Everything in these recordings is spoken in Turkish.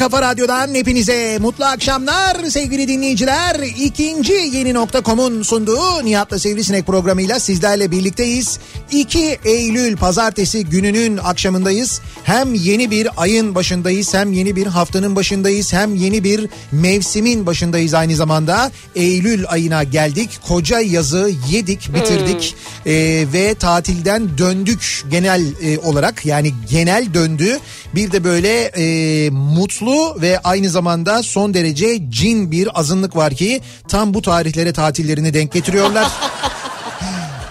kafa radyodan hepinize mutlu akşamlar sevgili dinleyiciler. İkinci yeni nokta.com'un sunduğu Nihat'la Sivrisinek programıyla sizlerle birlikteyiz. 2 Eylül pazartesi gününün akşamındayız. Hem yeni bir ayın başındayız, hem yeni bir haftanın başındayız, hem yeni bir mevsimin başındayız aynı zamanda. Eylül ayına geldik. Koca yazı yedik, bitirdik Ee, ve tatilden döndük genel e, olarak yani genel döndü. Bir de böyle e, mutlu ve aynı zamanda son derece cin bir azınlık var ki tam bu tarihlere tatillerini denk getiriyorlar.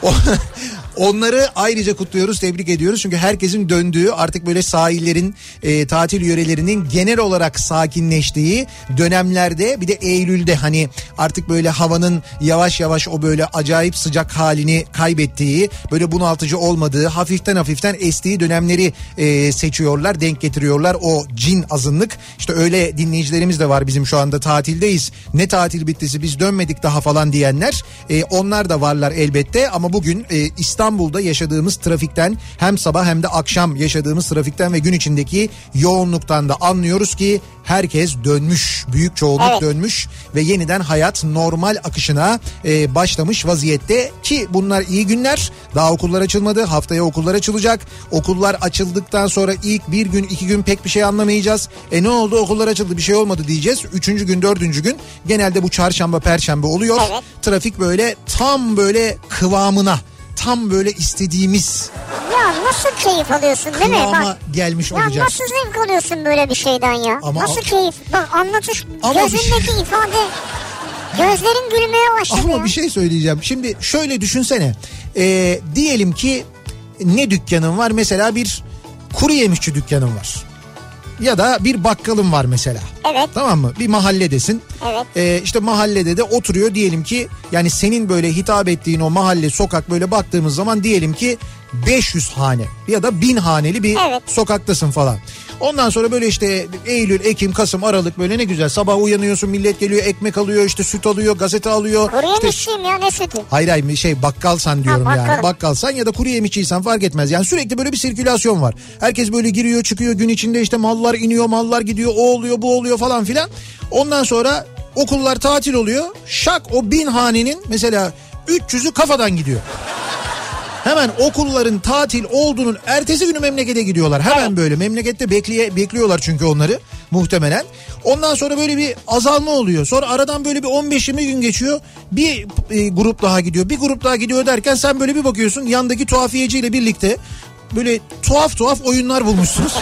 Onları ayrıca kutluyoruz, tebrik ediyoruz. Çünkü herkesin döndüğü artık böyle sahillerin, e, tatil yörelerinin genel olarak sakinleştiği dönemlerde bir de Eylül'de hani artık böyle havanın yavaş yavaş o böyle acayip sıcak halini kaybettiği, böyle bunaltıcı olmadığı, hafiften hafiften estiği dönemleri e, seçiyorlar, denk getiriyorlar o cin azınlık. İşte öyle dinleyicilerimiz de var bizim şu anda tatildeyiz. Ne tatil bittisi biz dönmedik daha falan diyenler. E, onlar da varlar elbette ama bugün e, İstanbul'da yaşadığımız trafikten hem sabah hem de akşam yaşadığımız trafikten ve gün içindeki yoğunluktan da anlıyoruz ki herkes dönmüş. Büyük çoğunluk Evet. dönmüş ve yeniden hayat normal akışına e, başlamış vaziyette ki bunlar iyi günler. Daha okullar açılmadı. Haftaya okullar açılacak. Okullar açıldıktan sonra ilk bir gün iki gün pek bir şey anlamayacağız. E ne oldu okullar açıldı bir şey olmadı diyeceğiz. Üçüncü gün dördüncü gün genelde bu çarşamba perşembe oluyor. Evet. Trafik böyle tam böyle kıvamına tam böyle istediğimiz Ya nasıl keyif alıyorsun değil mi? Bak, gelmiş ya olacak. nasıl zevk alıyorsun böyle bir şeyden ya? Ama- nasıl keyif? Bak anlatış Ama gözündeki şey- ifade gözlerin gülmeye başladı Ama ya. bir şey söyleyeceğim. Şimdi şöyle düşünsene. Ee, diyelim ki ne dükkanın var? Mesela bir kuru yemişçi dükkanın var. Ya da bir bakkalın var mesela. Evet. Tamam mı? Bir mahalledesin. Evet. Ee, işte mahallede de oturuyor diyelim ki yani senin böyle hitap ettiğin o mahalle sokak böyle baktığımız zaman diyelim ki 500 hane ya da 1000 haneli bir Evet. sokaktasın falan. Ondan sonra böyle işte Eylül, Ekim, Kasım, Aralık böyle ne güzel sabah uyanıyorsun millet geliyor ekmek alıyor işte süt alıyor gazete alıyor. Kuru İşte yemişçiyim ya ne sütü? Hayır hayır şey bakkalsan diyorum Ha, yani. bakkal. Bakkalsan ya da kuru yemişçiysen fark etmez. Yani sürekli böyle bir sirkülasyon var. Herkes böyle giriyor çıkıyor gün içinde işte mallar iniyor mallar gidiyor o oluyor bu oluyor falan filan. Ondan sonra okullar tatil oluyor. Şak o bin hanenin mesela 300'ü kafadan gidiyor. Hemen okulların tatil olduğunun ertesi günü memlekete gidiyorlar. Hemen böyle memlekette bekleye, bekliyorlar çünkü onları muhtemelen. Ondan sonra böyle bir azalma oluyor. Sonra aradan böyle bir 15-20 gün geçiyor. Bir e, grup daha gidiyor. Bir grup daha gidiyor derken sen böyle bir bakıyorsun yandaki tuhafiyeciyle birlikte böyle tuhaf tuhaf oyunlar bulmuşsunuz.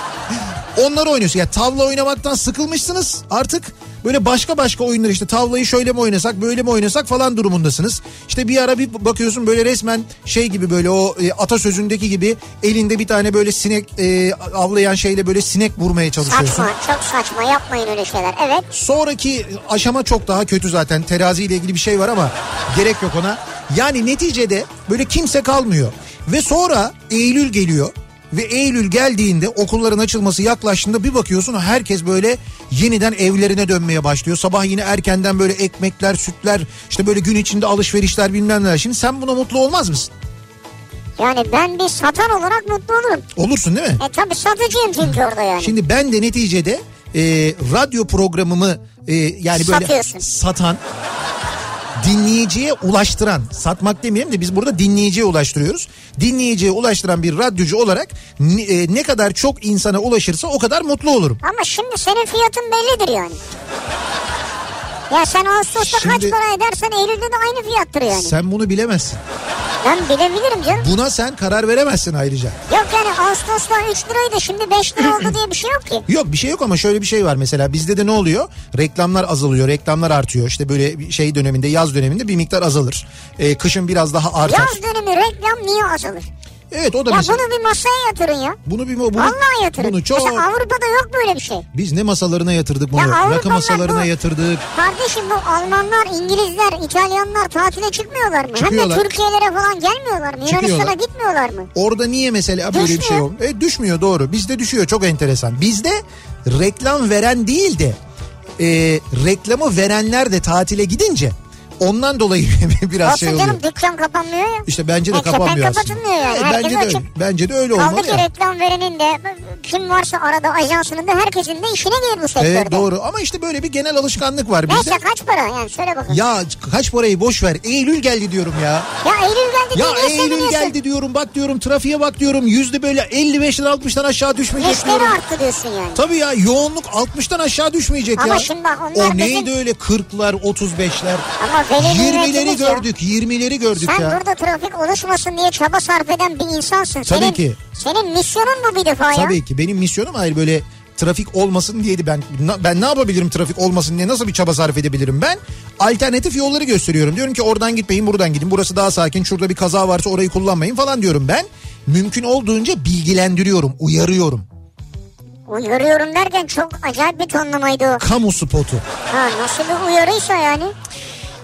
Onları oynuyorsun. Ya tavla oynamaktan sıkılmışsınız artık. Böyle başka başka oyunlar işte tavlayı şöyle mi oynasak böyle mi oynasak falan durumundasınız. İşte bir ara bir bakıyorsun böyle resmen şey gibi böyle o e, atasözündeki gibi elinde bir tane böyle sinek e, avlayan şeyle böyle sinek vurmaya çalışıyorsun. Saçma çok saçma yapmayın öyle şeyler. Evet. Sonraki aşama çok daha kötü zaten. Teraziyle ilgili bir şey var ama gerek yok ona. Yani neticede böyle kimse kalmıyor. Ve sonra Eylül geliyor. Ve Eylül geldiğinde okulların açılması yaklaştığında bir bakıyorsun herkes böyle yeniden evlerine dönmeye başlıyor. Sabah yine erkenden böyle ekmekler, sütler, işte böyle gün içinde alışverişler bilmem neler. Şimdi sen buna mutlu olmaz mısın? Yani ben bir satan olarak mutlu olurum. Olursun değil mi? E tabi satıcıyım çünkü orada yani. Şimdi ben de neticede e, radyo programımı e, yani böyle Satıyorsun. satan dinleyiciye ulaştıran satmak demeyelim de biz burada dinleyiciye ulaştırıyoruz. Dinleyiciye ulaştıran bir radyocu olarak ne, e, ne kadar çok insana ulaşırsa o kadar mutlu olurum. Ama şimdi senin fiyatın bellidir yani. Ya sen Ağustos'ta kaç Şimdi- para edersen Eylül'de de aynı fiyattır yani. Sen bunu bilemezsin. Ben bilebilirim canım. Buna sen karar veremezsin ayrıca. Yok yani Ağustos'ta 3 liraydı şimdi 5 lira oldu diye bir şey yok ki. Yok bir şey yok ama şöyle bir şey var mesela bizde de ne oluyor? Reklamlar azalıyor, reklamlar artıyor. İşte böyle şey döneminde, yaz döneminde bir miktar azalır. E, kışın biraz daha artar. Yaz dönemi reklam niye azalır? Evet o da Ya mesela. bunu bir masaya yatırın ya. Bunu bir bunu, Vallahi yatırın. Bunu çok Mesela Avrupa'da yok böyle bir şey. biz ne masalarına yatırdık bunu. Ya Rakı masalarına bu- yatırdık. Kardeşim bu Almanlar, İngilizler, İtalyanlar tatile çıkmıyorlar mı? Hem Çıkıyorlar. de Türkiye'lere falan gelmiyorlar mı? Yunanistan'a gitmiyorlar mı? Orada niye mesela böyle bir şey Düşmüyor. yok? E, düşmüyor doğru. Bizde düşüyor çok enteresan. Bizde reklam veren değil de e, reklamı verenler de tatile gidince ondan dolayı biraz Olsun şey oluyor. canım dükkan kapanmıyor ya. İşte bence de Ya kepenk kapanmıyor aslında. kapatılmıyor yani. E, Herkes bence de açık. öyle. Bence de öyle Kaldı olmalı ki ya. reklam verenin de kim varsa arada ajansının da herkesin de işine gelir bu sektörde. Evet doğru ama işte böyle bir genel alışkanlık var bizde. Neyse kaç para yani söyle bakalım. Ya kaç parayı boş ver. Eylül geldi diyorum ya. Ya Eylül geldi Ya diye Eylül geldi diyorum bak diyorum trafiğe bak diyorum yüzde böyle 55'ten 60'tan aşağı düşmeyecek Müşteri diyorum. arttı diyorsun yani. Tabii ya yoğunluk 60'tan aşağı düşmeyecek Ama ya. şimdi bak onlar o neydi bizim- öyle 40'lar 35'ler. Ama 20'leri nimetimiz ya. gördük 20'leri gördük Sen ya. burada trafik oluşmasın diye çaba sarf eden bir insansın. Tabii senin, ki. Senin misyonun bu bir defa ya. Tabii ki benim misyonum hayır böyle trafik olmasın diyeydi ben ben ne yapabilirim trafik olmasın diye nasıl bir çaba sarf edebilirim ben alternatif yolları gösteriyorum diyorum ki oradan gitmeyin buradan gidin burası daha sakin şurada bir kaza varsa orayı kullanmayın falan diyorum ben mümkün olduğunca bilgilendiriyorum uyarıyorum Uyarıyorum derken çok acayip bir tonlamaydı o. kamu spotu Ha nasıl bir uyarıysa yani.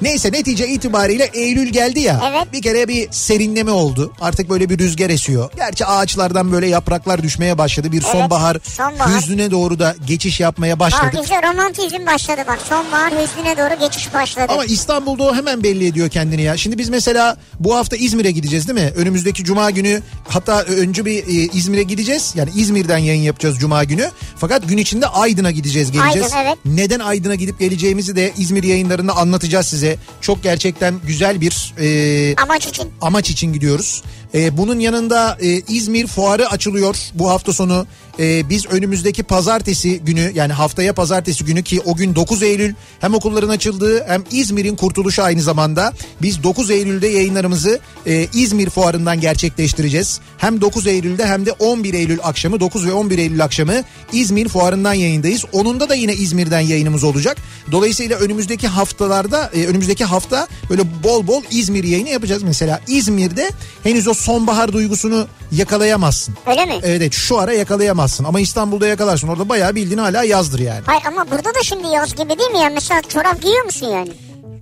Neyse netice itibariyle Eylül geldi ya. Evet. Bir kere bir serinleme oldu. Artık böyle bir rüzgar esiyor. Gerçi ağaçlardan böyle yapraklar düşmeye başladı. Bir sonbahar, sonbahar. hüznüne doğru da geçiş yapmaya Bak başladık. işte romantizm başladı bak. Sonbahar hüznüne doğru geçiş başladı. Ama İstanbul'da o hemen belli ediyor kendini ya. Şimdi biz mesela bu hafta İzmir'e gideceğiz değil mi? Önümüzdeki cuma günü hatta önce bir e, İzmir'e gideceğiz. Yani İzmir'den yayın yapacağız cuma günü. Fakat gün içinde Aydın'a gideceğiz geleceğiz. Aydın, evet. Neden Aydın'a gidip geleceğimizi de İzmir yayınlarında anlatacağız size. Çok gerçekten güzel bir e, Amaç için. amaç için gidiyoruz. Ee, bunun yanında e, İzmir fuarı açılıyor bu hafta sonu. Ee, biz önümüzdeki pazartesi günü yani haftaya pazartesi günü ki o gün 9 Eylül hem okulların açıldığı hem İzmir'in kurtuluşu aynı zamanda. Biz 9 Eylül'de yayınlarımızı e, İzmir fuarından gerçekleştireceğiz. Hem 9 Eylül'de hem de 11 Eylül akşamı 9 ve 11 Eylül akşamı İzmir fuarından yayındayız. Onunda da yine İzmir'den yayınımız olacak. Dolayısıyla önümüzdeki haftalarda e, önümüzdeki hafta böyle bol bol İzmir yayını yapacağız. Mesela İzmir'de henüz o sonbahar duygusunu yakalayamazsın. Öyle mi? Evet, şu ara yakalayamazsın ama İstanbul'da yakalarsın. Orada bayağı bildiğin hala yazdır yani. Hayır ama burada da şimdi yaz gibi değil mi ya? Mesela çorap giyiyor musun yani?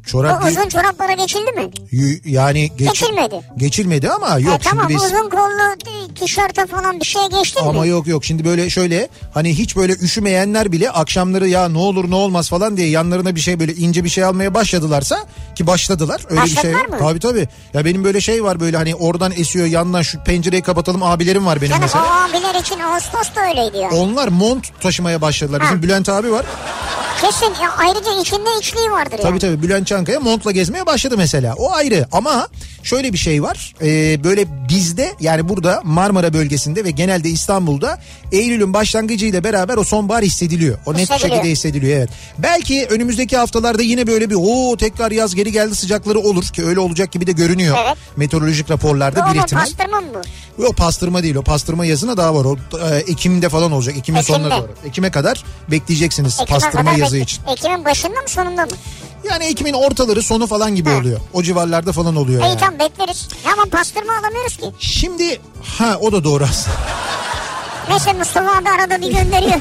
Çorap O uzun çoraplara geçildi mi? yani geç- Geçilmedi. Geçilmedi ama yok Ha, tamam şimdi biz uzun kollu tişörte falan bir şey geçti ama mi? yok yok şimdi böyle şöyle hani hiç böyle üşümeyenler bile akşamları ya ne olur ne olmaz falan diye yanlarına bir şey böyle ince bir şey almaya başladılarsa ki başladılar öyle bir şey. Başladılar mı? Tabii tabii. Ya benim böyle şey var böyle hani oradan esiyor yandan şu pencereyi kapatalım abilerim var benim Canım mesela. o abiler için Ağustos da öyleydi ya. Onlar mont taşımaya başladılar. Bizim Ha. Bülent abi var. Kesin ya ayrıca içinde içliği vardır Tabii yani. tabii Bülent Çankaya montla gezmeye başladı mesela. O ayrı ama şöyle bir şey var. Ee, böyle bizde yani burada Marmara bölgesinde ve genelde İstanbul'da Eylül'ün başlangıcıyla beraber o sonbahar hissediliyor. O net bir şekilde hissediliyor evet. Belki önümüzdeki haftalarda yine böyle bir o tekrar yaz geri geldi sıcakları olur ki öyle olacak gibi de görünüyor. Evet. Meteorolojik raporlarda Bu bir ihtimal. pastırma mı bu? O pastırma değil o pastırma yazına daha var. O e, Ekim'de falan olacak. Ekim'in Ekim'de. sonuna doğru. Ekim'e kadar bekleyeceksiniz Ekim'e pastırma kadar yazı Ek- için. Ekim'in başında mı sonunda mı? Yani Ekim'in ortaları sonu falan gibi Ha. oluyor. O civarlarda falan oluyor İyi yani. tamam bekleriz. Ya Ama pastırma alamıyoruz ki. Şimdi ha o da doğru aslında. Neyse Mustafa abi arada bir gönderiyor.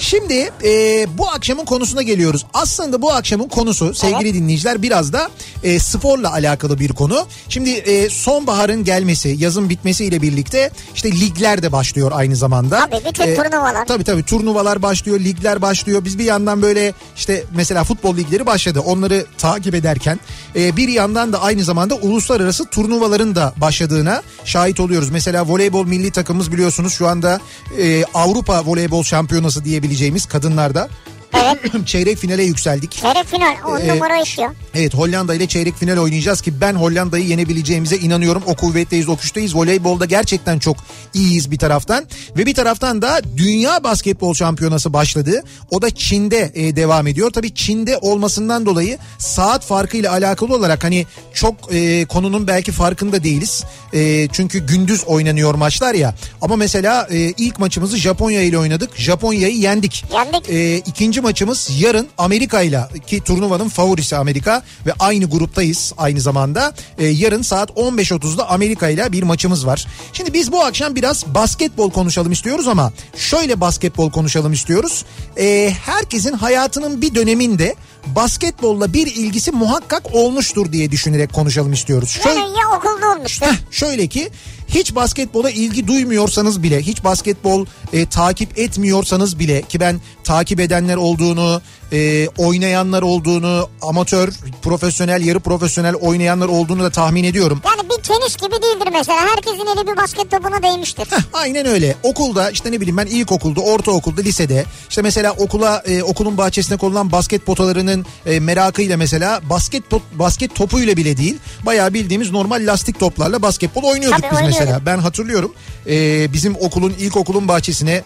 Şimdi e, bu akşamın konusuna geliyoruz. Aslında bu akşamın konusu sevgili dinleyiciler biraz da e, sporla alakalı bir konu. Şimdi e, sonbaharın gelmesi, yazın bitmesiyle birlikte işte ligler de başlıyor aynı zamanda. E, Tabii, bütün turnuvalar. Tabii tabii turnuvalar başlıyor, ligler başlıyor. Biz bir yandan böyle işte mesela futbol ligleri başladı. Onları takip ederken e, bir yandan da aynı zamanda uluslararası turnuvaların da başladığına şahit oluyoruz. Mesela voleybol milli takımımız biliyorsunuz şu anda e, Avrupa Voleybol Şampiyonası diyebileceğimiz kadınlarda çeyrek finale yükseldik. Çeyrek final 10 Ee, numara işiyor. Evet Hollanda ile çeyrek final oynayacağız ki ben Hollanda'yı yenebileceğimize inanıyorum. O kuvvetteyiz, o güçteyiz. Voleybolda gerçekten çok iyiyiz bir taraftan. Ve bir taraftan da Dünya Basketbol Şampiyonası başladı. O da Çin'de e, devam ediyor. Tabii Çin'de olmasından dolayı saat farkıyla alakalı olarak hani çok e, konunun belki farkında değiliz. E, çünkü gündüz oynanıyor maçlar ya. Ama mesela e, ilk maçımızı Japonya ile oynadık. Japonya'yı yendik. Yendik. E, ikinci maçımız yarın Amerika ile ki turnuvanın favorisi Amerika ve aynı gruptayız aynı zamanda. E, yarın saat 15.30'da Amerika ile bir maçımız var. Şimdi biz bu akşam biraz basketbol konuşalım istiyoruz ama şöyle basketbol konuşalım istiyoruz. E, herkesin hayatının bir döneminde basketbolla bir ilgisi muhakkak olmuştur diye düşünerek konuşalım istiyoruz. Şöyle, ya okulda olmuştur. Heh, şöyle ki hiç basketbola ilgi duymuyorsanız bile hiç basketbol e, takip etmiyorsanız bile ki ben takip edenler olduğunu e, oynayanlar olduğunu amatör profesyonel yarı profesyonel oynayanlar olduğunu da tahmin ediyorum. Yani bir tenis gibi değildir mesela. Herkesin eli bir basket topuna değmiştir. Heh, aynen öyle. Okulda işte ne bileyim ben ilkokulda, ortaokulda, lisede işte mesela okula e, okulun bahçesine konulan basket potalarının e, merakıyla mesela basket pot- basket topuyla bile değil. Bayağı bildiğimiz normal lastik toplarla basketbol oynuyorduk Tabii, biz mesela. oynuyorduk. Ben hatırlıyorum. e, bizim okulun ilkokulun bahçesine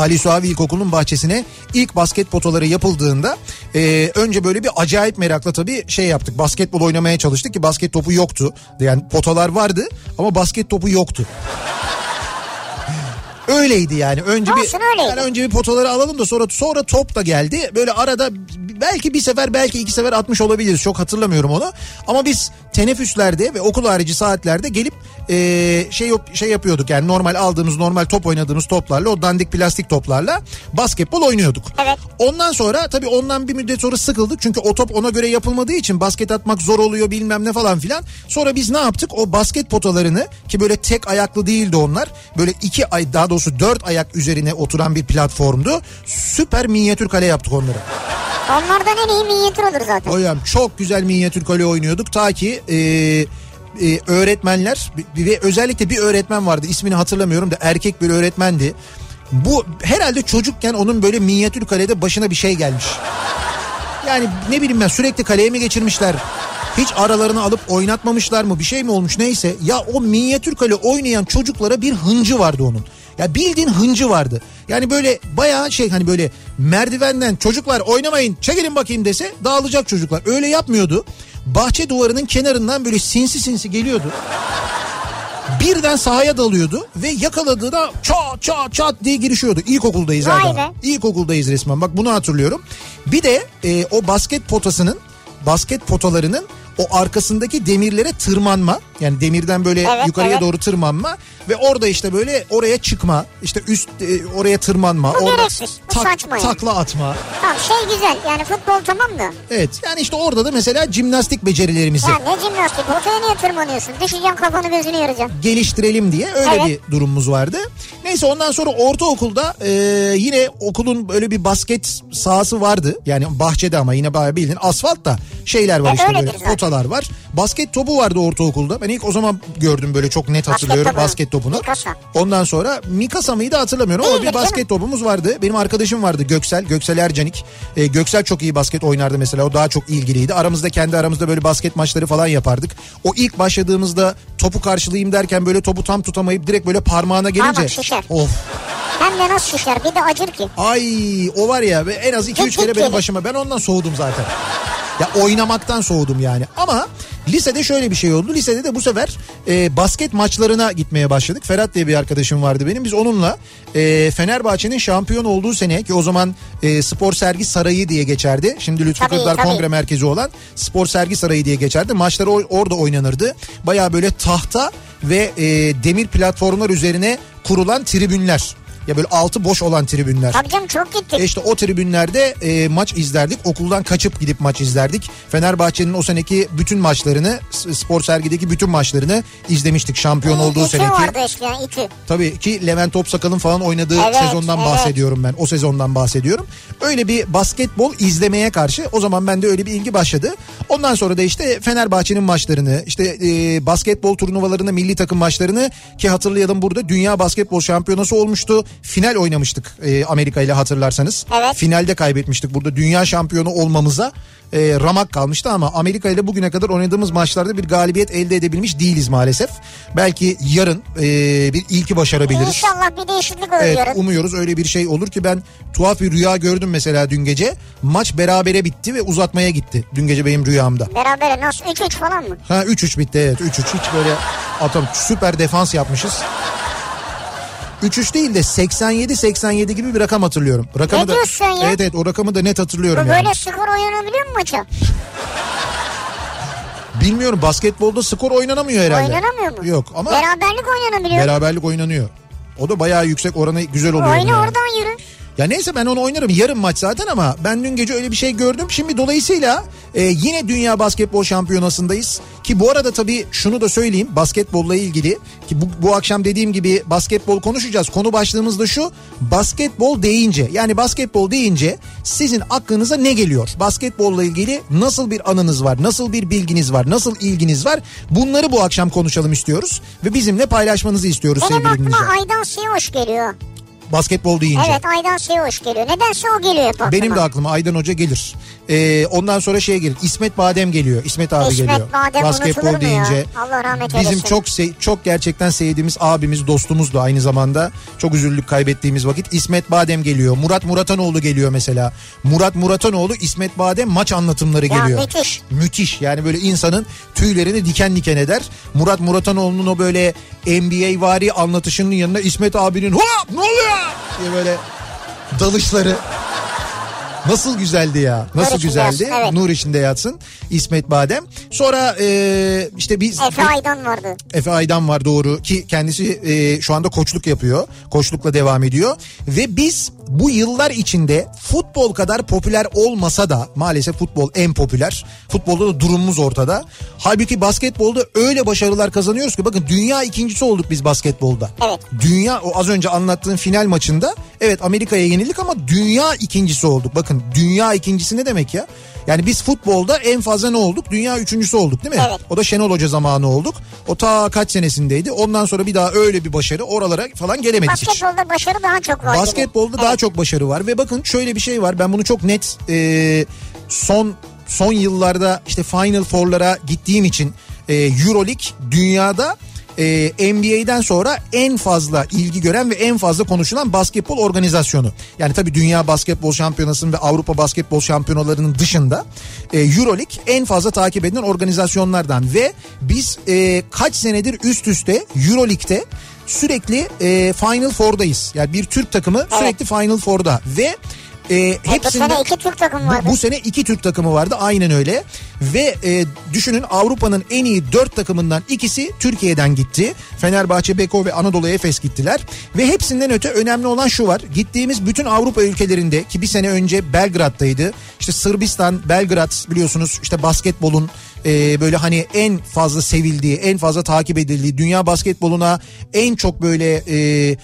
Ali Suavi İlkokulu'nun bahçesine ilk basket potaları yapıldığında e, önce böyle bir acayip merakla tabii şey yaptık. Basketbol oynamaya çalıştık ki basket topu yoktu. Yani potalar vardı ama basket topu yoktu. Öyleydi yani. Önce bir Olsun, öyleydi. yani önce bir potaları alalım da sonra sonra top da geldi. Böyle arada belki bir sefer belki iki sefer atmış olabiliriz. Çok hatırlamıyorum onu. Ama biz teneffüslerde ve okul harici saatlerde gelip e, şey şey yapıyorduk. Yani normal aldığımız normal top oynadığımız toplarla o dandik plastik toplarla basketbol oynuyorduk. Evet. Ondan sonra tabii ondan bir müddet sonra sıkıldık. Çünkü o top ona göre yapılmadığı için basket atmak zor oluyor bilmem ne falan filan. Sonra biz ne yaptık? O basket potalarını ki böyle tek ayaklı değildi onlar. Böyle iki ay daha doğrusu dört ayak üzerine oturan bir platformdu. Süper minyatür kale yaptık onları. Onlardan en iyi minyatür olur zaten. Hocam çok güzel minyatür kale oynuyorduk. Ta ki e, e, öğretmenler ve özellikle bir öğretmen vardı ismini hatırlamıyorum da erkek bir öğretmendi. Bu herhalde çocukken onun böyle minyatür kalede başına bir şey gelmiş. Yani ne bileyim ben sürekli kaleye mi geçirmişler? Hiç aralarını alıp oynatmamışlar mı? Bir şey mi olmuş neyse. Ya o minyatür kale oynayan çocuklara bir hıncı vardı onun. Ya bildiğin hıncı vardı. Yani böyle bayağı şey hani böyle merdivenden çocuklar oynamayın çekilin bakayım dese dağılacak çocuklar. Öyle yapmıyordu. Bahçe duvarının kenarından böyle sinsi sinsi geliyordu. Birden sahaya dalıyordu ve yakaladığında çat çat çat diye girişiyordu. İlkokuldayız Vay zaten. be. İlkokuldayız resmen bak bunu hatırlıyorum. Bir de e, o basket potasının basket potalarının o arkasındaki demirlere tırmanma yani demirden böyle Evet, yukarıya evet. doğru tırmanma ve orada işte böyle oraya çıkma işte üst e, oraya tırmanma Bu orada gereksiz, bu saçma yani. takla atma Tamam şey güzel yani futbol tamam da. evet yani işte orada da mesela jimnastik becerilerimizi Ya ne jimnastik potaya niye tırmanıyorsun? Düşeceksin kafanı gözünü yaracaksın. geliştirelim diye öyle Evet. bir durumumuz vardı. Neyse ondan sonra ortaokulda e, yine okulun böyle bir basket sahası vardı. Yani bahçede ama yine bayağı bildiğin asfalt da şeyler var E, işte böyle zaten. potalar var. Basket topu vardı ortaokulda. Ben ilk o zaman gördüm böyle çok net hatırlıyorum topu. basket topunu. Mikasa. Ondan sonra Mikasa mıydı hatırlamıyorum ama bir basket topumuz vardı. Benim arkadaşım vardı Göksel. Göksel Ercanik. E, Göksel çok iyi basket oynardı mesela. O daha çok ilgiliydi. Aramızda kendi aramızda böyle basket maçları falan yapardık. O ilk başladığımızda topu karşılayayım derken böyle topu tam tutamayıp direkt böyle parmağına gelince. Parmak şişer. Of. Hem de nasıl şişer bir de acır ki. Ay o var ya en az 2-3 Tık kere benim başıma. Ben ondan soğudum zaten. Ya oynamaktan soğudum yani. Ama Lisede şöyle bir şey oldu. Lisede de bu sefer e, basket maçlarına gitmeye başladık. Ferhat diye bir arkadaşım vardı benim. Biz onunla e, Fenerbahçe'nin şampiyon olduğu sene ki o zaman e, spor sergi sarayı diye geçerdi. Şimdi Lütfü Tabii, Kırklar tabii. Kongre Merkezi olan spor sergi sarayı diye geçerdi. Maçlar o- orada oynanırdı. Baya böyle tahta ve e, demir platformlar üzerine kurulan tribünler. Ya böyle altı boş olan tribünler. Tabii canım çok gittik. E işte o tribünlerde e, maç izlerdik. Okuldan kaçıp gidip maç izlerdik. Fenerbahçe'nin o seneki bütün maçlarını, spor sergideki bütün maçlarını izlemiştik. Şampiyon olduğu İTÜ seneki. vardı eskiden İTÜ. Tabii ki Levent Topsakal'ın falan oynadığı Evet, sezondan evet. bahsediyorum ben. O sezondan bahsediyorum. Öyle bir basketbol izlemeye karşı o zaman bende öyle bir ilgi başladı. Ondan sonra da işte Fenerbahçe'nin maçlarını, işte e, basketbol turnuvalarını, milli takım maçlarını ki hatırlayalım burada Dünya Basketbol Şampiyonası olmuştu. Final oynamıştık e, Amerika ile hatırlarsanız. Evet. Finalde kaybetmiştik. Burada dünya şampiyonu olmamıza e, ramak kalmıştı ama Amerika ile bugüne kadar oynadığımız maçlarda bir galibiyet elde edebilmiş değiliz maalesef. Belki yarın e, bir ilki başarabiliriz. İnşallah bir değişiklik olur Evet umuyoruz öyle bir şey olur ki ben tuhaf bir rüya gördüm mesela dün gece. Maç berabere bitti ve uzatmaya gitti dün gece benim rüyamda. Berabere nasıl 3-3 falan mı? Ha 3-3 bitti evet 3-3 hiç böyle atam süper defans yapmışız. 3-3 değil de 87-87 gibi bir rakam hatırlıyorum. Rakamı Ne da, diyorsun ya? Evet evet o rakamı da net hatırlıyorum Bu yani. böyle skor oynanabiliyor mu maça? Bilmiyorum basketbolda skor oynanamıyor herhalde. Oynanamıyor mu? Yok ama Beraberlik oynanabiliyor. beraberlik oynanıyor. O da bayağı yüksek oranı güzel oluyor. Oyna yani. oradan yürü. Ya neyse ben onu oynarım. Yarın maç zaten ama ben dün gece öyle bir şey gördüm. Şimdi dolayısıyla e, yine Dünya Basketbol Şampiyonası'ndayız. Ki bu arada tabii şunu da söyleyeyim basketbolla ilgili. Ki bu, bu akşam dediğim gibi basketbol konuşacağız. Konu başlığımız da şu. Basketbol deyince yani basketbol deyince sizin aklınıza ne geliyor? Basketbolla ilgili nasıl bir anınız var? Nasıl bir bilginiz var? Nasıl ilginiz var? Bunları bu akşam konuşalım istiyoruz. Ve bizimle paylaşmanızı istiyoruz Benim sevgili aklıma dinleyiciler. Aydan Siyoş geliyor. Basketbol deyince. Evet Aydan Siyoş geliyor. Nedense o geliyor hep aklıma. Benim de aklıma Aydan Hoca gelir. Ee, ondan sonra şey gelir. İsmet Badem geliyor. İsmet abi İsmet geliyor. Badem Basketbol mu ya? deyince. Allah rahmet Bizim eylesin. çok se- çok gerçekten sevdiğimiz abimiz, dostumuz da aynı zamanda. Çok üzüldük kaybettiğimiz vakit. İsmet Badem geliyor. Murat Muratanoğlu geliyor mesela. Murat Muratanoğlu, İsmet Badem maç anlatımları Ya geliyor. müthiş. Müthiş. Yani böyle insanın tüylerini diken diken eder. Murat Muratanoğlu'nun o böyle NBA vari anlatışının yanında İsmet abinin hop ne oluyor diye böyle dalışları. Nasıl güzeldi ya. Nasıl Nur güzeldi. yatsın, evet. Nur içinde yatsın. İsmet Badem. Sonra e, işte biz... Efe Aydan vardı. Efe Aydan var doğru ki kendisi e, şu anda koçluk yapıyor. Koçlukla devam ediyor. Ve biz bu yıllar içinde futbol kadar popüler olmasa da maalesef futbol en popüler. Futbolda da durumumuz ortada. Halbuki basketbolda öyle başarılar kazanıyoruz ki bakın dünya ikincisi olduk biz basketbolda. Evet. Dünya o az önce anlattığım final maçında evet Amerika'ya yenildik ama dünya ikincisi olduk. Bakın dünya ikincisi ne demek ya? Yani biz futbolda en fazla ne olduk? Dünya üçüncüsü olduk değil mi? Evet. O da Şenol Hoca zamanı olduk. O ta kaç senesindeydi. Ondan sonra bir daha öyle bir başarı oralara falan gelemedik hiç. Basketbolda başarı daha çok var. gibi. Basketbolda daha çok başarı var ve bakın şöyle bir şey var. Ben bunu çok net e, son son yıllarda işte Final Four'lara gittiğim için e, EuroLeague dünyada e, NBA'den sonra en fazla ilgi gören ve en fazla konuşulan basketbol organizasyonu. Yani tabii Dünya Basketbol Şampiyonası'nın ve Avrupa Basketbol Şampiyonalarının dışında e, EuroLeague en fazla takip edilen organizasyonlardan ve biz e, kaç senedir üst üste EuroLeague'de sürekli e, Final Four'dayız. Yani bir Türk takımı sürekli Final Four'da ve e, Bu hepsinde sene iki Türk takım bu, vardı. bu sene iki Türk takımı vardı aynen öyle. Ve e, düşünün Avrupa'nın en iyi dört takımından ikisi Türkiye'den gitti. Fenerbahçe, Beko ve Anadolu Efes gittiler. Ve hepsinden öte önemli olan şu var. Gittiğimiz bütün Avrupa ülkelerinde ki bir sene önce Belgrad'daydı. İşte Sırbistan, Belgrad biliyorsunuz işte basketbolun e, böyle hani en fazla sevildiği, en fazla takip edildiği, dünya basketboluna en çok böyle e,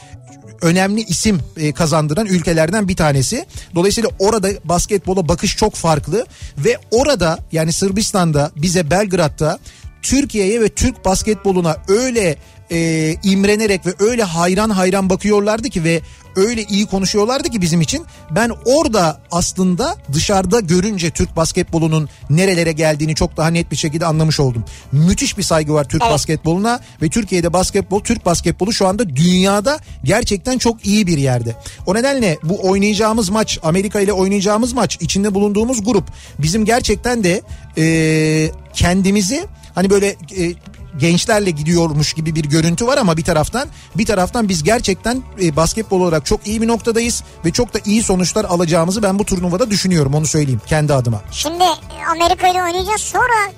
önemli isim e, kazandıran ülkelerden bir tanesi. Dolayısıyla orada basketbola bakış çok farklı ve orada yani Sırbistan'da bize Belgrad'da Türkiye'ye ve Türk basketboluna öyle e, imrenerek ve öyle hayran hayran bakıyorlardı ki ve öyle iyi konuşuyorlardı ki bizim için. Ben orada aslında dışarıda görünce Türk basketbolunun nerelere geldiğini çok daha net bir şekilde anlamış oldum. Müthiş bir saygı var Türk Evet. basketboluna ve Türkiye'de basketbol, Türk basketbolu şu anda dünyada gerçekten çok iyi bir yerde. O nedenle bu oynayacağımız maç, Amerika ile oynayacağımız maç, içinde bulunduğumuz grup bizim gerçekten de e, kendimizi Hani böyle e, gençlerle gidiyormuş gibi bir görüntü var ama bir taraftan bir taraftan biz gerçekten e, basketbol olarak çok iyi bir noktadayız ve çok da iyi sonuçlar alacağımızı ben bu turnuvada düşünüyorum onu söyleyeyim kendi adıma. Şimdi Amerika ile oynayacağız sonra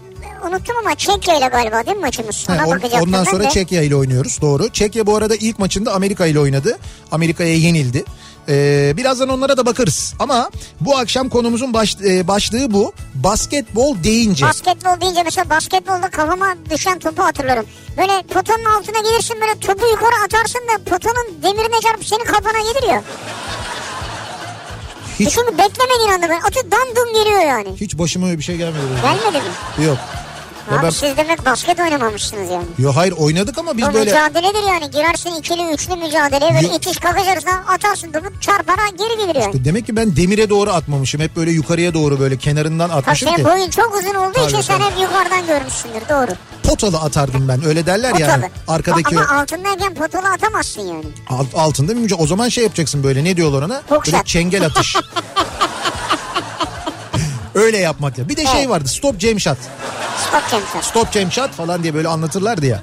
unuttum ama Çekya ile galiba değil mi maçımız? Ona He, on- ondan sonra de. Çekya ile oynuyoruz doğru. Çekya bu arada ilk maçında Amerika ile oynadı. Amerika'ya yenildi. Ee, birazdan onlara da bakarız. Ama bu akşam konumuzun baş- e, başlığı bu. Basketbol deyince. Basketbol deyince mesela basketbolda kafama düşen topu hatırlarım. Böyle potanın altına gelirsin böyle topu yukarı atarsın da potanın demirine çarpıp senin kafana gelir ya. hiç, Çünkü beklemediğin anda böyle atı dan dum geliyor yani. hiç başıma öyle bir şey gelmedi. benim. Gelmedi mi? Yok. Abi ben- siz demek basket oynamamışsınız yani. Yo hayır oynadık ama biz Bu böyle mücadeledir yani. Girersin ikili üçlü mücadeleye böyle Yo- itiş kakış arasında atarsın topu çarpana geri gelir yani. demek ki ben demire doğru atmamışım. Hep böyle yukarıya doğru böyle kenarından Tabii atmışım ki. senin boyun çok uzun olduğu Tabii, için sen tabii. hep yukarıdan görmüşsündür doğru. Potalı atardım ben. Öyle derler ya. Potalı. Arkadaki Ama altındayken potalı atamazsın yani. alt- altında mücadele. O zaman şey yapacaksın böyle ne diyorlar ona? Boks Böyle çengel atış. Öyle yapmak ya. Bir de şey Evet. vardı. Stop jam shot. Stop Champions. Stop shot falan diye böyle anlatırlardı ya.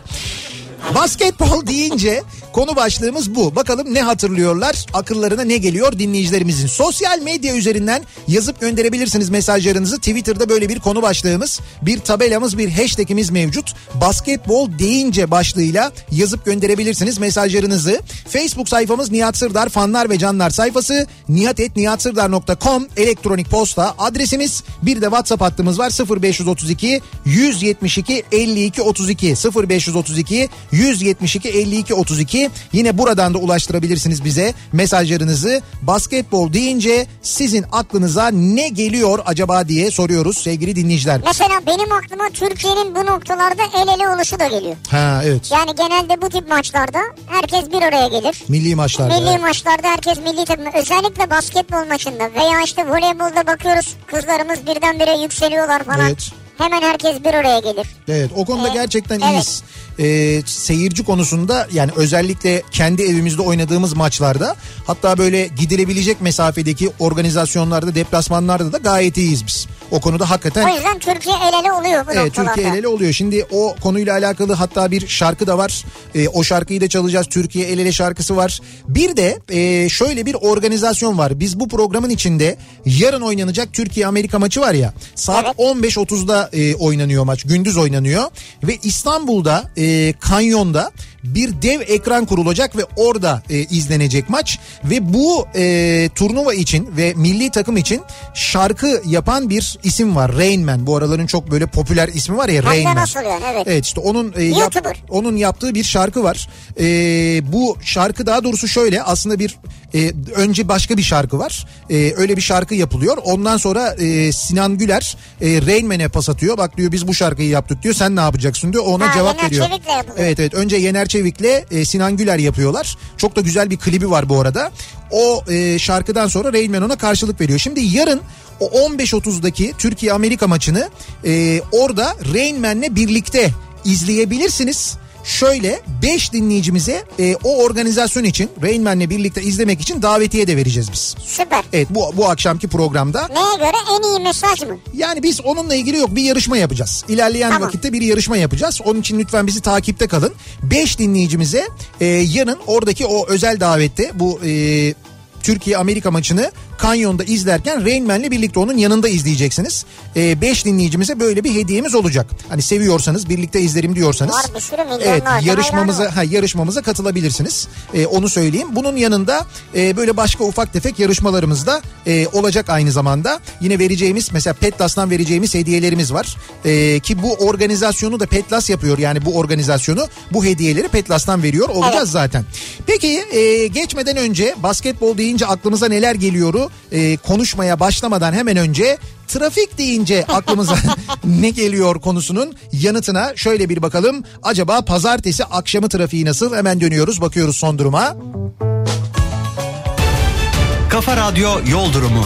Basketbol deyince konu başlığımız bu. Bakalım ne hatırlıyorlar? Akıllarına ne geliyor dinleyicilerimizin? Sosyal medya üzerinden yazıp gönderebilirsiniz mesajlarınızı. Twitter'da böyle bir konu başlığımız, bir tabelamız, bir hashtagimiz mevcut. Basketbol deyince başlığıyla yazıp gönderebilirsiniz mesajlarınızı. Facebook sayfamız Nihat Sırdar fanlar ve canlar sayfası nihatetnihatsırdar.com elektronik posta adresimiz. Bir de WhatsApp hattımız var 0532 172 52 32 0532 172 52 32 yine buradan da ulaştırabilirsiniz bize mesajlarınızı. Basketbol deyince sizin aklınıza ne geliyor acaba diye soruyoruz sevgili dinleyiciler. Mesela benim aklıma Türkiye'nin bu noktalarda el ele oluşu da geliyor. Ha evet. Yani genelde bu tip maçlarda herkes bir araya gelir. Milli maçlarda. Milli evet. maçlarda herkes milli takım özellikle basketbol maçında veya işte voleybolda bakıyoruz kızlarımız birdenbire yükseliyorlar falan. Evet. Hemen herkes bir araya gelir. Evet o konuda Ee, gerçekten evet. iyiyiz. Ee, seyirci konusunda yani özellikle kendi evimizde oynadığımız maçlarda hatta böyle gidilebilecek mesafedeki organizasyonlarda deplasmanlarda da gayet iyiyiz biz. O konuda hakikaten O yüzden Türkiye el ele oluyor bu Evet noktalarda. Türkiye el ele oluyor. Şimdi o konuyla alakalı hatta bir şarkı da var. Ee, o şarkıyı da çalacağız. Türkiye el ele şarkısı var. Bir de e, şöyle bir organizasyon var. Biz bu programın içinde yarın oynanacak Türkiye Amerika maçı var ya. Saat Evet. 15.30'da e, oynanıyor maç. Gündüz oynanıyor. Ve İstanbul'da e, Kanyon'da bir dev ekran kurulacak ve orada e, izlenecek maç ve bu e, turnuva için ve milli takım için şarkı yapan bir isim var Rain Man. Bu araların çok böyle popüler ismi var ya Hem Rain de Man. nasıl yani evet. Evet işte onun e, yap- onun yaptığı bir şarkı var. E, bu şarkı daha doğrusu şöyle aslında bir e, önce başka bir şarkı var. E, öyle bir şarkı yapılıyor. Ondan sonra e, Sinan Güler e, Rain Man'e pas atıyor. Bak diyor biz bu şarkıyı yaptık diyor. Sen ne yapacaksın diyor. Ona Ha, cevap veriyor. Evet evet önce Yener Çevik'le e, Sinan Güler yapıyorlar. Çok da güzel bir klibi var bu arada. O e, şarkıdan sonra Rain Man ona karşılık veriyor. Şimdi yarın o 15.30'daki Türkiye-Amerika maçını e, orada Rain birlikte izleyebilirsiniz. Şöyle 5 dinleyicimize e, o organizasyon için Rain Man'le birlikte izlemek için davetiye de vereceğiz biz. Süper. Evet bu bu akşamki programda. Neye göre en iyi mesaj mı? Yani biz onunla ilgili yok bir yarışma yapacağız. İlerleyen Tamam. vakitte bir yarışma yapacağız. Onun için lütfen bizi takipte kalın. 5 dinleyicimize e, yarın oradaki o özel davette bu e, Türkiye Amerika maçını Kanyon'da izlerken Rain Man'le birlikte onun yanında izleyeceksiniz. 5 dinleyicimize böyle bir hediyemiz olacak. Hani seviyorsanız birlikte izlerim diyorsanız. Var bir sürü Evet yarışmamıza ha, yarışmamıza katılabilirsiniz. E, onu söyleyeyim. Bunun yanında e, böyle başka ufak tefek yarışmalarımız da e, olacak aynı zamanda. Yine vereceğimiz mesela Petlas'tan vereceğimiz hediyelerimiz var. E, ki bu organizasyonu da Petlas yapıyor. Yani bu organizasyonu bu hediyeleri Petlas'tan veriyor olacağız Evet. zaten. Peki e, geçmeden önce basketbol deyince aklımıza neler e, konuşmaya başlamadan hemen önce trafik deyince aklımıza ne geliyor konusunun yanıtına şöyle bir bakalım. Acaba pazartesi akşamı trafiği nasıl? Hemen dönüyoruz bakıyoruz son duruma. Kafa Radyo Yol Durumu.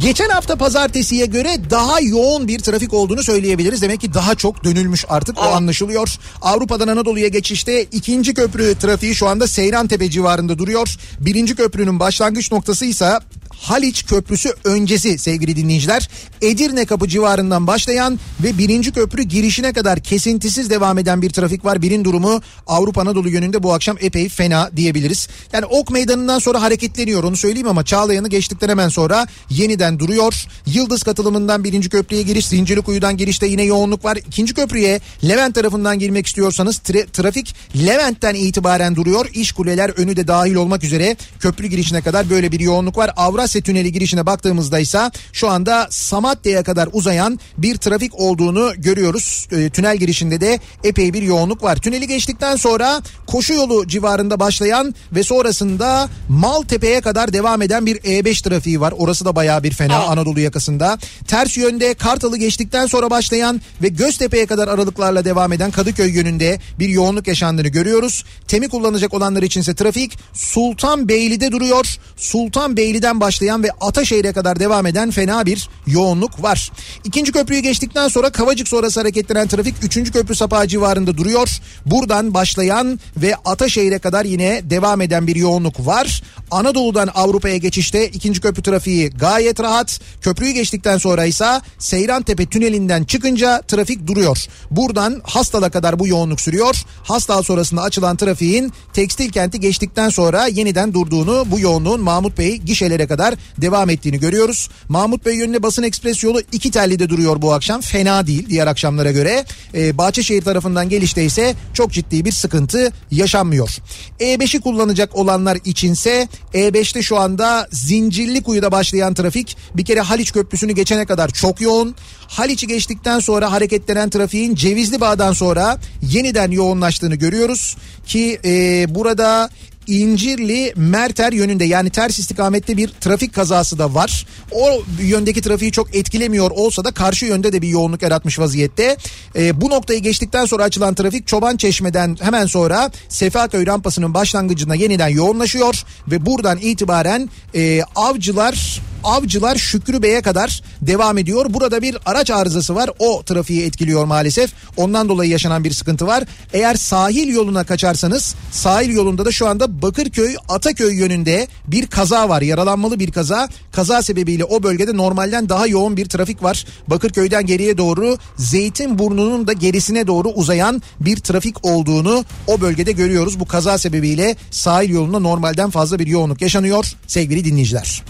Geçen hafta pazartesiye göre daha yoğun bir trafik olduğunu söyleyebiliriz. Demek ki daha çok dönülmüş artık o anlaşılıyor. Avrupa'dan Anadolu'ya geçişte ikinci köprü trafiği şu anda Seyrantepe civarında duruyor. Birinci köprünün başlangıç noktası ise Haliç Köprüsü öncesi sevgili dinleyiciler. Edirne kapı civarından başlayan ve birinci köprü girişine kadar kesintisiz devam eden bir trafik var. Birin durumu Avrupa Anadolu yönünde bu akşam epey fena diyebiliriz. Yani Ok Meydanı'ndan sonra hareketleniyor onu söyleyeyim ama Çağlayan'ı geçtikten hemen sonra yeniden duruyor. Yıldız katılımından birinci köprüye giriş, Zincirlikuyu'dan girişte yine yoğunluk var. İkinci köprüye Levent tarafından girmek istiyorsanız tra- trafik Levent'ten itibaren duruyor. İş kuleler önü de dahil olmak üzere köprü girişine kadar böyle bir yoğunluk var. Avrasya Tüneli girişine baktığımızda ise şu anda Samatya'ya kadar uzayan bir trafik olduğunu görüyoruz. E, tünel girişinde de epey bir yoğunluk var. Tüneli geçtikten sonra koşu yolu civarında başlayan ve sonrasında Maltepe'ye kadar devam eden bir E5 trafiği var. Orası da bayağı bir fena Anadolu yakasında. Ters yönde Kartal'ı geçtikten sonra başlayan ve Göztepe'ye kadar aralıklarla devam eden Kadıköy yönünde bir yoğunluk yaşandığını görüyoruz. Temi kullanacak olanlar içinse trafik Sultanbeyli'de duruyor. Sultanbeyli'den başlayan ve Ataşehir'e kadar devam eden fena bir yoğunluk var. İkinci köprüyü geçtikten sonra Kavacık sonrası hareketlenen trafik 3. köprü sapağı civarında duruyor. Buradan başlayan ve Ataşehir'e kadar yine devam eden bir yoğunluk var. Anadolu'dan Avrupa'ya geçişte ikinci köprü trafiği gayet rahat. Köprüyü geçtikten sonra ise Seyrantepe tünelinden çıkınca trafik duruyor. Buradan Hastal'a kadar bu yoğunluk sürüyor. Hastal sonrasında açılan trafiğin tekstil kenti geçtikten sonra yeniden durduğunu bu yoğunluğun Mahmut Bey gişelere kadar devam ettiğini görüyoruz. Mahmut Bey yönüne basın ekspres yolu iki tellide duruyor bu akşam. Fena değil diğer akşamlara göre. Ee, Bahçeşehir tarafından gelişte ise çok ciddi bir sıkıntı yaşanmıyor. E5'i kullanacak olanlar içinse E5'te şu anda Zincirlikuyu'da başlayan trafik bir kere Haliç Köprüsü'nü geçene kadar çok yoğun. Haliç'i geçtikten sonra hareketlenen trafiğin Cevizli Bağ'dan sonra yeniden yoğunlaştığını görüyoruz ki e, burada İncirli Merter yönünde yani ters istikamette bir trafik kazası da var. O yöndeki trafiği çok etkilemiyor olsa da karşı yönde de bir yoğunluk yaratmış vaziyette. Ee, bu noktayı geçtikten sonra açılan trafik Çoban Çeşme'den hemen sonra Sefaköy rampasının başlangıcında yeniden yoğunlaşıyor ve buradan itibaren e, avcılar Avcılar Şükrü Bey'e kadar devam ediyor. Burada bir araç arızası var. O trafiği etkiliyor maalesef. Ondan dolayı yaşanan bir sıkıntı var. Eğer sahil yoluna kaçarsanız sahil yolunda da şu anda Bakırköy Ataköy yönünde bir kaza var. Yaralanmalı bir kaza. Kaza sebebiyle o bölgede normalden daha yoğun bir trafik var. Bakırköy'den geriye doğru Zeytinburnu'nun da gerisine doğru uzayan bir trafik olduğunu o bölgede görüyoruz. Bu kaza sebebiyle sahil yolunda normalden fazla bir yoğunluk yaşanıyor sevgili dinleyiciler.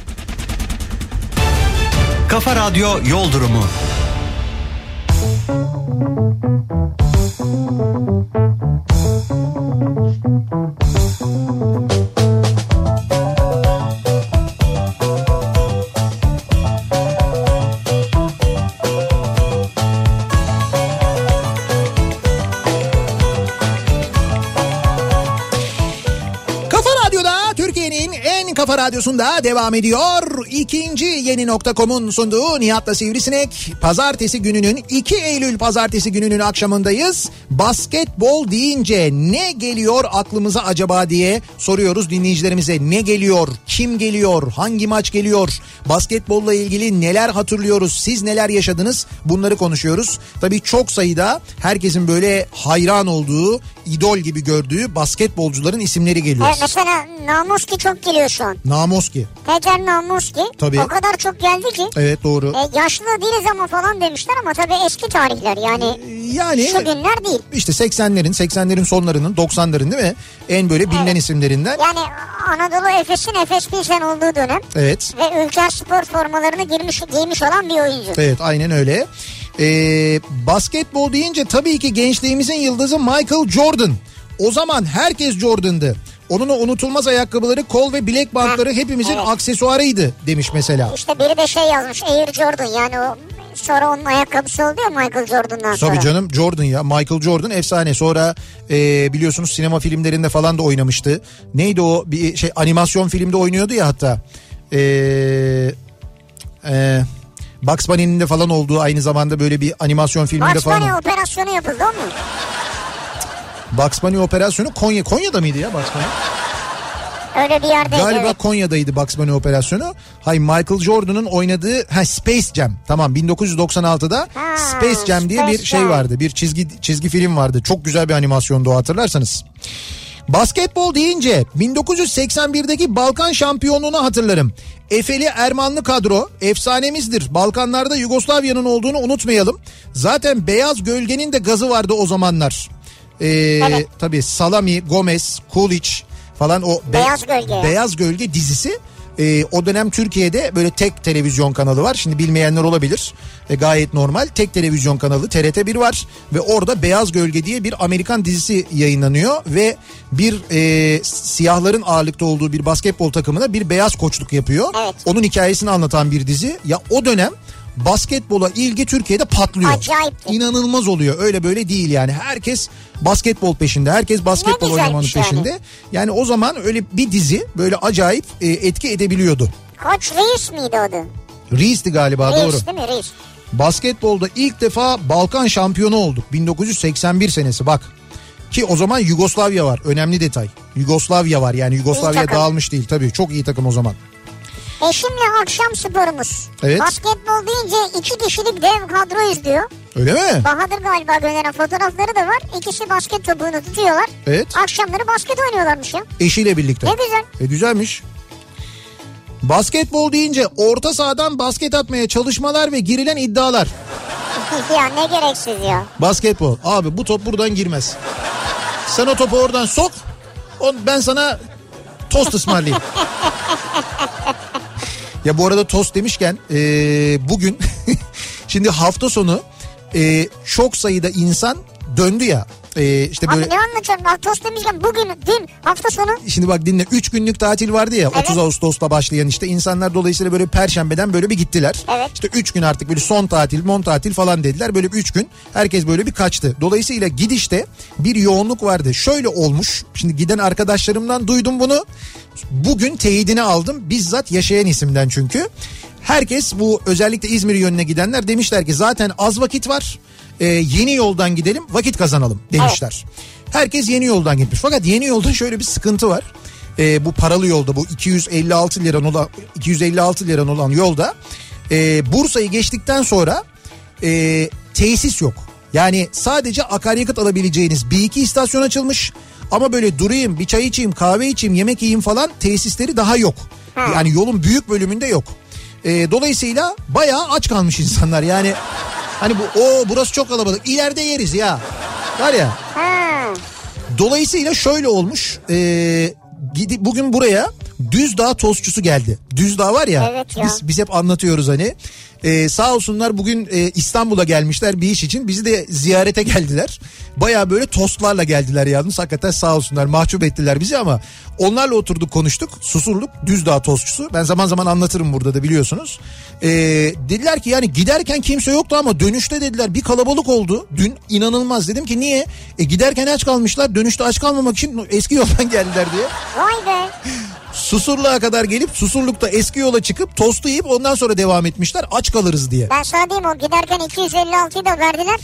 Kafa Radyo Yol Durumu. Kafa kafa radyosunda devam ediyor. İkinci yeni nokta.com'un sunduğu Nihat'la Sivrisinek. Pazartesi gününün 2 Eylül pazartesi gününün akşamındayız. Basketbol deyince ne geliyor aklımıza acaba diye soruyoruz dinleyicilerimize. Ne geliyor? Kim geliyor? Hangi maç geliyor? Basketbolla ilgili neler hatırlıyoruz? Siz neler yaşadınız? Bunları konuşuyoruz. Tabii çok sayıda herkesin böyle hayran olduğu, idol gibi gördüğü basketbolcuların isimleri geliyor. Evet, mesela Namuski çok geliyor şu an. Namoski. Peter Namuski. Tabii. O kadar çok geldi ki. Evet doğru. E, yaşlı değiliz ama falan demişler ama tabii eski tarihler yani. Yani Şu günler değil. işte 80'lerin 80'lerin sonlarının 90'ların değil mi? En böyle bilinen Evet. isimlerinden. Yani Anadolu Efes'in Efes Pilsen olduğu dönem Evet. ve Ülker Spor formalarını girmiş, giymiş olan bir oyuncu. Evet aynen öyle. Ee, basketbol deyince tabii ki gençliğimizin yıldızı Michael Jordan. O zaman herkes Jordan'dı. Onun o unutulmaz ayakkabıları, kol ve bilek bantları hepimizin evet. aksesuarıydı demiş mesela. İşte biri de şey yazmış Air Jordan yani o sonra onun ayakkabısı oldu ya Michael Jordan'dan sonra. Tabii canım Jordan ya Michael Jordan efsane sonra e, biliyorsunuz sinema filmlerinde falan da oynamıştı. Neydi o bir şey animasyon filmde oynuyordu ya hatta. E, e, Bugs Bunny'nin de falan olduğu aynı zamanda böyle bir animasyon filminde Bugs falan. Bunny operasyonu yapıldı o mu? Bugs Bunny operasyonu Konya Konya'da mıydı ya Bugs Bunny? Öyle bir yerdeydi. Galiba evet. Konya'daydı Bugs Bunny operasyonu. Hay Michael Jordan'ın oynadığı ha Space Jam. Tamam 1996'da Ha, Space Jam diye Space bir şey Jam. vardı. Bir çizgi çizgi film vardı. Çok güzel bir animasyondu o hatırlarsanız. Basketbol deyince 1981'deki Balkan şampiyonluğunu hatırlarım. Efeli Ermanlı kadro efsanemizdir. Balkanlarda Yugoslavya'nın olduğunu unutmayalım. Zaten Beyaz Gölge'nin de gazı vardı o zamanlar. Ee, Evet. Tabii Salami, Gomez, Kulic falan o Be- Beyaz Gölge. Beyaz Gölge dizisi e, o dönem Türkiye'de böyle tek televizyon kanalı var. Şimdi bilmeyenler olabilir. E, gayet normal. Tek televizyon kanalı TRT1 var ve orada Beyaz Gölge diye bir Amerikan dizisi yayınlanıyor ve bir e, siyahların ağırlıkta olduğu bir basketbol takımına bir beyaz koçluk yapıyor. Evet. Onun hikayesini anlatan bir dizi. Ya o dönem basketbola ilgi Türkiye'de patlıyor. Acayipti. İnanılmaz oluyor. Öyle böyle değil yani. Herkes basketbol peşinde. Herkes basketbol oynamanın yani. peşinde. Yani o zaman öyle bir dizi böyle acayip e, etki edebiliyordu. Koç Reis miydi adı? Reis'ti galiba doğru. Reis değil mi Reis? Basketbolda ilk defa Balkan şampiyonu olduk. 1981 senesi bak. Ki o zaman Yugoslavya var. Önemli detay. Yugoslavya var yani Yugoslavya dağılmış değil tabii. Çok iyi takım o zaman. Eşimle akşam sporumuz. Evet. Basketbol deyince iki kişilik dev kadro izliyor. Öyle mi? Bahadır galiba gönderen fotoğrafları da var. İkisi basket topuğunu tutuyorlar. Evet. Akşamları basket oynuyorlarmış ya. Eşiyle birlikte. Ne güzel. E güzelmiş. Basketbol deyince orta sahadan basket atmaya çalışmalar ve girilen iddialar. ya ne gereksiz ya. Basketbol. Abi bu top buradan girmez. Sen o topu oradan sok. on- Ben sana tost ısmarlayayım. ya bu arada tost demişken e, bugün şimdi hafta sonu e, çok sayıda insan döndü ya. E, işte böyle Abi ne anlatıyorsun? Lactose demişken bugün, dün, hafta sonu. Şimdi bak dinle 3 günlük tatil vardı ya Evet. 30 Ağustos'ta başlayan işte insanlar dolayısıyla böyle perşembeden böyle bir gittiler. Evet. İşte 3 gün artık böyle son tatil mon tatil falan dediler böyle bir 3 gün herkes böyle bir kaçtı. Dolayısıyla gidişte bir yoğunluk vardı. Şöyle olmuş şimdi giden arkadaşlarımdan duydum bunu bugün teyidini aldım bizzat yaşayan isimden çünkü. Herkes bu özellikle İzmir yönüne gidenler demişler ki zaten az vakit var. Ee, yeni yoldan gidelim vakit kazanalım demişler. Herkes yeni yoldan gitmiş. Fakat yeni yolda şöyle bir sıkıntı var. Ee, bu paralı yolda bu 256 liran olan 256 liran olan yolda e, Bursa'yı geçtikten sonra e, tesis yok. Yani sadece akaryakıt alabileceğiniz bir iki istasyon açılmış. Ama böyle durayım bir çay içeyim kahve içeyim yemek yiyeyim falan tesisleri daha yok. Yani yolun büyük bölümünde yok. E, dolayısıyla bayağı aç kalmış insanlar yani. Hani bu o burası çok kalabalık ileride yeriz ya. Var ya. Dolayısıyla şöyle olmuş. E, gidi, bugün buraya Düzdağ tostçusu geldi. Düzdağ var ya. Evet ya. Biz, biz hep anlatıyoruz hani. E, sağ olsunlar bugün e, İstanbul'a gelmişler bir iş için. Bizi de ziyarete geldiler. Baya böyle tostlarla geldiler yalnız. Hakikaten sağ olsunlar mahcup ettiler bizi ama onlarla oturduk konuştuk. Susurluk Düzdağ tostçusu. Ben zaman zaman anlatırım burada da biliyorsunuz. E, dediler ki yani giderken kimse yoktu ama dönüşte dediler bir kalabalık oldu. Dün inanılmaz dedim ki niye? E, giderken aç kalmışlar dönüşte aç kalmamak için eski yoldan geldiler diye. Vay be. Susurluğa kadar gelip Susurluk'ta eski yola çıkıp tostu yiyip ondan sonra devam etmişler aç kalırız diye. Ben sana diyeyim o giderken 256'yı da verdiler.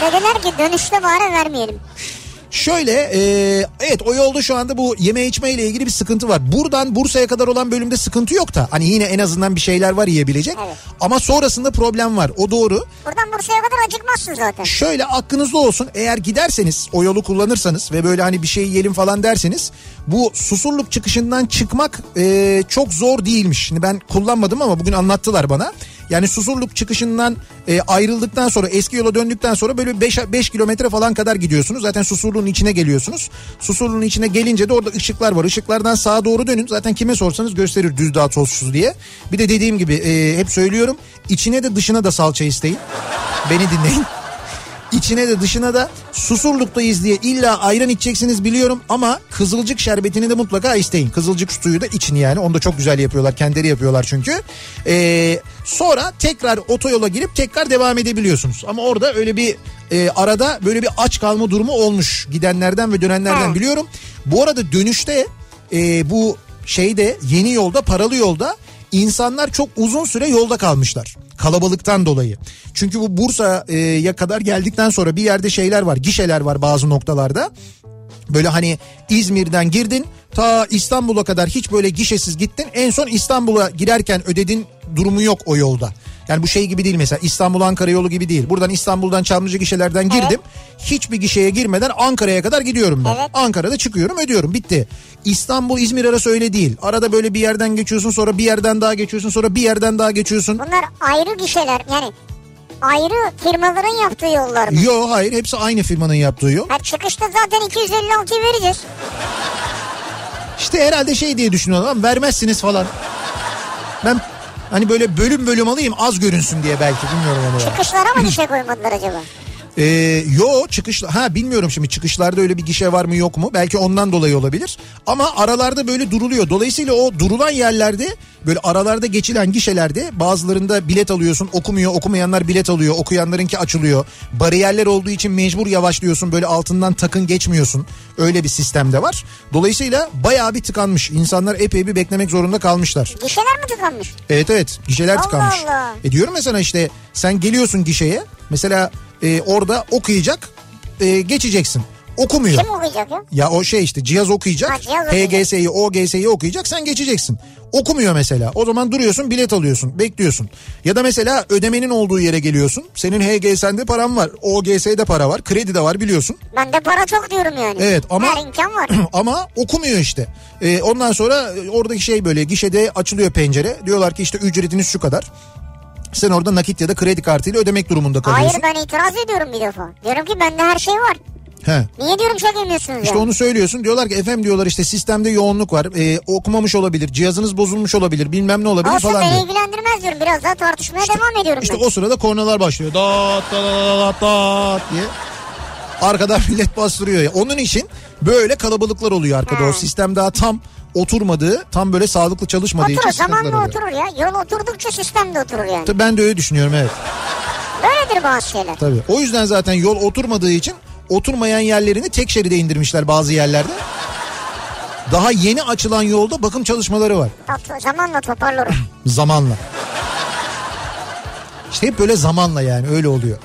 Dediler ki dönüşte bari vermeyelim. Şöyle e, evet o yolda şu anda bu yeme içme ile ilgili bir sıkıntı var. Buradan Bursa'ya kadar olan bölümde sıkıntı yok da hani yine en azından bir şeyler var yiyebilecek. Evet. Ama sonrasında problem var o doğru. Buradan Bursa'ya kadar acıkmazsın zaten. Şöyle aklınızda olsun eğer giderseniz o yolu kullanırsanız ve böyle hani bir şey yiyelim falan derseniz bu susurluk çıkışından çıkmak e, çok zor değilmiş. Şimdi ben kullanmadım ama bugün anlattılar bana. Yani Susurluk çıkışından e, ayrıldıktan sonra eski yola döndükten sonra böyle 5 5 kilometre falan kadar gidiyorsunuz. Zaten Susurluğun içine geliyorsunuz. Susurluğun içine gelince de orada ışıklar var. Işıklardan sağa doğru dönün. Zaten kime sorsanız gösterir Düzdağ tozsuz diye. Bir de dediğim gibi e, hep söylüyorum. içine de dışına da salça isteyin. Beni dinleyin. İçine de dışına da susurluktayız diye illa ayran içeceksiniz biliyorum ama kızılcık şerbetini de mutlaka isteyin. Kızılcık suyu da için yani onu da çok güzel yapıyorlar kendileri yapıyorlar çünkü. Ee, sonra tekrar otoyola girip tekrar devam edebiliyorsunuz. Ama orada öyle bir e, arada böyle bir aç kalma durumu olmuş gidenlerden ve dönenlerden Ha. biliyorum. Bu arada dönüşte e, bu şeyde yeni yolda paralı yolda insanlar çok uzun süre yolda kalmışlar. Kalabalıktan dolayı. Çünkü bu Bursa'ya kadar geldikten sonra bir yerde şeyler var, gişeler var bazı noktalarda. Böyle hani İzmir'den girdin ta İstanbul'a kadar hiç böyle gişesiz gittin. En son İstanbul'a girerken ödedin durumu yok o yolda. Yani bu şey gibi değil mesela İstanbul Ankara yolu gibi değil. Buradan İstanbul'dan Çamlıca gişelerden girdim. Hiçbir gişeye girmeden Ankara'ya kadar gidiyorum ben. Evet. Ankara'da çıkıyorum ödüyorum bitti. İstanbul İzmir arası öyle değil. Arada böyle bir yerden geçiyorsun sonra bir yerden daha geçiyorsun sonra bir yerden daha geçiyorsun. Bunlar ayrı gişeler yani ayrı firmaların yaptığı yollar mı? Yo hayır hepsi aynı firmanın yaptığı yol. Ha çıkışta zaten 256'yı vereceğiz. İşte herhalde şey diye düşünüyorlar ama vermezsiniz falan. Ben hani böyle bölüm bölüm alayım az görünsün diye belki bilmiyorum onu. Çıkışlara mı gişe koymadılar acaba? Ee, yo çıkış ha bilmiyorum şimdi çıkışlarda öyle bir gişe var mı yok mu? Belki ondan dolayı olabilir. Ama aralarda böyle duruluyor. Dolayısıyla o durulan yerlerde böyle aralarda geçilen gişelerde bazılarında bilet alıyorsun okumuyor okumayanlar bilet alıyor okuyanlarınki açılıyor. Bariyerler olduğu için mecbur yavaşlıyorsun böyle altından takın geçmiyorsun. Öyle bir sistem de var. Dolayısıyla bayağı bir tıkanmış. İnsanlar epey bir beklemek zorunda kalmışlar. Gişeler mi tıkanmış? Evet evet. Gişeler Allah tıkanmış. Allah. E diyorum mesela işte sen geliyorsun gişeye. Mesela e, orada okuyacak e, geçeceksin. Okumuyor. Kim okuyacak ya? Ya o şey işte cihaz okuyacak. Ha, cihaz. HGS'yi OGS'yi okuyacak sen geçeceksin. Okumuyor mesela. O zaman duruyorsun bilet alıyorsun bekliyorsun. Ya da mesela ödemenin olduğu yere geliyorsun. Senin HGS'nde paran var. OGS'de para var. Kredi de var biliyorsun. Bende para çok diyorum yani. Evet, ama- Her imkan var. Ama okumuyor işte. Ee, ondan sonra oradaki şey böyle gişede açılıyor pencere. Diyorlar ki işte ücretiniz şu kadar. Sen orada nakit ya da kredi kartıyla ödemek durumunda kalıyorsun. Hayır ben itiraz ediyorum bir defa. Diyorum ki bende her şey var. He. Niye diyorum çekemiyorsunuz İşte ya? onu söylüyorsun. Diyorlar ki efendim diyorlar işte sistemde yoğunluk var. Ee, okumamış olabilir. Cihazınız bozulmuş olabilir. Bilmem ne olabilir Olsun falan beni diyor. ilgilendirmez diyorum. Biraz daha tartışmaya devam ediyorum İşte ben. o sırada kornalar başlıyor. Dat dat dat dat dat diye. Arkadan millet bastırıyor. ya. Onun için böyle kalabalıklar oluyor arkada. Ha. O sistem daha tam oturmadığı, tam böyle sağlıklı çalışmadığı Oturur için sıkıntılar oluyor. oturur ya. Yol oturdukça sistem de oturur yani. Tabii ben de öyle düşünüyorum evet. Böyledir bazı şeyler. Tabii. O yüzden zaten yol oturmadığı için oturmayan yerlerini tek şeride indirmişler bazı yerlerde. Daha yeni açılan yolda bakım çalışmaları var. Zamanla toparlarız. Zamanla. İşte hep böyle zamanla yani öyle oluyor.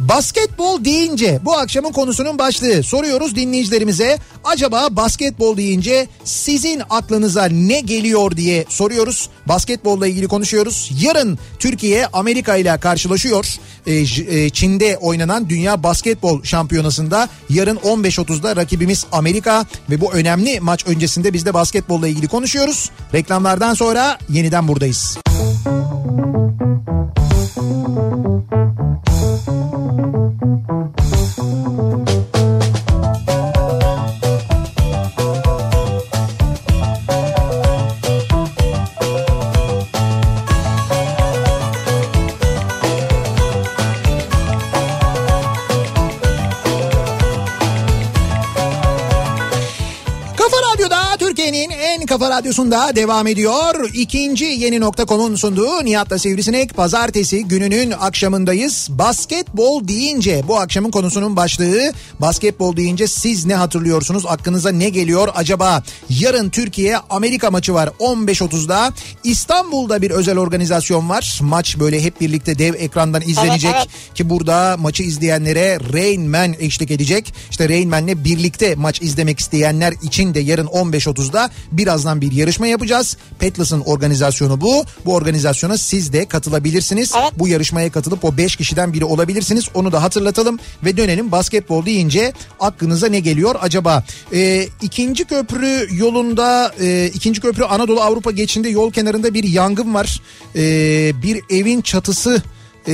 Basketbol deyince bu akşamın konusunun başlığı. Soruyoruz dinleyicilerimize. Acaba basketbol deyince sizin aklınıza ne geliyor diye soruyoruz. Basketbolla ilgili konuşuyoruz. Yarın Türkiye Amerika ile karşılaşıyor. Ee, e, Çin'de oynanan Dünya Basketbol Şampiyonası'nda yarın 15.30'da rakibimiz Amerika ve bu önemli maç öncesinde biz de basketbolla ilgili konuşuyoruz. Reklamlardan sonra yeniden buradayız. Kafa kafa radyosunda devam ediyor. İkinci yeni nokta.com'un sunduğu Nihat'la Sivrisinek pazartesi gününün akşamındayız. Basketbol deyince bu akşamın konusunun başlığı basketbol deyince siz ne hatırlıyorsunuz? Aklınıza ne geliyor acaba? Yarın Türkiye Amerika maçı var 15.30'da. İstanbul'da bir özel organizasyon var. Maç böyle hep birlikte dev ekrandan izlenecek. evet. Ki burada maçı izleyenlere Rain Man eşlik edecek. İşte Rain Man'le birlikte maç izlemek isteyenler için de yarın 15.30'da birazdan bir yarışma yapacağız. Petlas'ın organizasyonu bu. Bu organizasyona siz de katılabilirsiniz. Evet. Bu yarışmaya katılıp o 5 kişiden biri olabilirsiniz. Onu da hatırlatalım ve dönelim basketbol deyince aklınıza ne geliyor acaba? Ee, ikinci köprü yolunda e, ikinci köprü Anadolu Avrupa geçinde yol kenarında bir yangın var. Ee, bir evin çatısı e,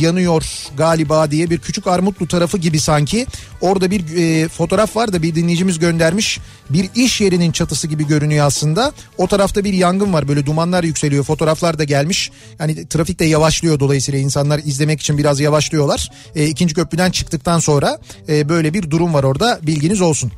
yanıyor galiba diye bir küçük Armutlu tarafı gibi sanki. Orada bir e, fotoğraf var da bir dinleyicimiz göndermiş. Bir iş yerinin çatısı gibi görünüyor aslında. O tarafta bir yangın var böyle dumanlar yükseliyor. Fotoğraflar da gelmiş. Yani trafik de yavaşlıyor dolayısıyla insanlar izlemek için biraz yavaşlıyorlar. E, ikinci köprüden çıktıktan sonra e, böyle bir durum var orada bilginiz olsun.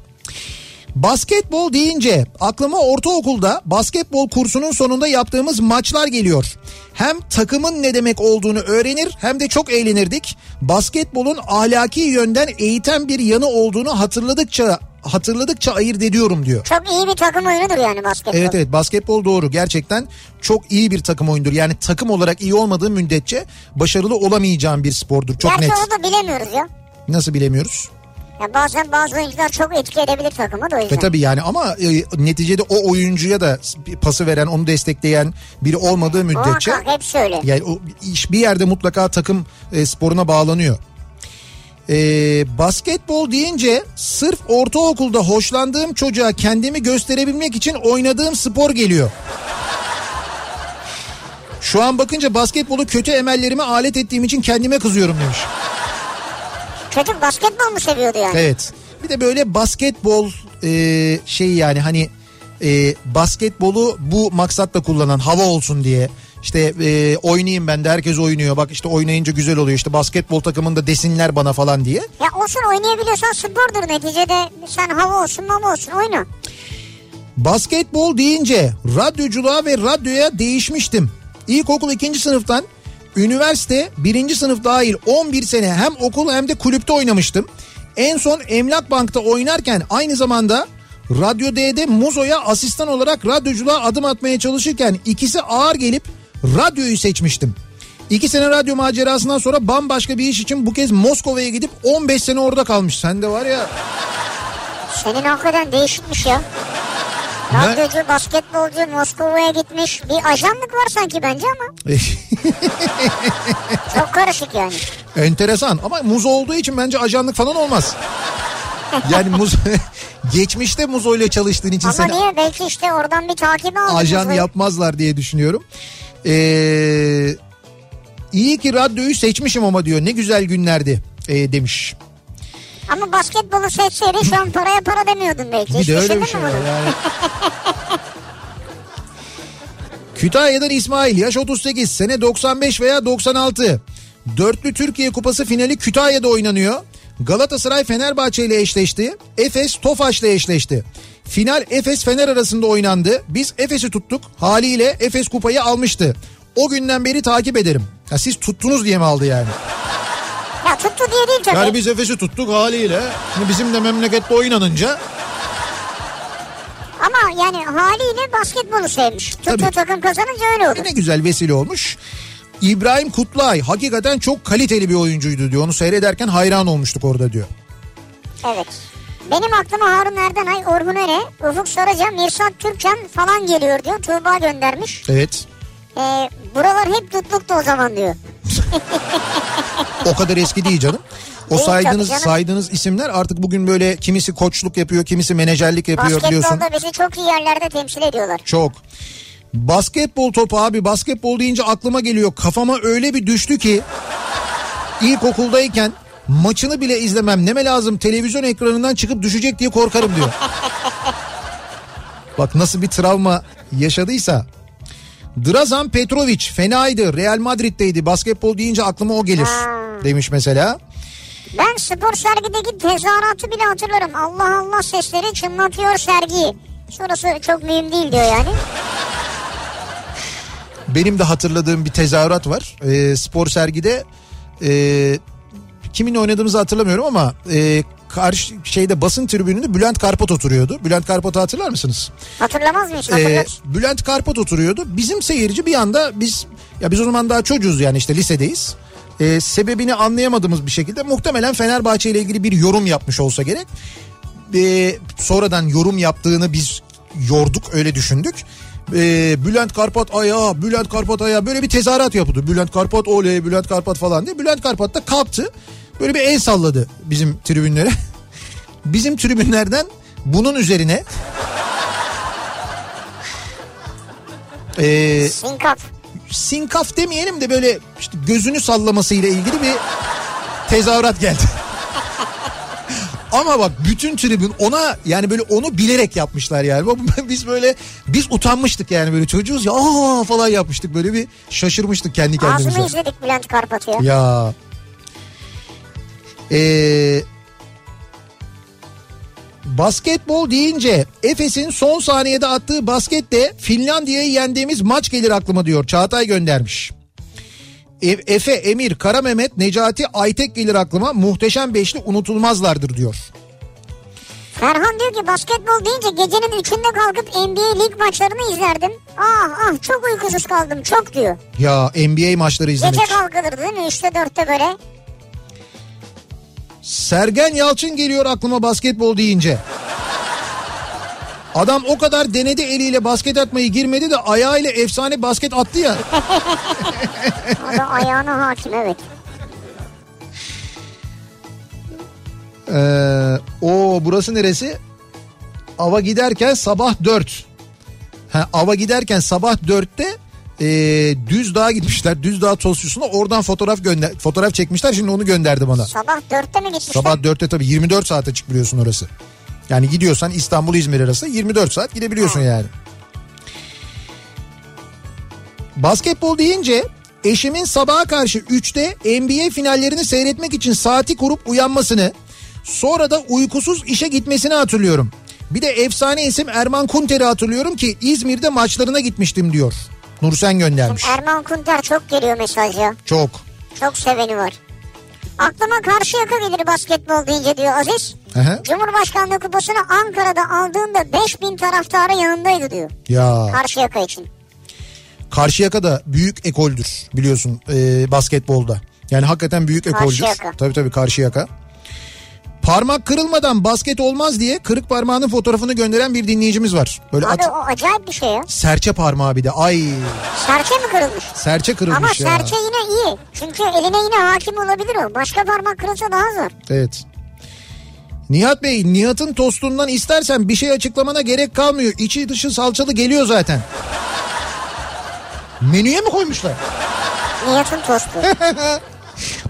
Basketbol deyince aklıma ortaokulda basketbol kursunun sonunda yaptığımız maçlar geliyor. Hem takımın ne demek olduğunu öğrenir hem de çok eğlenirdik. Basketbolun ahlaki yönden eğiten bir yanı olduğunu hatırladıkça hatırladıkça ayırt ediyorum diyor. Çok iyi bir takım oyunudur yani basketbol. Evet evet basketbol doğru gerçekten çok iyi bir takım oyundur. Yani takım olarak iyi olmadığı müddetçe başarılı olamayacağın bir spordur çok Gerçi net. onu da bilemiyoruz ya. Nasıl bilemiyoruz? Ya bazen bazı oyuncular çok etki edebilir takımı da o yüzden. Ve tabii yani ama e, neticede o oyuncuya da pası veren, onu destekleyen biri olmadığı müddetçe Muhakkak hepsi öyle. yani o iş bir yerde mutlaka takım e, sporuna bağlanıyor. E, basketbol deyince sırf ortaokulda hoşlandığım çocuğa kendimi gösterebilmek için oynadığım spor geliyor. Şu an bakınca basketbolu kötü emellerime alet ettiğim için kendime kızıyorum demiş. Çocuk basketbol mu seviyordu yani? Evet. Bir de böyle basketbol e, şey yani hani e, basketbolu bu maksatla kullanan hava olsun diye işte e, oynayayım ben de herkes oynuyor bak işte oynayınca güzel oluyor işte basketbol takımında desinler bana falan diye. Ya olsun oynayabiliyorsan spordur neticede. Sen hava olsun mama olsun oyna. Basketbol deyince radyoculuğa ve radyoya değişmiştim. İlkokul ikinci sınıftan üniversite birinci sınıf dahil 11 sene hem okul hem de kulüpte oynamıştım. En son Emlak Bank'ta oynarken aynı zamanda Radyo D'de Muzo'ya asistan olarak radyoculuğa adım atmaya çalışırken ikisi ağır gelip radyoyu seçmiştim. İki sene radyo macerasından sonra bambaşka bir iş için bu kez Moskova'ya gidip 15 sene orada kalmış. Sen de var ya Senin hakikaten değişikmiş ya. Radyocu, basketbolcu Moskova'ya gitmiş. Bir ajanlık var sanki bence ama. Çok karışık yani. Enteresan ama muz olduğu için bence ajanlık falan olmaz. Yani muz geçmişte Muzo ile çalıştığın için Ama seni niye? Belki işte oradan bir takip aldı. ajan Muzo'yu. yapmazlar diye düşünüyorum. Ee, iyi ki radyoyu seçmişim ama diyor ne güzel günlerdi ee, demiş. Ama basketbolu seçseydi şu an paraya para demiyordun belki. Bir Hiç de öyle bir şey var yani. Kütahya'dan İsmail yaş 38 sene 95 veya 96. Dörtlü Türkiye Kupası finali Kütahya'da oynanıyor. Galatasaray Fenerbahçe ile eşleşti. Efes Tofaş ile eşleşti. Final Efes Fener arasında oynandı. Biz Efes'i tuttuk. Haliyle Efes kupayı almıştı. O günden beri takip ederim. Ya siz tuttunuz diye mi aldı yani? Ya tuttu diye değil tabii. Yani biz Efes'i tuttuk haliyle. Şimdi bizim de memlekette oynanınca Ama yani haliyle basketbolu sevmiş. Tuttuğu Tabii. takım kazanınca öyle olur. Ne güzel vesile olmuş. İbrahim Kutlay hakikaten çok kaliteli bir oyuncuydu diyor. Onu seyrederken hayran olmuştuk orada diyor. Evet. Benim aklıma Harun Erdenay, Orhun Ere, Ufuk Sarıca, Mirsat Türkcan falan geliyor diyor. Tuğba göndermiş. Evet. Ee, buralar hep tutluktu o zaman diyor. O kadar eski değil canım. O Değil saydığınız saydığınız isimler artık bugün böyle kimisi koçluk yapıyor, kimisi menajerlik yapıyor biliyorsun. Basketbolda bizi çok iyi yerlerde temsil ediyorlar. Çok. Basketbol topu abi basketbol deyince aklıma geliyor. Kafama öyle bir düştü ki ilkokuldayken maçını bile izlemem. Neme lazım televizyon ekranından çıkıp düşecek diye korkarım diyor. Bak nasıl bir travma yaşadıysa. Drazan Petrovic fenaydı. Real Madrid'deydi. Basketbol deyince aklıma o gelir. Demiş mesela. Ben spor sergideki tezahüratı bile hatırlarım. Allah Allah sesleri çınlatıyor sergiyi. Sonrası çok mühim değil diyor yani. Benim de hatırladığım bir tezahürat var. Ee, spor sergide e, kiminle oynadığımızı hatırlamıyorum ama e, karşı şeyde basın tribününde Bülent Karpat oturuyordu. Bülent Karpat'ı hatırlar mısınız? Hatırlamaz mıyız? Ee. Bülent Karpat oturuyordu. Bizim seyirci bir anda biz ya biz o zaman daha çocuğuz yani işte lisedeyiz. Ee, sebebini anlayamadığımız bir şekilde muhtemelen Fenerbahçe ile ilgili bir yorum yapmış olsa gerek. Ee, sonradan yorum yaptığını biz yorduk öyle düşündük. Ee, Bülent Karpat ayağa, Bülent Karpat ayağa böyle bir tezahürat yapıldı. Bülent Karpat oley, Bülent Karpat falan diye. Bülent Karpat da kalktı. Böyle bir el salladı bizim tribünlere. bizim tribünlerden bunun üzerine ee, Sinkaf. sinkaf demeyelim de böyle işte gözünü sallamasıyla ilgili bir tezahürat geldi. Ama bak bütün tribün ona yani böyle onu bilerek yapmışlar yani. Biz böyle biz utanmıştık yani böyle çocuğuz ya aa falan yapmıştık böyle bir şaşırmıştık kendi kendimize. Ağzını izledik Bülent Karpat'ı ya. Ya. Ee, basketbol deyince Efes'in son saniyede attığı basketle Finlandiya'yı yendiğimiz maç gelir aklıma diyor. Çağatay göndermiş. E- Efe, Emir, Kara Mehmet, Necati, Aytek gelir aklıma. Muhteşem beşli unutulmazlardır diyor. Ferhan diyor ki basketbol deyince gecenin üçünde kalkıp NBA lig maçlarını izlerdim. Ah ah çok uykusuz kaldım çok diyor. Ya NBA maçları izlemek. Gece kalkılırdı değil mi? Üçte dörtte böyle. Sergen Yalçın geliyor aklıma basketbol deyince. Adam o kadar denedi eliyle basket atmayı girmedi de ayağıyla efsane basket attı ya. O da ayağına hakim evet. Ee, o burası neresi? Ava giderken sabah 4. Ha, ava giderken sabah 4'te e, düz dağa gitmişler. Düz dağ tostçusuna oradan fotoğraf gönder fotoğraf çekmişler. Şimdi onu gönderdi bana. Sabah dörtte mi gitmişler? Sabah 4'te tabii 24 saat açık biliyorsun orası. Yani gidiyorsan İstanbul İzmir arası 24 saat gidebiliyorsun yani. Basketbol deyince eşimin sabaha karşı 3'te NBA finallerini seyretmek için saati kurup uyanmasını sonra da uykusuz işe gitmesini hatırlıyorum. Bir de efsane isim Erman Kunter'i hatırlıyorum ki İzmir'de maçlarına gitmiştim diyor. Nursen göndermiş. Erman Kunter çok geliyor mesaj ya. Çok. Çok seveni var. Aklıma karşı yaka gelir basketbol deyince diyor Aziz. Hı. Cumhurbaşkanlığı kupasını Ankara'da aldığında 5000 taraftarı yanındaydı diyor. Ya. Karşı yaka için. Karşıyaka da büyük ekoldür biliyorsun e, basketbolda. Yani hakikaten büyük ekoldür. Karşıyaka. Tabii tabii Karşıyaka. Parmak kırılmadan basket olmaz diye kırık parmağının fotoğrafını gönderen bir dinleyicimiz var. Böyle Abi at, o acayip bir şey ya. serçe parmağı bir de. Ay Serçe mi kırılmış? serçe kırılmış Ama ya. serçe yine iyi. Çünkü eline yine hakim olabilir o. Başka parmak kırılsa daha zor. Evet. Nihat Bey Nihat'ın tostundan istersen bir şey açıklamana gerek kalmıyor. İçi dışı salçalı geliyor zaten. Menüye mi koymuşlar? Nihat'ın tostu.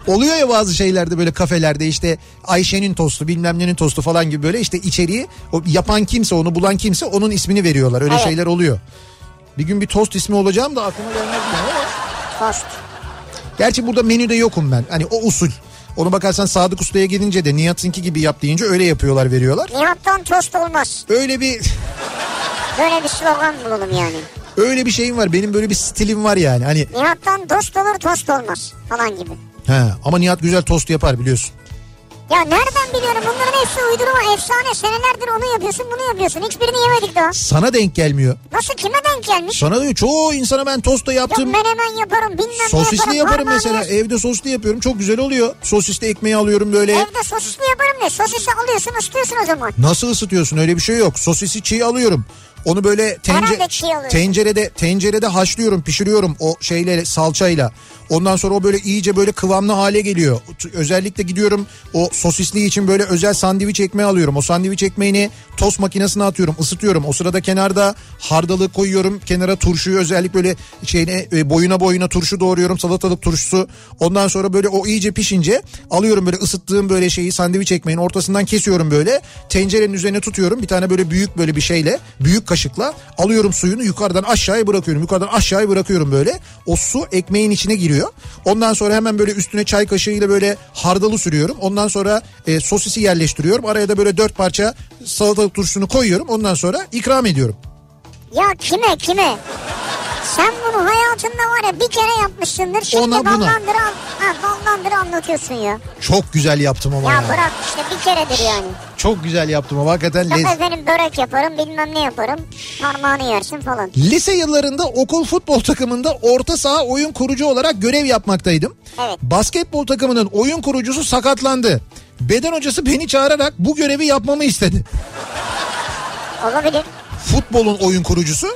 Oluyor ya bazı şeylerde böyle kafelerde işte Ayşe'nin tostu bilmem nenin tostu falan gibi böyle işte içeriği o yapan kimse onu bulan kimse onun ismini veriyorlar. Öyle Evet. şeyler oluyor. Bir gün bir tost ismi olacağım da aklıma gelmez mi ama. Tost. Gerçi burada menüde yokum ben. Hani o usul. Onu bakarsan Sadık Usta'ya gidince de Nihat'ınki gibi yap deyince öyle yapıyorlar veriyorlar. Nihat'tan tost olmaz. Öyle bir Böyle bir slogan bulalım yani. öyle bir şeyim var. Benim böyle bir stilim var yani. Hani Nihat'tan dost olur tost olmaz falan gibi. He, ama Nihat güzel tost yapar biliyorsun. Ya nereden biliyorum bunların hepsi uydurma efsane senelerdir onu yapıyorsun bunu yapıyorsun hiçbirini yemedik daha. Sana denk gelmiyor. Nasıl kime denk gelmiş? Sana diyor çoğu insana ben tost da Yok yaptım. menemen yaparım bilmem ne Sosisli yaparım mesela. yersin. Evde sosisli yapıyorum. Çok güzel oluyor. Sosisli ekmeği alıyorum böyle. Evde sosisli yaparım ne? Sosisi alıyorsun ısıtıyorsun o zaman. Nasıl ısıtıyorsun? Öyle bir şey yok. Sosisi çiğ alıyorum. Onu böyle tence- Herhalde çiğ alıyorsun. tencerede tencerede haşlıyorum, pişiriyorum o şeyle salçayla. Ondan sonra o böyle iyice böyle kıvamlı hale geliyor. Özellikle gidiyorum o sosisli için böyle özel sandviç ekmeği alıyorum. O sandviç ekmeğini tost makinesine atıyorum, ısıtıyorum. O sırada kenarda hardalı koyuyorum. Kenara turşuyu özellikle böyle şeyine e, boyuna boyuna turşu doğruyorum. Salatalık turşusu. Ondan sonra böyle o iyice pişince alıyorum böyle ısıttığım böyle şeyi sandviç ekmeğin ortasından kesiyorum böyle. Tencerenin üzerine tutuyorum. Bir tane böyle büyük böyle bir şeyle, büyük kaşıkla alıyorum suyunu yukarıdan aşağıya bırakıyorum. Yukarıdan aşağıya bırakıyorum böyle. O su ekmeğin içine giriyor. Ondan sonra hemen böyle üstüne çay kaşığıyla böyle hardalı sürüyorum. Ondan sonra e, sosisi yerleştiriyorum. Araya da böyle dört parça salatalık turşusunu koyuyorum. Ondan sonra ikram ediyorum. Ya kime kime? Sen bunu hayatında var ya bir kere yapmışsındır. Şimdi Ona, buna. ballandıra, ha, ballandıra anlatıyorsun ya. Çok güzel yaptım ama Ya ya. bırak işte bir keredir yani. Çok güzel yaptım ama hakikaten Yok lez- efendim börek yaparım bilmem ne yaparım. Parmağını yersin falan. Lise yıllarında okul futbol takımında orta saha oyun kurucu olarak görev yapmaktaydım. Evet. Basketbol takımının oyun kurucusu sakatlandı. Beden hocası beni çağırarak bu görevi yapmamı istedi. Olabilir. Futbolun oyun kurucusu,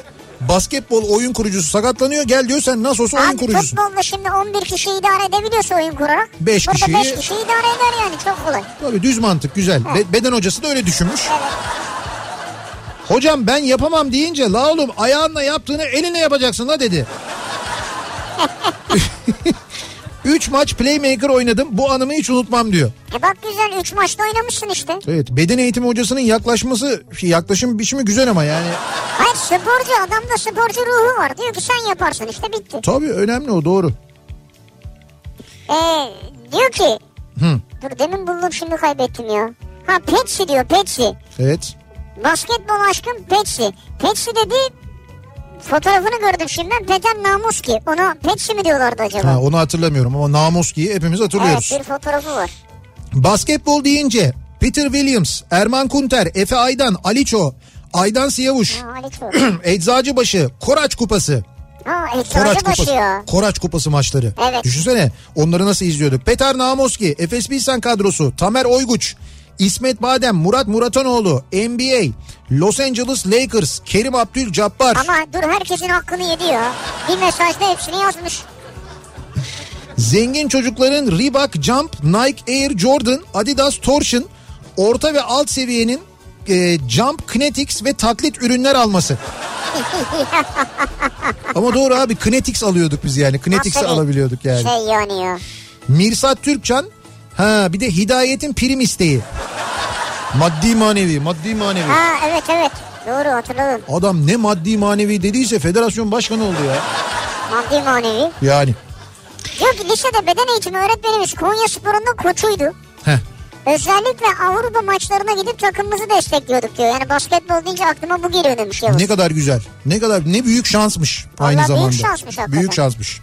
basketbol oyun kurucusu sakatlanıyor. Gel diyor sen nasıl olsa oyun kurucusun. futbolda şimdi 11 kişi idare edebiliyorsa oyun kurarak. Beş burada kişiyi- 5 kişi idare eder yani çok kolay. Tabii düz mantık güzel. Be- beden hocası da öyle düşünmüş. Hocam ben yapamam deyince la oğlum ayağınla yaptığını eline yapacaksın la dedi. Üç maç playmaker oynadım bu anımı hiç unutmam diyor. E bak güzel 3 maçta oynamışsın işte. Evet beden eğitimi hocasının yaklaşması yaklaşım biçimi güzel ama yani. Hayır sporcu adamda sporcu ruhu var. Diyor ki sen yaparsın işte bitti. Tabii önemli o doğru. Ee, diyor ki Hı. dur demin buldum şimdi kaybettim ya. Ha Pepsi diyor Pepsi. Evet. Basketbol aşkım Pepsi. Pepsi dedi fotoğrafını gördüm şimdi Peter Namuski. Ona Pepsi mi diyorlardı acaba? Ha, onu hatırlamıyorum ama Namuski'yi hepimiz hatırlıyoruz. evet bir fotoğrafı var. Basketbol deyince Peter Williams, Erman Kunter, Efe Aydan, Aliço, Aydan Siyavuş, Ha, Ali Çoğu. Eczacıbaşı, Koraç Kupası, Ha Koraç Kupası, başıyor. Koraç Kupası maçları. Evet. Düşünsene onları nasıl izliyorduk. Petar Namoski, Efes Pilsen kadrosu, Tamer Oyguç, İsmet Badem, Murat Muratanoğlu, NBA, Los Angeles Lakers, Kerim Abdül-Cabbar. Ama dur herkesin hakkını yedi ya. Bir mesajda hepsini yazmış. Zengin çocukların Reebok Jump, Nike Air Jordan, Adidas Torsion, orta ve alt seviyenin e, Jump, Kinetics ve taklit ürünler alması. Ama doğru abi Kinetics alıyorduk biz yani. Kinetics'i alabiliyorduk yani. Şey yani ya. Mirsat Türkcan ha bir de Hidayet'in prim isteği. Maddi manevi, maddi manevi. Ha evet evet. Doğru hatırladım. Adam ne maddi manevi dediyse federasyon başkanı oldu ya. Maddi manevi. Yani. Diyor ki lisede beden eğitimi öğretmenimiz Konya Sporu'nda koçuydu. Heh. Özellikle Avrupa maçlarına gidip takımımızı destekliyorduk diyor. Yani basketbol deyince aklıma bu geliyor demiş Yavuz. Ne kadar güzel. Ne kadar ne büyük şansmış Vallahi aynı büyük zamanda. şansmış hakikaten. Büyük şansmış.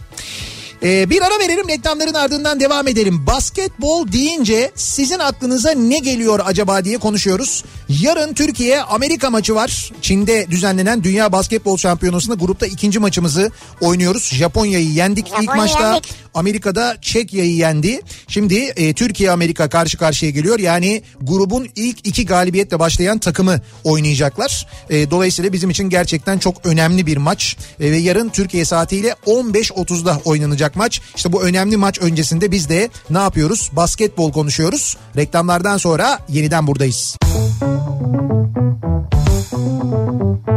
Ee, bir ara verelim reklamların ardından devam edelim. Basketbol deyince sizin aklınıza ne geliyor acaba diye konuşuyoruz. Yarın Türkiye Amerika maçı var. Çin'de düzenlenen Dünya Basketbol Şampiyonası'nda grupta ikinci maçımızı oynuyoruz. Japonya'yı yendik ilk Japonya maçta. yendik. Amerika'da Çekya'yı yendi. Şimdi e, Türkiye Amerika karşı karşıya geliyor. Yani grubun ilk iki galibiyetle başlayan takımı oynayacaklar. E, dolayısıyla bizim için gerçekten çok önemli bir maç. E, ve yarın Türkiye saatiyle 15.30'da oynanacak maç. İşte bu önemli maç öncesinde biz de ne yapıyoruz? Basketbol konuşuyoruz. Reklamlardan sonra yeniden buradayız. Kafa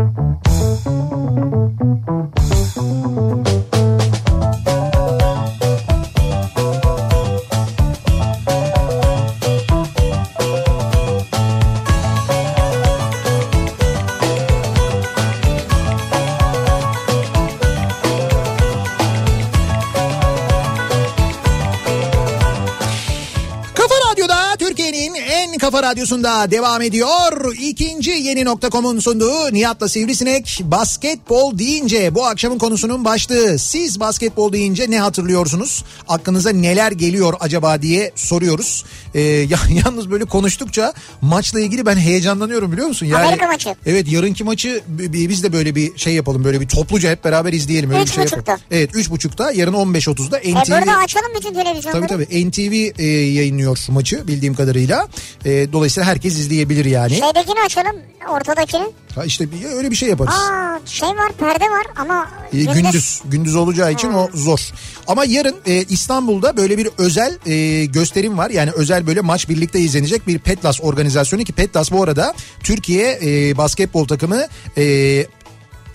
radyosunda devam ediyor. İkinci yeni nokta.com'un sunduğu Nihat'la Sivrisinek basketbol deyince bu akşamın konusunun başlığı. Siz basketbol deyince ne hatırlıyorsunuz? Aklınıza neler geliyor acaba diye soruyoruz. Ee, ya, yalnız böyle konuştukça maçla ilgili ben heyecanlanıyorum biliyor musun? Yani, Amerika maçı. Evet yarınki maçı biz de böyle bir şey yapalım böyle bir topluca hep beraber izleyelim. Öyle Üç bir şey buçukta. yapalım. Evet 3.30'da yarın 15.30'da E NTV. burada açalım bütün televizyonları. Tabii tabii NTV e, yayınlıyor maçı bildiğim kadarıyla. E, dolayısıyla herkes izleyebilir yani. Şeydekini açalım ortadakini. Ha işte bir- öyle bir şey yaparız. Aa şey var perde var ama E, gündüz gündüz olacağı için o zor. Ama yarın e, İstanbul'da böyle bir özel e, gösterim var. Yani özel böyle maç birlikte izlenecek bir Petlas organizasyonu ki Petlas bu arada Türkiye e, basketbol takımı e,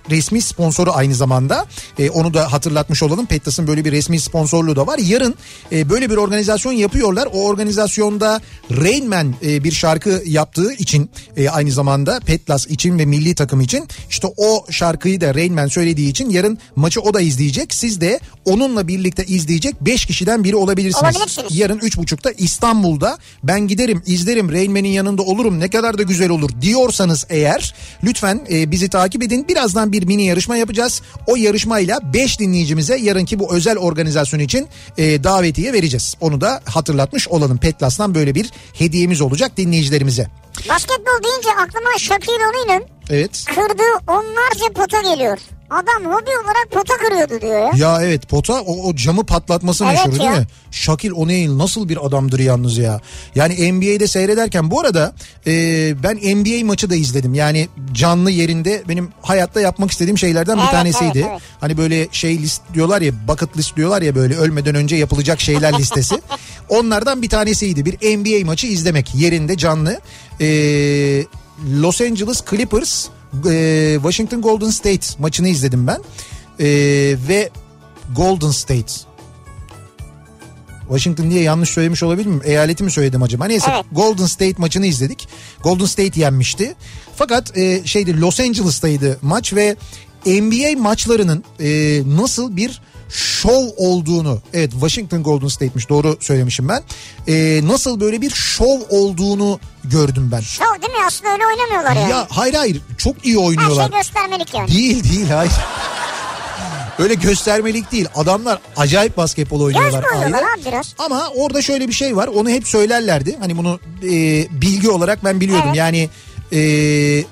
resmi sponsoru aynı zamanda. E, onu da hatırlatmış olalım. Petlas'ın böyle bir resmi sponsorluğu da var. Yarın e, böyle bir organizasyon yapıyorlar. O organizasyonda Rain Man e, bir şarkı yaptığı için e, aynı zamanda Petlas için ve milli takım için işte o şarkıyı da Rain Man söylediği için yarın maçı o da izleyecek. Siz de onunla birlikte izleyecek 5 kişiden biri olabilirsiniz. Olabilirsiniz. Yarın 3.30'da İstanbul'da ben giderim izlerim Rain Man'in yanında olurum ne kadar da güzel olur diyorsanız eğer lütfen e, bizi takip edin. Birazdan bir mini yarışma yapacağız. O yarışmayla 5 dinleyicimize yarınki bu özel organizasyon için e, davetiye vereceğiz. Onu da hatırlatmış olalım. Petlas'tan böyle bir hediyemiz olacak dinleyicilerimize. Basketbol deyince aklıma Shaquille O'Neal'ın Evet. kırdığı onlarca pota geliyor. Adam hobi olarak pota kırıyordu diyor ya. Ya evet pota o, o camı patlatması Evet meşhur ya. değil mi? Shaquille O'Neal nasıl bir adamdır yalnız ya. Yani NBA'de seyrederken bu arada e, ben NBA maçı da izledim. Yani canlı yerinde benim hayatta yapmak istediğim şeylerden bir Evet, tanesiydi. evet, evet. Hani böyle şey list diyorlar ya bucket list diyorlar ya böyle ölmeden önce yapılacak şeyler listesi. Onlardan bir tanesiydi bir NBA maçı izlemek yerinde canlı. E, Los Angeles Clippers e, Washington Golden State maçını izledim ben. E, ve Golden State. Washington diye yanlış söylemiş olabilir miyim? Eyaleti mi söyledim acaba? Neyse Evet. Golden State maçını izledik. Golden State yenmişti. Fakat e, şeydi Los Angeles'taydı maç ve NBA maçlarının e, nasıl bir şov olduğunu evet Washington Golden State'miş doğru söylemişim ben. E, nasıl böyle bir şov olduğunu gördüm ben. Şov değil mi? Aslında öyle oynamıyorlar yani. Ya hayır hayır çok iyi Her oynuyorlar. şey göstermelik yani. Değil değil hayır. Öyle göstermelik değil. Adamlar acayip basketbol oynuyorlar. Ayrı. abi biraz. Ama orada şöyle bir şey var. Onu hep söylerlerdi. Hani bunu e, bilgi olarak ben biliyordum. Evet. Yani e,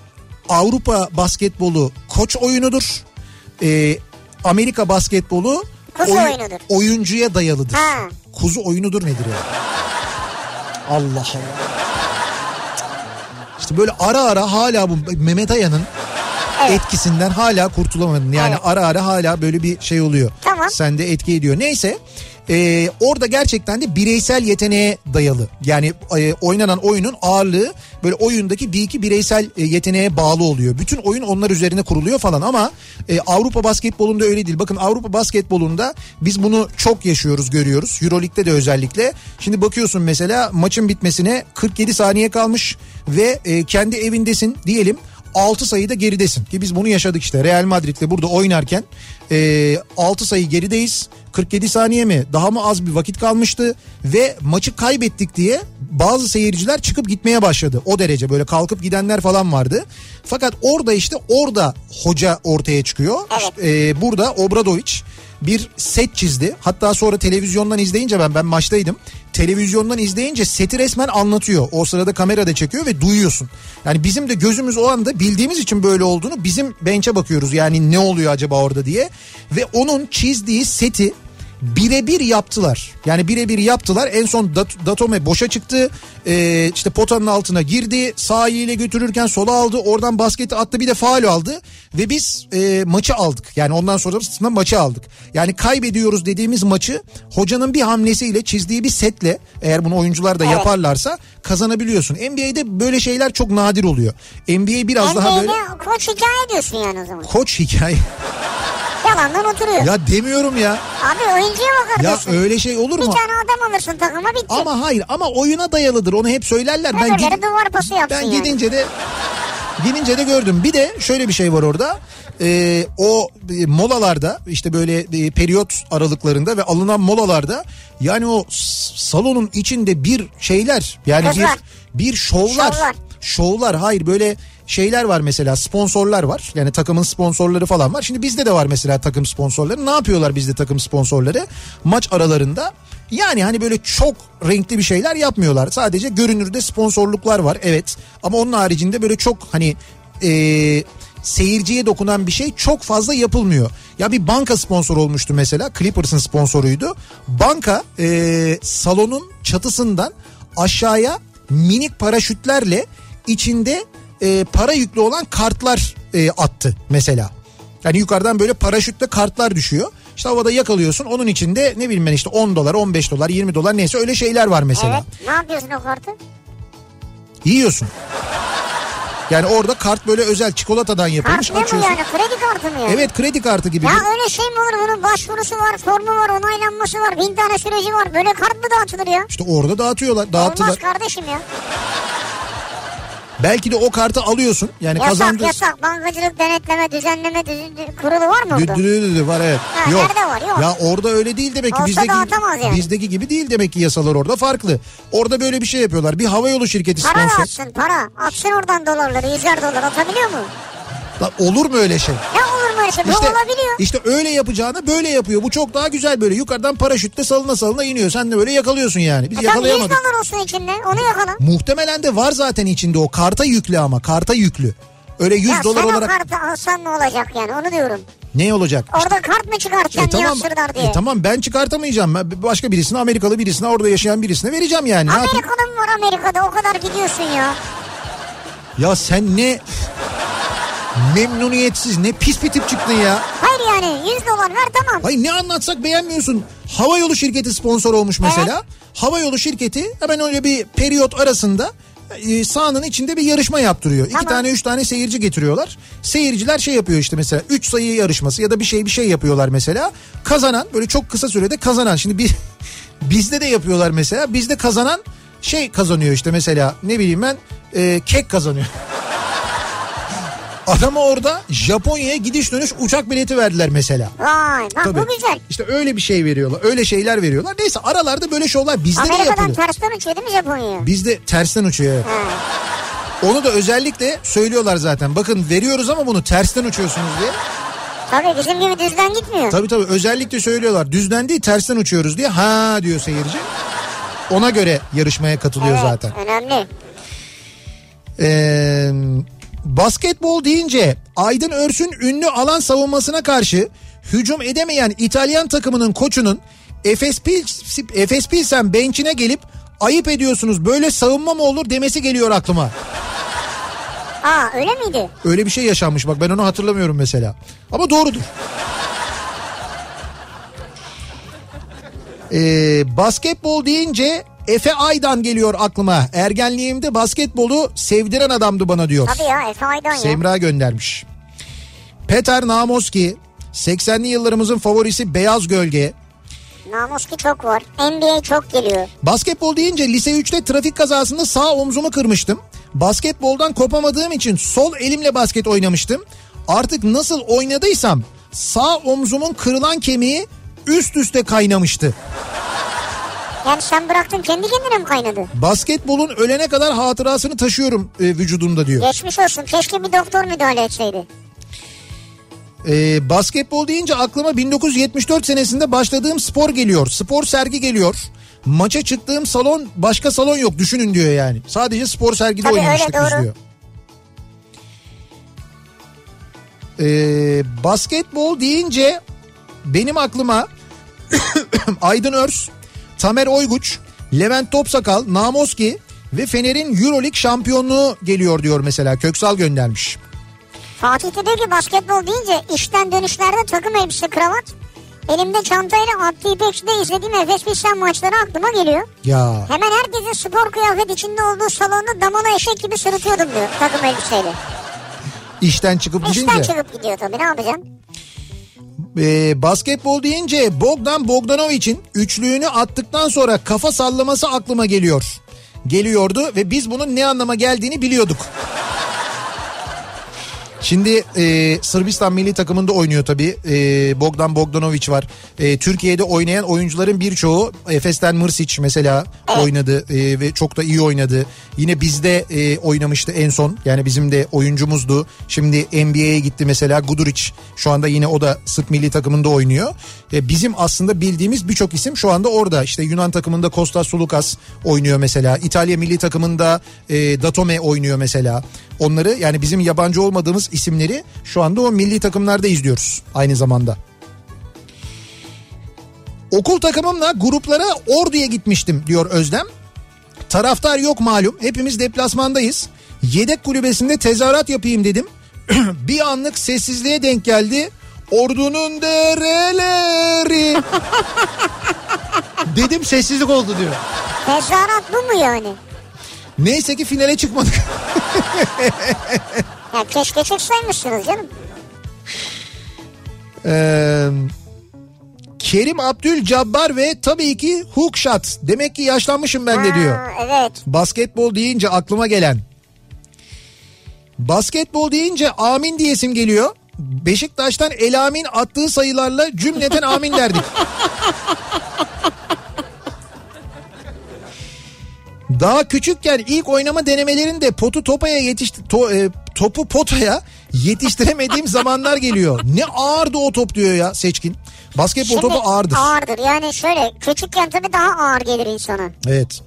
Avrupa basketbolu koç oyunudur. E, Amerika basketbolu Kuzu oyunudur. oyuncuya dayalıdır. Ha. Kuzu oyunudur nedir ya? Allah Allah. İşte böyle ara ara hala bu Mehmet Aya'nın Evet. etkisinden hala kurtulamadın. Yani Evet. ara ara hala böyle bir şey oluyor. Tamam. Sende etki ediyor. Neyse e, orada gerçekten de bireysel yeteneğe dayalı. Yani e, oynanan oyunun ağırlığı böyle oyundaki bir iki bireysel e, yeteneğe bağlı oluyor. Bütün oyun onlar üzerine kuruluyor falan ama e, Avrupa basketbolunda öyle değil. Bakın Avrupa basketbolunda biz bunu çok yaşıyoruz görüyoruz. Euroleague'de de özellikle. Şimdi bakıyorsun mesela maçın bitmesine 47 saniye kalmış ve e, kendi evindesin diyelim. 6 sayıda geridesin. Ki biz bunu yaşadık işte. Real Madrid'le burada oynarken e, 6 sayı gerideyiz. 47 saniye mi? Daha mı az bir vakit kalmıştı? Ve maçı kaybettik diye bazı seyirciler çıkıp gitmeye başladı. O derece böyle kalkıp gidenler falan vardı. Fakat orada işte orada hoca ortaya çıkıyor. Evet. İşte, e, burada Obradoviç bir set çizdi. Hatta sonra televizyondan izleyince ben ben maçtaydım. Televizyondan izleyince seti resmen anlatıyor. O sırada kamera da çekiyor ve duyuyorsun. Yani bizim de gözümüz o anda bildiğimiz için böyle olduğunu bizim bench'e bakıyoruz. Yani ne oluyor acaba orada diye. Ve onun çizdiği seti birebir yaptılar. Yani birebir yaptılar. En son Dat- Datome boşa çıktı. Ee, işte potanın altına girdi. Sağ eliyle götürürken sola aldı. Oradan basketi attı bir de faul aldı. Ve biz e, maçı aldık. Yani ondan sonra aslında maçı aldık. Yani kaybediyoruz dediğimiz maçı hocanın bir hamlesiyle çizdiği bir setle eğer bunu oyuncular da Evet. yaparlarsa kazanabiliyorsun. NBA'de böyle şeyler çok nadir oluyor. NBA biraz daha NBA'de böyle koç hikaye diyorsun yani o zaman. koç hikaye. Yalandan oturuyor. ya demiyorum ya. Abi oyuncuya bakar Ya diyorsun. öyle şey olur Bir mu? tane adam alırsın takıma bitti. Ama hayır ama oyuna dayalıdır onu hep söylerler. Ben, Öbürleri gid- duvar pası yapsın ben yani. gidince de gidince de gördüm. Bir de şöyle bir şey var orada. Ee, o e, molalarda işte böyle e, periyot aralıklarında ve alınan molalarda yani o s- salonun içinde bir şeyler yani Kızlar. bir bir şovlar. Şovlar. Şovlar hayır böyle şeyler var mesela sponsorlar var. Yani takımın sponsorları falan var. Şimdi bizde de var mesela takım sponsorları. Ne yapıyorlar bizde takım sponsorları? Maç aralarında yani hani böyle çok renkli bir şeyler yapmıyorlar. Sadece görünürde sponsorluklar var evet. Ama onun haricinde böyle çok hani eee seyirciye dokunan bir şey çok fazla yapılmıyor. Ya bir banka sponsor olmuştu mesela. Clippers'ın sponsoruydu. Banka eee, salonun çatısından aşağıya minik paraşütlerle içinde e, para yüklü olan kartlar e, attı mesela. Yani yukarıdan böyle paraşütle kartlar düşüyor. İşte havada yakalıyorsun onun içinde ne bileyim ben işte 10 dolar 15 dolar 20 dolar neyse öyle şeyler var mesela. Evet. Ne yapıyorsun o kartı? Yiyorsun. Yani orada kart böyle özel çikolatadan yapılmış Kart ne bu açıyorsun. yani? Kredi kartı mı yani? Evet kredi kartı gibi. Ya öyle şey mi olur? Bunun başvurusu var, formu var, onaylanması var, bin tane süreci var. Böyle kart mı dağıtılır ya? İşte orada dağıtıyorlar, dağıttılar. Olmaz kardeşim ya. Belki de o kartı alıyorsun. Yani Yasak kazandı. yasak. Bankacılık denetleme, düzenleme düzen- kurulu var mı orada? Düdürü var evet. Ha, nerede var? Yok. Ya orada öyle değil demek ki. Olsa bizdeki, yani. bizdeki gibi değil demek ki yasalar orada farklı. Orada böyle bir şey yapıyorlar. Bir havayolu şirketi Para sponsor. atsın para. Atsın oradan dolarları, yüzer dolar atabiliyor mu? Lan olur mu öyle şey? Ne olur mu öyle şey? Bu İşte, olabiliyor. işte öyle yapacağını böyle yapıyor. Bu çok daha güzel böyle. Yukarıdan paraşütle salına salına iniyor. Sen de böyle yakalıyorsun yani. Biz E tabii 100 yakalayamadık. dolar olsun içinde. Onu yakala. Muhtemelen de var zaten içinde o. Karta yüklü ama. Karta yüklü. Öyle 100 ya dolar olarak kartı alsan ne olacak yani onu diyorum. ne olacak? Orada kart mı E çıkartacaksın tamam, yapsırlar diye. e tamam ben çıkartamayacağım. Ben başka birisine Amerikalı birisine orada yaşayan birisine vereceğim yani. Amerika'da mı var Amerika'da o kadar gidiyorsun ya. Ya sen ne memnuniyetsiz ne pis bir tip çıktın ya. Hayır yani 100 dolar ver tamam. Ay ne anlatsak beğenmiyorsun. Havayolu şirketi sponsor olmuş mesela. Havayolu şirketi hemen öyle bir periyot arasında e, sahanın içinde bir yarışma yaptırıyor. İki Tamam. tane üç tane seyirci getiriyorlar. Seyirciler şey yapıyor işte mesela üç sayı yarışması ya da bir şey bir şey yapıyorlar mesela. Kazanan böyle çok kısa sürede kazanan. Şimdi bir bizde de yapıyorlar mesela. Bizde kazanan şey kazanıyor işte mesela ne bileyim ben e, kek kazanıyor. Adama orada Japonya'ya gidiş dönüş uçak bileti verdiler mesela. Vay bak Tabii. bu güzel. İşte öyle bir şey veriyorlar. Öyle şeyler veriyorlar. Neyse aralarda böyle şovlar bizde de Amerika'dan yapılıyor. tersten uçuyor değil mi Japonya'ya? Bizde tersten uçuyor evet. Ha. Onu da özellikle söylüyorlar zaten. Bakın veriyoruz ama bunu tersten uçuyorsunuz diye. Tabii bizim gibi düzden gitmiyor. Tabii tabii özellikle söylüyorlar. Düzden değil tersten uçuyoruz diye. Ha diyor seyirci. Ona göre yarışmaya katılıyor evet, zaten. önemli. Ee, basketbol deyince Aydın Örs'ün ünlü alan savunmasına karşı hücum edemeyen İtalyan takımının koçunun Efes, Pils, Efes Pilsen bench'ine gelip ayıp ediyorsunuz böyle savunma mı olur demesi geliyor aklıma. Aa öyle miydi? Öyle bir şey yaşanmış bak ben onu hatırlamıyorum mesela. Ama doğrudur. Ee, basketbol deyince Efe Aydan geliyor aklıma. Ergenliğimde basketbolu sevdiren adamdı bana diyor. Tabii ya Efe Aydan ya. Semra göndermiş. Peter Namoski 80'li yıllarımızın favorisi Beyaz Gölge. Namuski çok var. NBA çok geliyor. Basketbol deyince lise 3'te trafik kazasında sağ omzumu kırmıştım. Basketboldan kopamadığım için sol elimle basket oynamıştım. Artık nasıl oynadıysam sağ omzumun kırılan kemiği üst üste kaynamıştı. Yani sen bıraktın kendi kendine mi kaynadı? Basketbolun ölene kadar hatırasını taşıyorum e, vücudumda diyor. Geçmiş olsun. Keşke bir doktor müdahale etseydi. Ee, basketbol deyince aklıma 1974 senesinde başladığım spor geliyor. Spor sergi geliyor. Maça çıktığım salon başka salon yok düşünün diyor yani. Sadece spor sergide Tabii öyle, oynamıştık biz doğru. diyor. Ee, basketbol deyince benim aklıma Aydın Örs, Tamer Oyguç, Levent Topsakal, Namoski ve Fener'in Euroleague şampiyonluğu geliyor diyor mesela. Köksal göndermiş. Fatih de diyor ki basketbol deyince işten dönüşlerde takım elbise kravat. Elimde çantayla Abdi İpekçi'de izlediğim Efes Pilsen maçları aklıma geliyor. Ya Hemen herkesin spor kıyafet içinde olduğu salonda damalı eşek gibi sırıtıyordum diyor takım elbiseyle. işten çıkıp İşten gidince. çıkıp gidiyor tabii ne yapacaksın? Ee, basketbol deyince Bogdan Bogdanovic'in üçlüğünü attıktan sonra kafa sallaması aklıma geliyor. Geliyordu ve biz bunun ne anlama geldiğini biliyorduk. Şimdi e, Sırbistan milli takımında oynuyor tabii. E, Bogdan Bogdanovic var. E, Türkiye'de oynayan oyuncuların birçoğu Efes'ten Mırsic mesela oynadı e, ve çok da iyi oynadı. Yine bizde e, oynamıştı en son. Yani bizim de oyuncumuzdu. Şimdi NBA'ye gitti mesela Guduric. Şu anda yine o da Sırp milli takımında oynuyor. E, bizim aslında bildiğimiz birçok isim şu anda orada. İşte Yunan takımında Kostas Sulukas oynuyor mesela. İtalya milli takımında e, Datome oynuyor mesela. Onları yani bizim yabancı olmadığımız isimleri şu anda o milli takımlarda izliyoruz aynı zamanda. Okul takımımla gruplara Ordu'ya gitmiştim diyor Özlem. Taraftar yok malum. Hepimiz deplasmandayız. Yedek kulübesinde tezahürat yapayım dedim. bir anlık sessizliğe denk geldi. Ordunun dereleri. dedim sessizlik oldu diyor. Tezahürat bu mu yani? Neyse ki finale çıkmadık. Ya keşke çıksaymışsınız canım. Ee, Kerim Abdülcabbar ve tabii ki hook shot. Demek ki yaşlanmışım ben de diyor. Ha, evet. Basketbol deyince aklıma gelen. Basketbol deyince amin diyesim geliyor. Beşiktaş'tan Elamin attığı sayılarla cümleten amin derdik. Daha küçükken ilk oynama denemelerinde potu topaya yetişti to- e, topu potaya yetiştiremediğim zamanlar geliyor. Ne ağırdı o top diyor ya Seçkin. Basketbol topu ağırdır. Ağırdır yani şöyle küçükken tabii daha ağır gelir insana. Evet.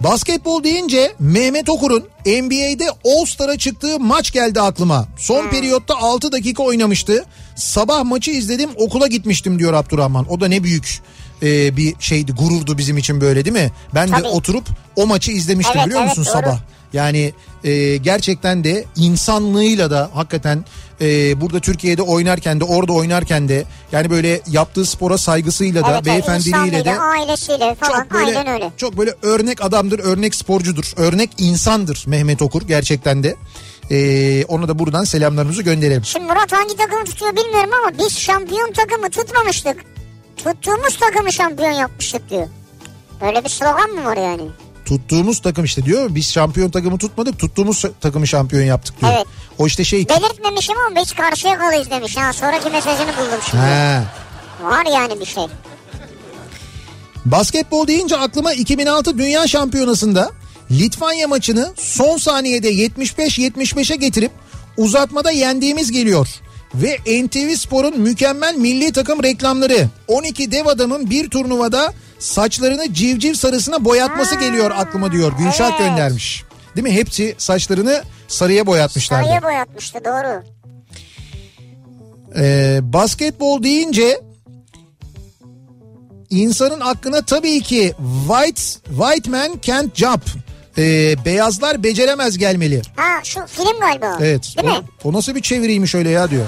Basketbol deyince Mehmet Okur'un NBA'de All-Star'a çıktığı maç geldi aklıma. Son periyotta 6 dakika oynamıştı. Sabah maçı izledim okula gitmiştim diyor Abdurrahman. O da ne büyük e, bir şeydi gururdu bizim için böyle değil mi? Ben Tabii. de oturup o maçı izlemiştim Evet, biliyor evet, musun doğru. sabah. Yani e, gerçekten de insanlığıyla da hakikaten e, burada Türkiye'de oynarken de orada oynarken de yani böyle yaptığı spora saygısıyla da Evet, beyefendiliğiyle de ailesiyle falan çok böyle aynen öyle. çok böyle örnek adamdır, örnek sporcudur, örnek insandır Mehmet Okur gerçekten de. Ee, ona da buradan selamlarımızı gönderelim. Şimdi Murat hangi takımı tutuyor bilmiyorum ama biz şampiyon takımı tutmamıştık. Tuttuğumuz takımı şampiyon yapmıştık diyor. Böyle bir slogan mı var yani? Tuttuğumuz takım işte diyor. Biz şampiyon takımı tutmadık, tuttuğumuz takımı şampiyon yaptık diyor. Evet. O işte şey. Belirtmemişim ama biz karşıya kalıyız demiş. Ha, sonraki mesajını buldum şimdi. He. Var yani bir şey. Basketbol deyince aklıma 2006 Dünya Şampiyonası'nda Litvanya maçını son saniyede 75-75'e getirip uzatmada yendiğimiz geliyor. Ve NTV Spor'un mükemmel milli takım reklamları 12 dev adamın bir turnuvada saçlarını civciv sarısına boyatması geliyor aklıma diyor. Gülşah evet. göndermiş. Değil mi? Hepsi saçlarını sarıya boyatmışlardı. Sarıya boyatmıştı doğru. Ee, basketbol deyince insanın aklına tabii ki white white man can't jump. Ee, beyazlar beceremez gelmeli. Ha şu film galiba. Evet. Değil o, mi? o nasıl bir çeviriymiş öyle ya diyor.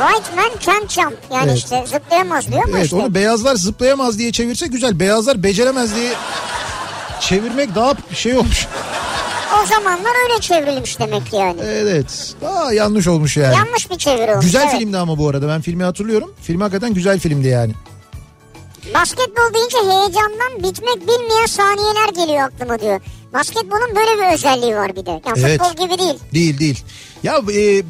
White man can't jump. Yani Evet. işte zıplayamaz diyor ama Evet işte. onu beyazlar zıplayamaz diye çevirse güzel. Beyazlar beceremez diye çevirmek daha şey olmuş. O zamanlar öyle çevrilmiş demek ki yani. Evet. Daha yanlış olmuş yani. Yanlış bir çeviri olmuş. Güzel evet. filmdi ama bu arada ben filmi hatırlıyorum. Film hakikaten güzel filmdi yani. Basketbol deyince heyecandan bitmek bilmeyen saniyeler geliyor aklıma diyor. Basketbolun böyle bir özelliği var bir de. Yani Evet. futbol gibi değil. Değil değil. Ya e,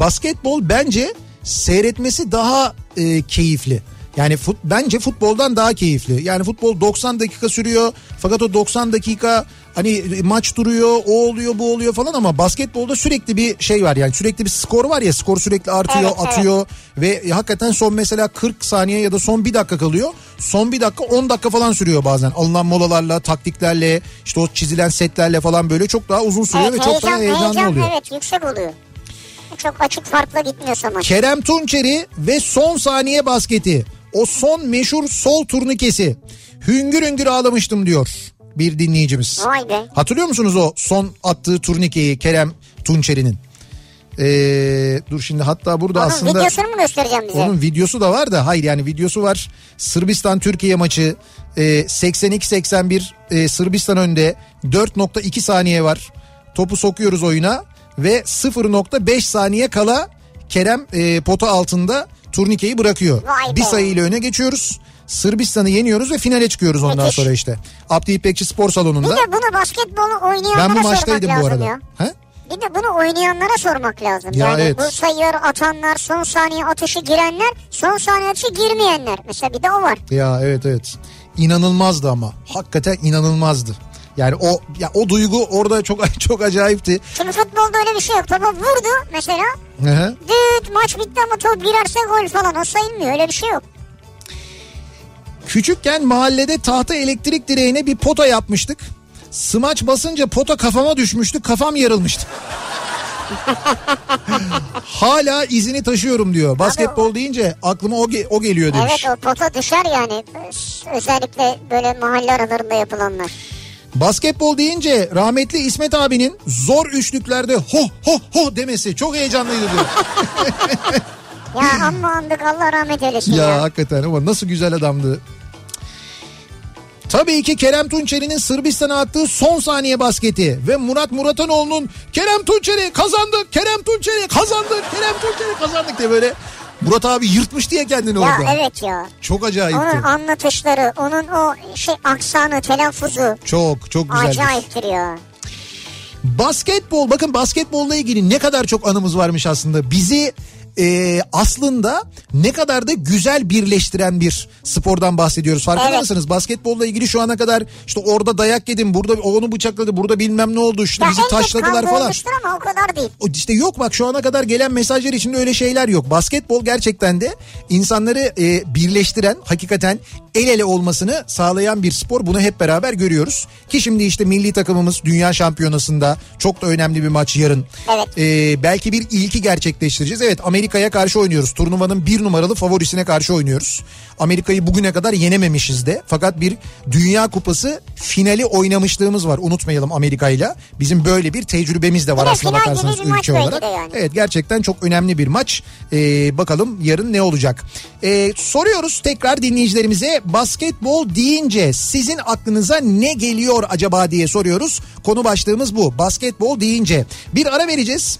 basketbol bence seyretmesi daha e, keyifli. Yani fut, bence futboldan daha keyifli. Yani futbol 90 dakika sürüyor. Fakat o 90 dakika hani maç duruyor, o oluyor, bu oluyor falan ama basketbolda sürekli bir şey var. Yani sürekli bir skor var ya, skor sürekli artıyor, Evet, evet. atıyor ve hakikaten son mesela 40 saniye ya da son bir dakika kalıyor. Son bir dakika 10 dakika falan sürüyor bazen. Alınan molalarla, taktiklerle, işte o çizilen setlerle falan böyle çok daha uzun sürüyor Evet, ve çok daha heyecan, heyecanlı heyecan oluyor. evet yüksek oluyor. Çok açık farkla gitmiyorsa maç. Kerem Tunçeri ve son saniye basketi. O son meşhur sol turnikesi. Hüngür hüngür ağlamıştım diyor bir dinleyicimiz. Vay be. Hatırlıyor musunuz o son attığı turnikeyi Kerem Tunçeri'nin? Ee, dur şimdi hatta burada Onun aslında videosunu mu göstereceğim bize? onun videosu da var da hayır yani videosu var. Sırbistan Türkiye maçı e, 82-81 e, Sırbistan önde 4.2 saniye var. Topu sokuyoruz oyuna ve 0.5 saniye kala Kerem e, pota altında turnikeyi bırakıyor. Vay be. Bir sayıyla öne geçiyoruz. Sırbistan'ı yeniyoruz ve finale çıkıyoruz ondan Müthiş. sonra işte. Abdi İpekçi Spor Bir Salonu'nda. de bunu basketbolu oynayanlara Ben bu sormak maçtaydım lazım bu arada. ya. He? Bir de bunu oynayanlara sormak lazım. Ya yani evet. bu sayıları atanlar, son saniye atışı girenler, son saniye atışı girmeyenler. Mesela bir de o var. Ya evet evet. İnanılmazdı ama. Hakikaten inanılmazdı. Yani o ya o duygu orada çok çok acayipti. Şimdi futbolda öyle bir şey yok. Topa vurdu mesela. Hı hı. Düt maç bitti ama top girerse gol falan. O sayılmıyor. Öyle bir şey yok. Küçükken mahallede tahta elektrik direğine bir pota yapmıştık. Smaç basınca pota kafama düşmüştü. Kafam yarılmıştı. Hala izini taşıyorum diyor. Basketbol deyince aklıma o, ge- o geliyor demiş. Evet o pota düşer yani. Özellikle böyle mahalle aralarında yapılanlar. Basketbol deyince rahmetli İsmet abinin zor üçlüklerde ho ho ho demesi çok heyecanlıydı diyor. Ya amma andık Allah rahmet eylesin ya, ya. hakikaten ama nasıl güzel adamdı. Tabii ki Kerem Tunçeri'nin Sırbistan'a attığı son saniye basketi ve Murat Muratanoğlu'nun Kerem Tunçeri kazandık, Kerem Tunçeri kazandık, Kerem Tunçeri kazandık diye böyle Murat abi yırtmış diye kendini Ya orada. evet ya. Çok acayipti. Onun anlatışları, onun o şey aksanı, telaffuzu Çok çok güzeldi. acayiptir ya. Basketbol bakın basketbolla ilgili ne kadar çok anımız varmış aslında. Bizi e, aslında ne kadar da güzel birleştiren bir spordan bahsediyoruz. Farkında Evet. mısınız? Basketbolla ilgili şu ana kadar işte orada dayak yedim, burada onu bıçakladı, burada bilmem ne oldu, işte Ya bizi taşladılar falan. ama o kadar değil. İşte yok bak şu ana kadar gelen mesajlar içinde öyle şeyler yok. Basketbol gerçekten de insanları e, birleştiren, hakikaten el ele olmasını sağlayan bir spor. Bunu hep beraber görüyoruz. Ki şimdi işte milli takımımız dünya şampiyonasında çok da önemli bir maç yarın. Evet. E, belki bir ilki gerçekleştireceğiz. Evet Amerika'ya karşı oynuyoruz. Turnuvanın bir numaralı favorisine karşı oynuyoruz. Amerika'yı bugüne kadar yenememişiz de. Fakat bir Dünya Kupası finali oynamışlığımız var. Unutmayalım Amerika'yla. Bizim böyle bir tecrübemiz de var final gibi bakarsanız ülke olarak. yani. Evet gerçekten çok önemli bir maç. Ee, bakalım yarın ne olacak? Ee, soruyoruz tekrar dinleyicilerimize basketbol deyince sizin aklınıza ne geliyor acaba diye soruyoruz. Konu başlığımız bu. Basketbol deyince bir ara vereceğiz.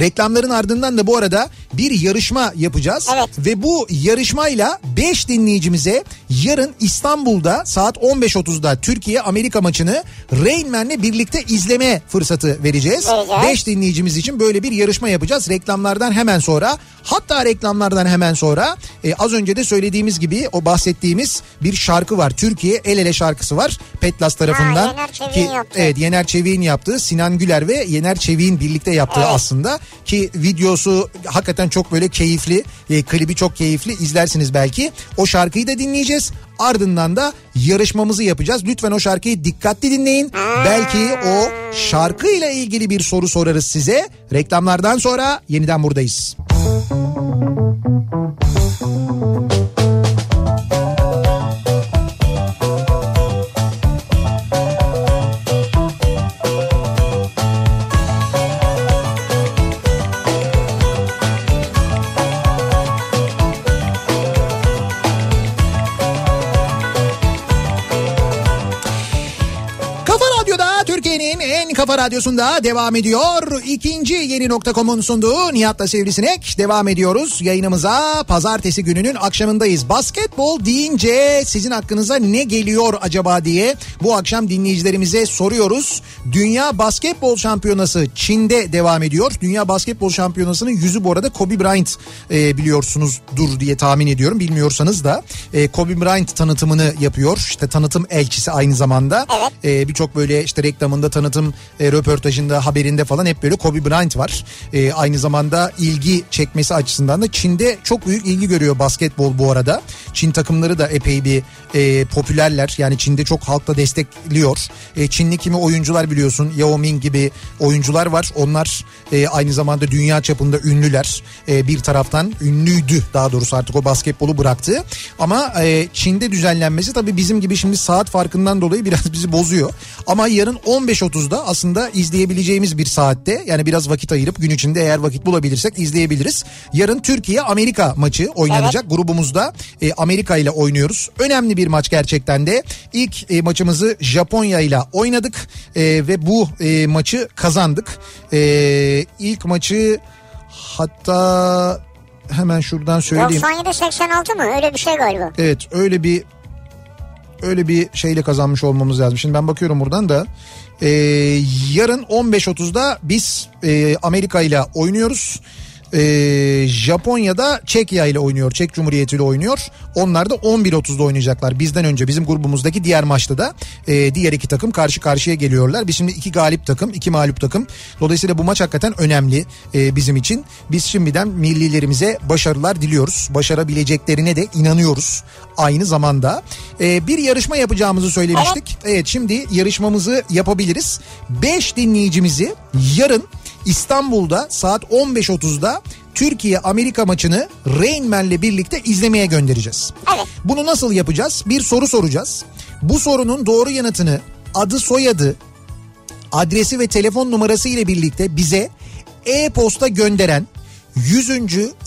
Reklamların ardından da bu arada bir yarışma yapacağız. Evet. Ve bu yarışmayla 5 dinleyicimize yarın İstanbul'da saat 15.30'da Türkiye Amerika maçını Rain Man'le birlikte izleme fırsatı vereceğiz. Vereceğiz. 5 dinleyicimiz için böyle bir yarışma yapacağız. Reklamlardan hemen sonra hatta reklamlardan hemen sonra e, az önce de söylediğimiz gibi o bahsettiğimiz bir şarkı var. Türkiye El Ele şarkısı var. Petlas tarafından. Yener Çevik'in yaptığı. Evet Yener Çevik'in yaptığı Sinan Güler ve Yener Çevik'in birlikte yaptığı Evet. aslında ki videosu hakikaten çok böyle keyifli. E, klibi çok keyifli izlersiniz belki. O şarkıyı da dinleyeceğiz. Ardından da yarışmamızı yapacağız. Lütfen o şarkıyı dikkatli dinleyin. Belki o şarkıyla ilgili bir soru sorarız size. Reklamlardan sonra yeniden buradayız. Müzik Kafa Radyosu'nda devam ediyor. İkinci yeni nokta.com'un sunduğu Nihat'la Sivrisinek devam ediyoruz. Yayınımıza pazartesi gününün akşamındayız. Basketbol deyince sizin hakkınıza ne geliyor acaba diye bu akşam dinleyicilerimize soruyoruz. Dünya Basketbol Şampiyonası Çin'de devam ediyor. Dünya Basketbol Şampiyonası'nın yüzü bu arada Kobe Bryant e, biliyorsunuzdur diye tahmin ediyorum. Bilmiyorsanız da e, Kobe Bryant tanıtımını yapıyor. İşte tanıtım elçisi aynı zamanda. E, Birçok böyle işte reklamında tanıtım e, röportajında haberinde falan hep böyle Kobe Bryant var. E, aynı zamanda ilgi çekmesi açısından da Çin'de çok büyük ilgi görüyor basketbol bu arada. Çin takımları da epey bir e, popülerler. Yani Çin'de çok halkla destekliyor. E, Çinli kimi oyuncular biliyorsun Yao Ming gibi oyuncular var. Onlar e, aynı zamanda dünya çapında ünlüler. E, bir taraftan ünlüydü daha doğrusu artık o basketbolu bıraktı. Ama e, Çin'de düzenlenmesi tabii bizim gibi şimdi saat farkından dolayı biraz bizi bozuyor. Ama yarın 15.30'da aslında izleyebileceğimiz bir saatte yani biraz vakit ayırıp gün içinde eğer vakit bulabilirsek izleyebiliriz. Yarın Türkiye Amerika maçı oynanacak. Grubumuzda e, Amerika ile oynuyoruz. Önemli bir maç gerçekten de. İlk e, maçımızı Japonya ile oynadık e, ve bu e, maçı kazandık. E, ilk maçı hatta hemen şuradan söyleyeyim. 97-86 mı? Öyle bir şey galiba. Evet öyle bir öyle bir şeyle kazanmış olmamız lazım. Şimdi ben bakıyorum buradan da e, yarın 15.30'da biz e, Amerika ile oynuyoruz. E, Japonya'da Çekya ile oynuyor. Çek Cumhuriyeti ile oynuyor. Onlar da 11.30'da oynayacaklar. Bizden önce bizim grubumuzdaki diğer maçta da e, diğer iki takım karşı karşıya geliyorlar. Biz şimdi iki galip takım, iki mağlup takım. Dolayısıyla bu maç hakikaten önemli e, bizim için. Biz şimdiden millilerimize başarılar diliyoruz. Başarabileceklerine de inanıyoruz. Aynı zamanda e, bir yarışma yapacağımızı söylemiştik. Evet şimdi yarışmamızı yapabiliriz. 5 dinleyicimizi yarın İstanbul'da saat 15.30'da Türkiye Amerika maçını Rain Man'le birlikte izlemeye göndereceğiz. Evet. Bunu nasıl yapacağız? Bir soru soracağız. Bu sorunun doğru yanıtını adı soyadı adresi ve telefon numarası ile birlikte bize e-posta gönderen 100.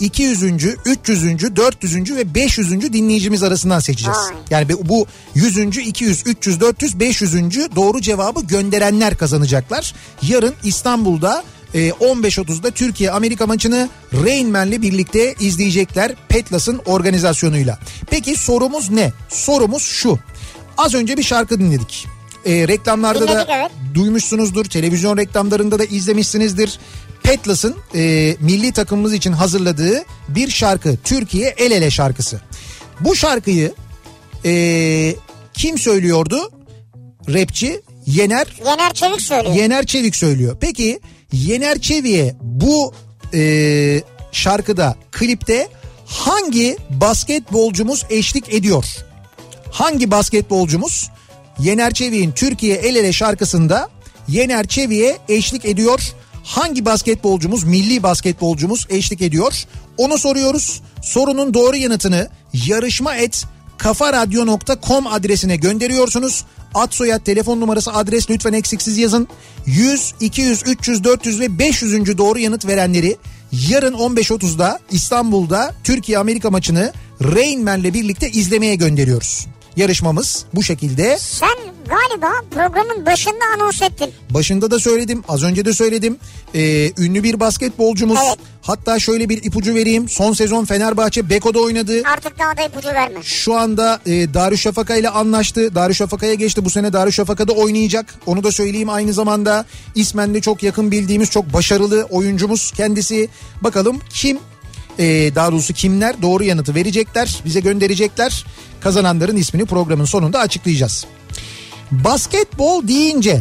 200. 300. 400. ve 500. dinleyicimiz arasından seçeceğiz. Yani bu 100. 200, 300, 400, 500. doğru cevabı gönderenler kazanacaklar. Yarın İstanbul'da 15.30'da Türkiye Amerika maçını Rain Man'le birlikte izleyecekler Petlas'ın organizasyonuyla. Peki sorumuz ne? Sorumuz şu. Az önce bir şarkı dinledik. E, reklamlarda Dinledik, da evet. duymuşsunuzdur. Televizyon reklamlarında da izlemişsinizdir. Petlas'ın e, milli takımımız için hazırladığı bir şarkı. Türkiye El Ele şarkısı. Bu şarkıyı e, kim söylüyordu? Rapçi Yener Yener Çevik söylüyor. Yener Çevik söylüyor. Peki Yener Çevik'e bu e, şarkıda klipte hangi basketbolcumuz eşlik ediyor? Hangi basketbolcumuz Yener Çevik'in Türkiye El Ele şarkısında Yener Çevik'e eşlik ediyor? Hangi basketbolcumuz, milli basketbolcumuz eşlik ediyor? Onu soruyoruz. Sorunun doğru yanıtını yarışma et kafaradyo.com adresine gönderiyorsunuz. Ad soyad telefon numarası adres lütfen eksiksiz yazın. 100, 200, 300, 400 ve 500. doğru yanıt verenleri yarın 15.30'da İstanbul'da Türkiye Amerika maçını Rain Man'le birlikte izlemeye gönderiyoruz. Yarışmamız bu şekilde. Sen galiba programın başında anons ettin. Başında da söyledim, az önce de söyledim. Ee, ünlü bir basketbolcumuz. Evet. Hatta şöyle bir ipucu vereyim. Son sezon Fenerbahçe Beko'da oynadı. Artık daha da ipucu verme. Şu anda e, Darüşşafaka ile anlaştı. Darüşşafaka'ya geçti. Bu sene Darüşşafaka'da oynayacak. Onu da söyleyeyim aynı zamanda. İsmen de çok yakın bildiğimiz çok başarılı oyuncumuz kendisi. Bakalım kim e, daha doğrusu kimler doğru yanıtı verecekler. Bize gönderecekler. Kazananların ismini programın sonunda açıklayacağız. Basketbol deyince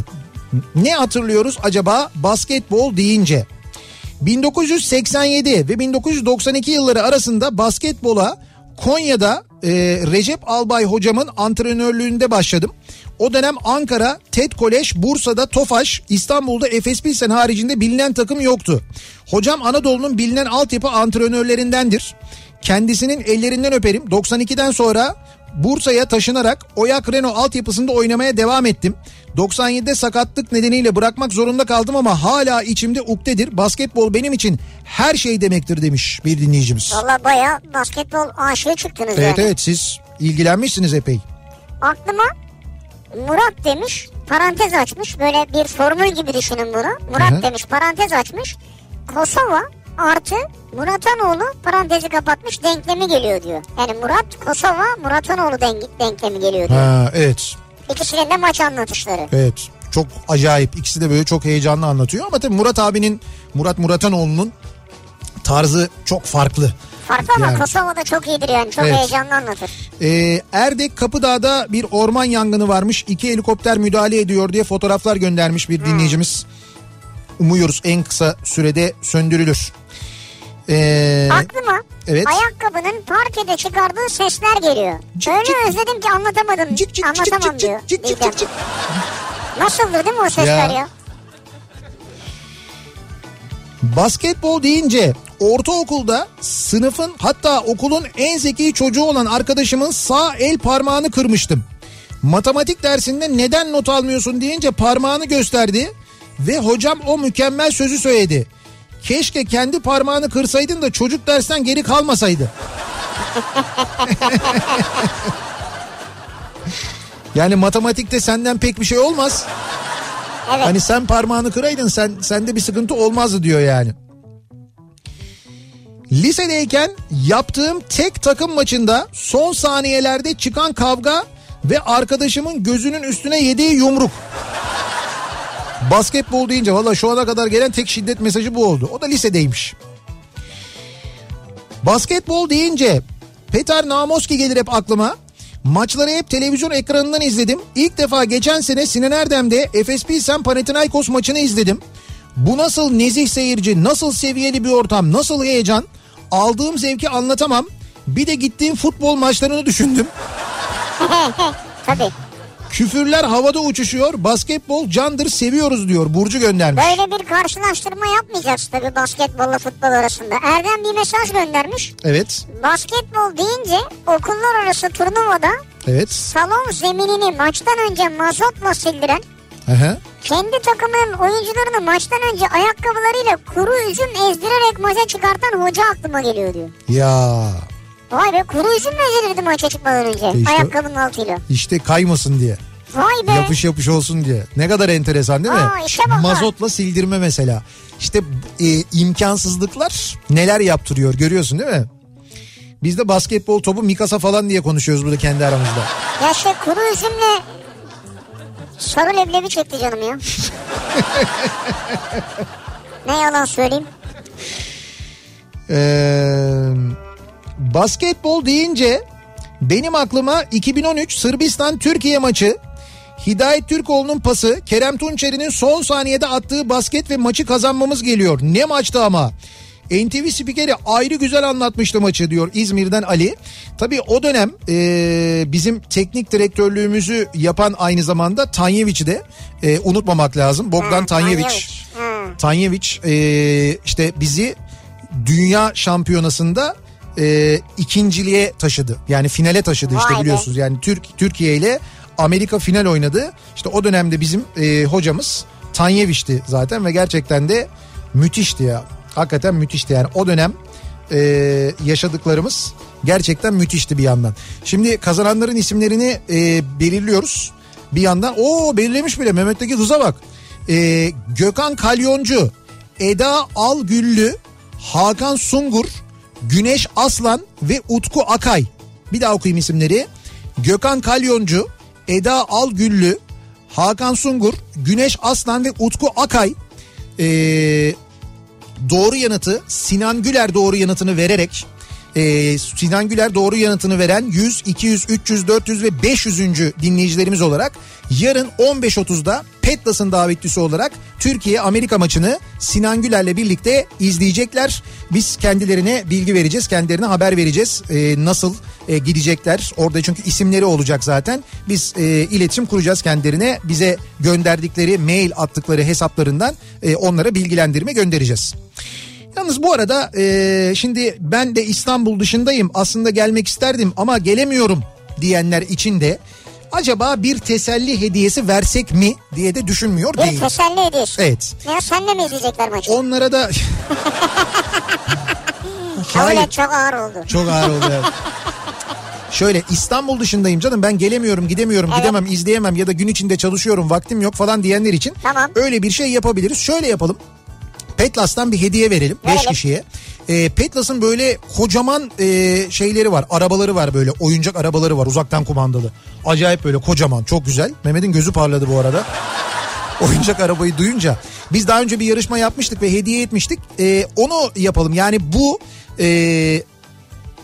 ne hatırlıyoruz acaba basketbol deyince? 1987 ve 1992 yılları arasında basketbola Konya'da e, Recep Albay hocamın antrenörlüğünde başladım. O dönem Ankara, TED Kolej, Bursa'da Tofaş, İstanbul'da Efes Pilsen haricinde bilinen takım yoktu. Hocam Anadolu'nun bilinen altyapı antrenörlerindendir. Kendisinin ellerinden öperim. 92'den sonra Bursa'ya taşınarak Oyak Renault altyapısında oynamaya devam ettim. 97'de sakatlık nedeniyle bırakmak zorunda kaldım ama hala içimde ukdedir. Basketbol benim için her şey demektir demiş bir dinleyicimiz. Valla baya basketbol aşığı çıktınız Evet yani. evet siz ilgilenmişsiniz epey. Aklıma Murat demiş. parantez açmış. Böyle bir formül gibi düşünün bunu. Murat Hı hı. demiş parantez açmış. Kosova artı Muratanoğlu parantezi kapatmış denklemi geliyor diyor. Yani Murat Kosova Muratanoğlu denk- denklemi geliyor diyor. Ha, evet. İkisinin de maç anlatışları. Evet. Çok acayip. İkisi de böyle çok heyecanlı anlatıyor. Ama tabii Murat abinin, Murat Muratanoğlu'nun tarzı çok farklı. Farklı ama Yani. Kosova da çok iyidir yani. Çok Evet. heyecanlı anlatır. Ee, Erdek Kapıdağ'da bir orman yangını varmış. İki helikopter müdahale ediyor diye fotoğraflar göndermiş bir dinleyicimiz. Umuyoruz en kısa sürede söndürülür. Ee, Aklıma evet. ayakkabının parkede çıkardığı sesler geliyor. Cik Öyle cik. özledim ki anlatamadım. cik cik Anlatamam cik diyor. cik cik cik cik. Nasıldır değil mi o sesler Ya. ya? Basketbol deyince ortaokulda sınıfın hatta okulun en zeki çocuğu olan arkadaşımın sağ el parmağını kırmıştım. Matematik dersinde neden not almıyorsun deyince parmağını gösterdi ve hocam o mükemmel sözü söyledi. Keşke kendi parmağını kırsaydın da çocuk dersten geri kalmasaydı. yani matematikte senden pek bir şey olmaz. Evet. Hani sen parmağını kıraydın sen sende bir sıkıntı olmazdı diyor yani. Lisedeyken yaptığım tek takım maçında son saniyelerde çıkan kavga ve arkadaşımın gözünün üstüne yediği yumruk. Basketbol deyince valla şu ana kadar gelen tek şiddet mesajı bu oldu. O da lisedeymiş. Basketbol deyince Petar Namoski gelir hep aklıma. Maçları hep televizyon ekranından izledim. İlk defa geçen sene Sinan Erdem'de Efes Pilsen Panathinaikos maçını izledim. Bu nasıl nezih seyirci, nasıl seviyeli bir ortam, nasıl heyecan. Aldığım zevki anlatamam. Bir de gittiğim futbol maçlarını düşündüm. Tabii. Küfürler havada uçuşuyor. Basketbol candır seviyoruz diyor. Burcu göndermiş. Böyle bir karşılaştırma yapmayacağız tabii basketbolla futbol arasında. Erdem bir mesaj göndermiş. Evet. Basketbol deyince okullar arası turnuvada Evet. salon zeminini maçtan önce mazotla sildiren Aha. kendi takımının oyuncularını maçtan önce ayakkabılarıyla kuru üzüm ezdirerek maça çıkartan hoca aklıma geliyor diyor. Ya Vay be kuru üzüm mü ezilirdi maça çıkmadan önce İşte- ayakkabının altıyla. işte kaymasın diye. Vay be. Yapış yapış olsun diye. Ne kadar enteresan değil mi? Aa, işe bak ha. Mazotla sildirme mesela. İşte e, imkansızlıklar neler yaptırıyor görüyorsun değil mi? Biz de basketbol topu Mikasa falan diye konuşuyoruz burada kendi aramızda. Ya şey kuru üzümle sarı leblebi çekti canım ya. ne yalan söyleyeyim. Ee, basketbol deyince benim aklıma 2013 Sırbistan Türkiye maçı Hidayet Türkoğlu'nun pası Kerem Tunçeri'nin son saniyede attığı basket ve maçı kazanmamız geliyor. Ne maçtı ama. NTV spikeri ayrı güzel anlatmıştı maçı diyor İzmir'den Ali. Tabii o dönem e, bizim teknik direktörlüğümüzü yapan aynı zamanda Tanyeviç'i de e, unutmamak lazım. Bogdan Tanyeviç. Tanyeviç e, işte bizi dünya şampiyonasında e, ikinciliğe taşıdı. Yani finale taşıdı işte Vay biliyorsunuz. Yani Türk Türkiye ile Amerika final oynadı. İşte o dönemde bizim e, hocamız Tanyeviç'ti zaten ve gerçekten de müthişti ya. Hakikaten müthişti yani o dönem e, yaşadıklarımız gerçekten müthişti bir yandan. Şimdi kazananların isimlerini e, belirliyoruz. Bir yandan o belirlemiş bile Mehmet'teki hıza bak. E, Gökhan Kalyoncu, Eda Algüllü, Hakan Sungur, Güneş Aslan ve Utku Akay. Bir daha okuyayım isimleri. Gökhan Kalyoncu, Eda Algüllü, Hakan Sungur, Güneş Aslan ve Utku Akay. Ee, doğru yanıtı Sinan Güler doğru yanıtını vererek e, Sinan Güler doğru yanıtını veren 100, 200, 300, 400 ve 500. dinleyicilerimiz olarak yarın 15.30'da Petlas'ın davetlisi olarak Türkiye Amerika maçını Sinan Güler'le birlikte izleyecekler. Biz kendilerine bilgi vereceğiz, kendilerine haber vereceğiz. E, nasıl e, gidecekler? Orada çünkü isimleri olacak zaten. Biz e, iletişim kuracağız kendilerine. Bize gönderdikleri, mail attıkları hesaplarından e, onlara bilgilendirme göndereceğiz. Yalnız bu arada e, şimdi ben de İstanbul dışındayım aslında gelmek isterdim ama gelemiyorum diyenler için de acaba bir teselli hediyesi versek mi diye de düşünmüyor Bir değil. teselli ediyorsun. Evet. Ya senle mi izleyecekler maçı? Onlara da Hayır. çok ağır oldu. çok ağır oldu. evet. Şöyle İstanbul dışındayım canım ben gelemiyorum gidemiyorum Evet. gidemem izleyemem ya da gün içinde çalışıyorum vaktim yok falan diyenler için Tamam. öyle bir şey yapabiliriz. Şöyle yapalım. Petlas'tan bir hediye verelim 5 Verelim. kişiye. Ee, Petlas'ın böyle kocaman e, şeyleri var arabaları var böyle oyuncak arabaları var uzaktan kumandalı. Acayip böyle kocaman çok güzel. Mehmet'in gözü parladı bu arada. oyuncak arabayı duyunca. Biz daha önce bir yarışma yapmıştık ve hediye etmiştik. Ee, onu yapalım yani bu e,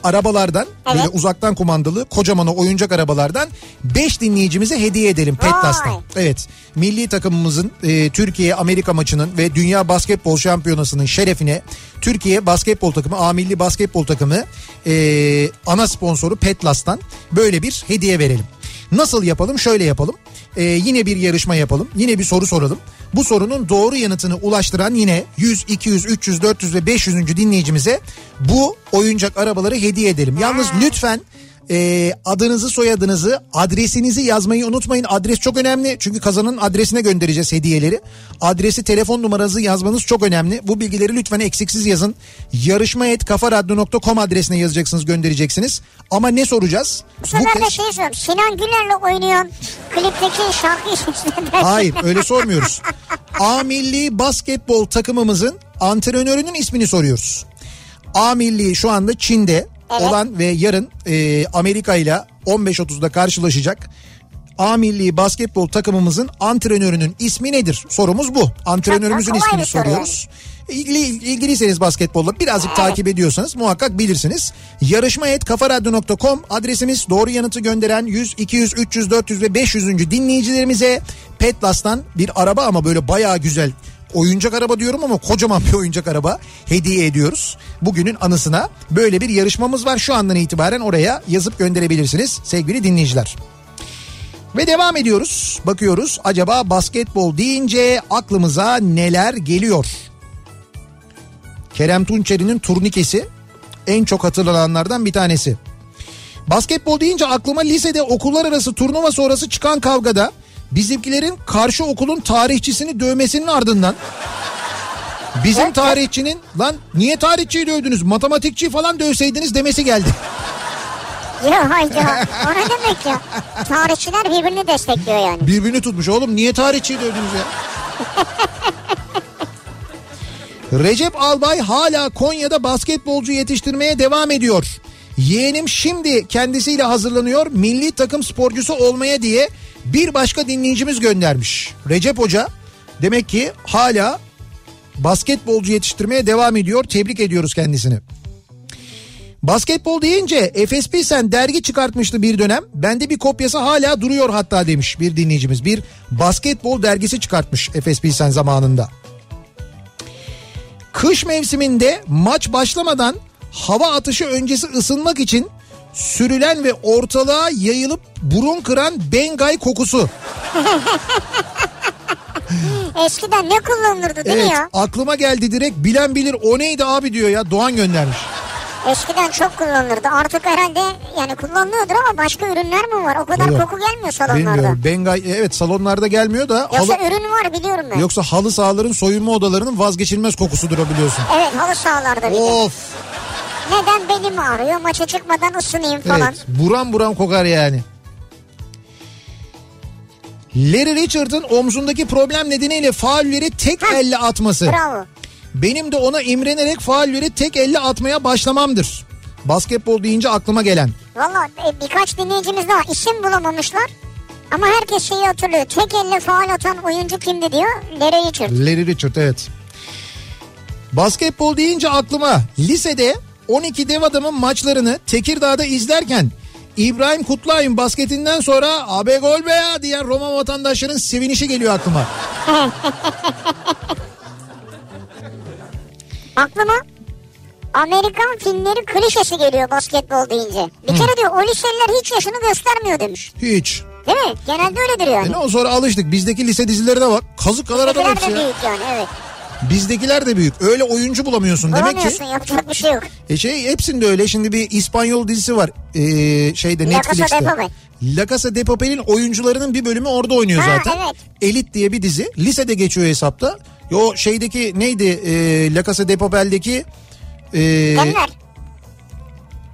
arabalardan Evet. böyle uzaktan kumandalı kocaman oyuncak arabalardan 5 dinleyicimize hediye edelim Petlas'tan. Evet milli takımımızın e, Türkiye Amerika maçının ve Dünya Basketbol Şampiyonası'nın şerefine Türkiye basketbol takımı A milli basketbol takımı e, ana sponsoru Petlas'tan böyle bir hediye verelim. Nasıl yapalım? Şöyle yapalım. E, yine bir yarışma yapalım. Yine bir soru soralım. Bu sorunun doğru yanıtını ulaştıran yine 100, 200, 300, 400 ve 500. dinleyicimize bu oyuncak arabaları hediye edelim. Yalnız lütfen e, adınızı soyadınızı adresinizi yazmayı unutmayın. Adres çok önemli çünkü kazanın adresine göndereceğiz hediyeleri. Adresi telefon numaranızı yazmanız çok önemli. Bu bilgileri lütfen eksiksiz yazın. Yarışma.kafaradyo.com adresine yazacaksınız göndereceksiniz. Ama ne soracağız? Bu sefer de kez- şey soruyorum. Sinan Güler'le oynuyorsun. Klipteki şarkıyı. Hayır öyle sormuyoruz. A milli basketbol takımımızın antrenörünün ismini soruyoruz. A milli şu anda Çin'de Evet. olan ve yarın e, Amerika ile 15.30'da karşılaşacak. A milli basketbol takımımızın antrenörünün ismi nedir? Sorumuz bu. Antrenörümüzün ismini soruyoruz. İlgili, ilgiliyseniz basketbolla birazcık takip ediyorsanız muhakkak bilirsiniz. Yarışma et kafaradyo.com adresimiz doğru yanıtı gönderen 100, 200, 300, 400 ve 500. dinleyicilerimize Petlas'tan bir araba ama böyle bayağı güzel oyuncak araba diyorum ama kocaman bir oyuncak araba hediye ediyoruz. Bugünün anısına böyle bir yarışmamız var. Şu andan itibaren oraya yazıp gönderebilirsiniz sevgili dinleyiciler. Ve devam ediyoruz. Bakıyoruz acaba basketbol deyince aklımıza neler geliyor? Kerem Tunçeri'nin turnikesi en çok hatırlananlardan bir tanesi. Basketbol deyince aklıma lisede okullar arası turnuva sonrası çıkan kavgada bizimkilerin karşı okulun tarihçisini dövmesinin ardından bizim tarihçinin lan niye tarihçiyi dövdünüz matematikçi falan dövseydiniz demesi geldi. Ya hayda. O ne demek ya? Tarihçiler birbirini destekliyor yani. Birbirini tutmuş oğlum niye tarihçiyi dövdünüz ya? Recep Albay hala Konya'da basketbolcu yetiştirmeye devam ediyor. Yeğenim şimdi kendisiyle hazırlanıyor milli takım sporcusu olmaya diye bir başka dinleyicimiz göndermiş. Recep Hoca demek ki hala basketbolcu yetiştirmeye devam ediyor. Tebrik ediyoruz kendisini. Basketbol deyince Efes Pilsen dergi çıkartmıştı bir dönem. Bende bir kopyası hala duruyor hatta demiş bir dinleyicimiz. Bir basketbol dergisi çıkartmış Efes Pilsen zamanında. Kış mevsiminde maç başlamadan hava atışı öncesi ısınmak için sürülen ve ortalığa yayılıp burun kıran bengay kokusu. Eskiden ne kullanılırdı değil Evet mi ya? aklıma geldi direkt bilen bilir o neydi abi diyor ya Doğan göndermiş. Eskiden çok kullanılırdı. Artık herhalde yani kullanılıyordur ama başka ürünler mi var? O kadar Yok. koku gelmiyor salonlarda. Bilmiyorum bengay evet salonlarda gelmiyor da Yoksa halı- ürün var biliyorum ben. Yoksa halı sahaların soyunma odalarının vazgeçilmez kokusudur o biliyorsun. Evet halı sahalarda. Of Neden belim ağrıyor maça çıkmadan ısınayım falan. evet buram buram kokar yani. Larry Richard'ın omzundaki problem nedeniyle faulleri tek Heh. elle atması. Bravo. Benim de ona imrenerek faulleri tek elle atmaya başlamamdır. Basketbol deyince aklıma gelen. Valla e, birkaç dinleyicimiz daha isim bulamamışlar. Ama herkes şeyi hatırlıyor. Tek elle faal atan oyuncu kimdi diyor. Larry Richard. Larry Richard evet. Basketbol deyince aklıma lisede 12 dev adamın maçlarını Tekirdağ'da izlerken İbrahim Kutluay'ın basketinden sonra abe gol be ya diyen Roma vatandaşların sevinişi geliyor aklıma. Aklıma Amerikan filmleri klişesi geliyor basketbol deyince. Bir kere diyor o liseliler hiç yaşını göstermiyor demiş. Hiç. Değil mi? Genelde öyledir E yani. ne o sonra alıştık. Bizdeki lise dizilerine bak. Kazık kadar adam hepsi de ya. büyük yani evet. Bizdekiler de büyük. Öyle oyuncu bulamıyorsun. Demek ki yapacak bir şey yok. E şey hepsinde öyle. Şimdi bir İspanyol dizisi var. Ee, şeyde La Casa Netflix'te. de Papel. La Casa de Papel'in oyuncularının bir bölümü orada oynuyor Ha, zaten. evet. Elit diye bir dizi. Lisede geçiyor hesapta. O şeydeki neydi? Ee, La Casa de Papel'deki ee, Demler.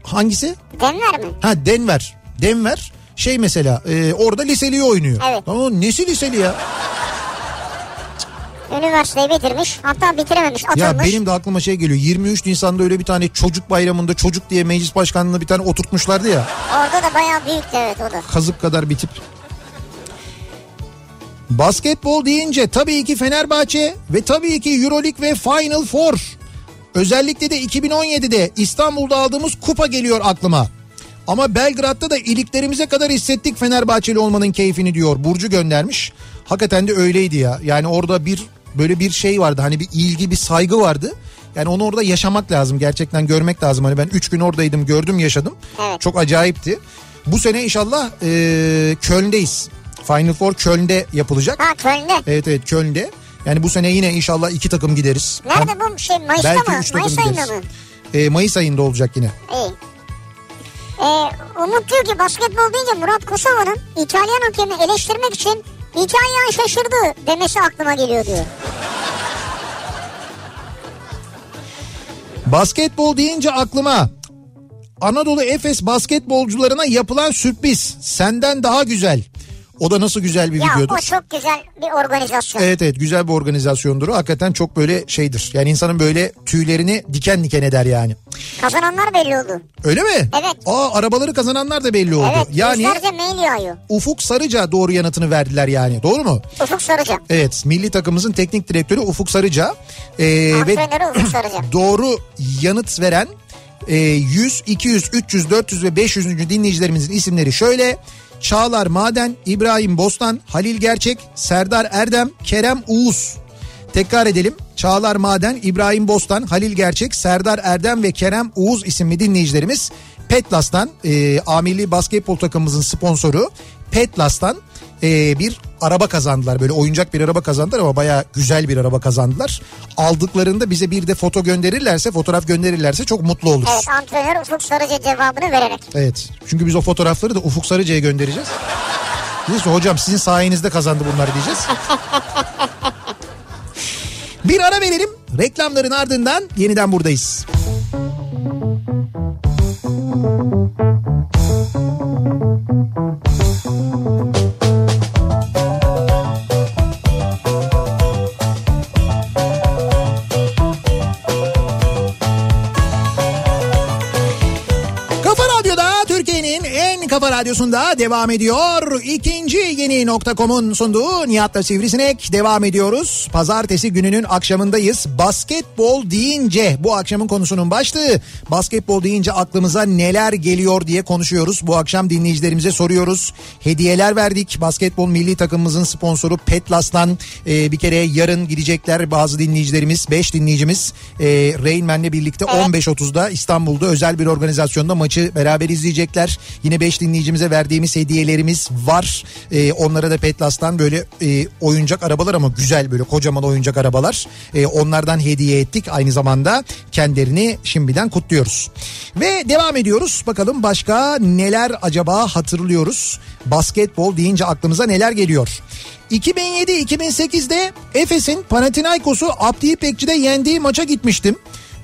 Hangisi? Denver mi? Ha Denver. Denver şey mesela e, orada liseliği oynuyor. Evet. Tamam nesi liseli ya? Üniversiteyi bitirmiş. Hatta bitirememiş. Atılmış. Ya benim de aklıma şey geliyor. 23 Nisan'da öyle bir tane çocuk bayramında çocuk diye meclis başkanlığına bir tane oturtmuşlardı ya. Orada da bayağı büyüktü evet o da. Kazık kadar bir tip. Basketbol deyince tabii ki Fenerbahçe ve tabii ki Euroleague ve Final Four. Özellikle de 2017'de İstanbul'da aldığımız kupa geliyor aklıma. Ama Belgrad'da da iliklerimize kadar hissettik Fenerbahçeli olmanın keyfini diyor. Burcu göndermiş. Hakikaten de öyleydi ya. Yani orada bir böyle bir şey vardı. Hani bir ilgi bir saygı vardı. Yani onu orada yaşamak lazım. Gerçekten görmek lazım. Hani ben 3 gün oradaydım gördüm yaşadım. Evet. Çok acayipti. Bu sene inşallah e, Köln'deyiz. Final Four Köln'de yapılacak. Ha Köln'de. Evet evet Köln'de. Yani bu sene yine inşallah iki takım gideriz. Nerede Hem- bu şey Mayıs'ta belki mı? üç takım Mayıs ayında gideriz. mı? E, Mayıs ayında olacak yine. İyi. Ee, Umut diyor ki basketbol deyince Murat Kosova'nın İtalyan hakemi eleştirmek için hikayen şaşırdı demesi aklıma geliyor diyor. Basketbol deyince aklıma Anadolu Efes basketbolcularına yapılan sürpriz senden daha güzel. O da nasıl güzel bir Ya videodur. o çok güzel bir organizasyon. Evet evet güzel bir organizasyondur. o. Hakikaten çok böyle şeydir. Yani insanın böyle tüylerini diken diken eder yani. Kazananlar belli oldu. Öyle mi? Evet. Aa arabaları kazananlar da belli oldu. Evet yani mail yağıyor. Ufuk Sarıca doğru yanıtını verdiler yani. Doğru mu? Ufuk Sarıca. Evet milli takımımızın teknik direktörü Ufuk Sarıca. Ee, ve Ufuk Sarıca. doğru yanıt veren e, 100, 200, 300, 400 ve 500. dinleyicilerimizin isimleri şöyle. Çağlar Maden, İbrahim Bostan, Halil Gerçek, Serdar Erdem, Kerem Uğuz. Tekrar edelim. Çağlar Maden, İbrahim Bostan, Halil Gerçek, Serdar Erdem ve Kerem Uğuz isimli dinleyicilerimiz Petlas'tan e, Amilli Basketbol takımımızın sponsoru Petlas'tan e, bir araba kazandılar. Böyle oyuncak bir araba kazandılar ama baya güzel bir araba kazandılar. Aldıklarında bize bir de foto gönderirlerse, fotoğraf gönderirlerse çok mutlu oluruz. Evet antrenör Ufuk Sarıca cevabını vererek. Evet. Çünkü biz o fotoğrafları da Ufuk Sarıca'ya göndereceğiz. Ki hocam sizin sayenizde kazandı bunlar diyeceğiz. Bir ara verelim. Reklamların ardından yeniden buradayız. Kafa kafa radyosunda devam ediyor. İkinci yeni nokta.com'un sunduğu Nihat'la Sivrisinek devam ediyoruz. Pazartesi gününün akşamındayız. Basketbol deyince bu akşamın konusunun başlığı. Basketbol deyince aklımıza neler geliyor diye konuşuyoruz. Bu akşam dinleyicilerimize soruyoruz. Hediyeler verdik. Basketbol milli takımımızın sponsoru Petlas'tan e, bir kere yarın gidecekler bazı dinleyicilerimiz. 5 dinleyicimiz e, Rain Man'le birlikte 15.30'da İstanbul'da özel bir organizasyonda maçı beraber izleyecekler. Yine 5 dinleyicimize verdiğimiz hediyelerimiz var. E, onlara da Petlas'tan böyle e, oyuncak arabalar ama güzel böyle kocaman oyuncak arabalar. E, onlardan hediye ettik. Aynı zamanda kendilerini şimdiden kutluyoruz. Ve devam ediyoruz. Bakalım başka neler acaba hatırlıyoruz. Basketbol deyince aklımıza neler geliyor? 2007-2008'de Efes'in Panathinaikos'u Abdi İpekçi'de yendiği maça gitmiştim.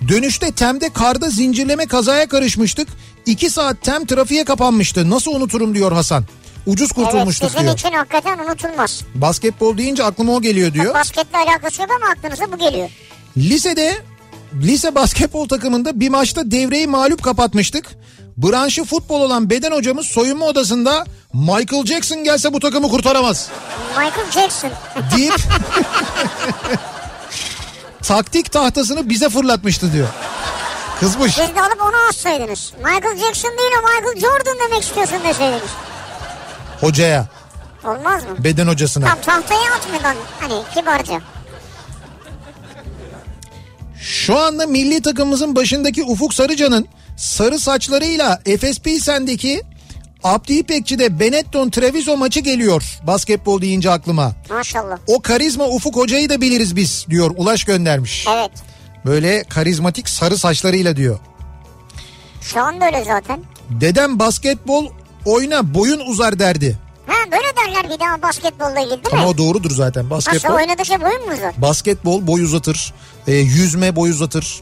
Dönüşte Tem'de karda zincirleme kazaya karışmıştık. 2 saat Tem trafiğe kapanmıştı. Nasıl unuturum diyor Hasan. Ucuz Evet kurtulmuştuk sizin diyor. için hakikaten unutulmaz. Basketbol deyince aklıma o geliyor diyor. Basketle alakası yok ama aklınıza bu geliyor. Lisede lise basketbol takımında bir maçta devreyi mağlup kapatmıştık. Branşı futbol olan beden hocamız soyunma odasında Michael Jackson gelse bu takımı kurtaramaz Michael Jackson. deyip taktik tahtasını bize fırlatmıştı diyor. Kızmış. Siz de alıp onu assaydınız. Michael Jackson değil o Michael Jordan demek istiyorsun deseydiniz. Hocaya, Olmaz mı? beden hocasına. Tam tahtaya atmadan hani kibarca. Şu anda milli takımımızın başındaki Ufuk Sarıcan'ın sarı saçlarıyla Efes Pilsen'deki Abdi İpekçi'de Benetton Treviso maçı geliyor basketbol deyince aklıma. Maşallah. O karizma Ufuk Hoca'yı da biliriz biz diyor Ulaş göndermiş. Evet. Böyle karizmatik sarı saçlarıyla diyor. Şu anda öyle zaten. Dedem basketbol oyna boyun uzar derdi. Ha böyle derler bir daha basketbolla ilgili değil Ama mi? o doğrudur zaten. Nasıl Basketbol oynadığı şey boyun mu uzar? basketbol boy uzatır. e, yüzme boy uzatır.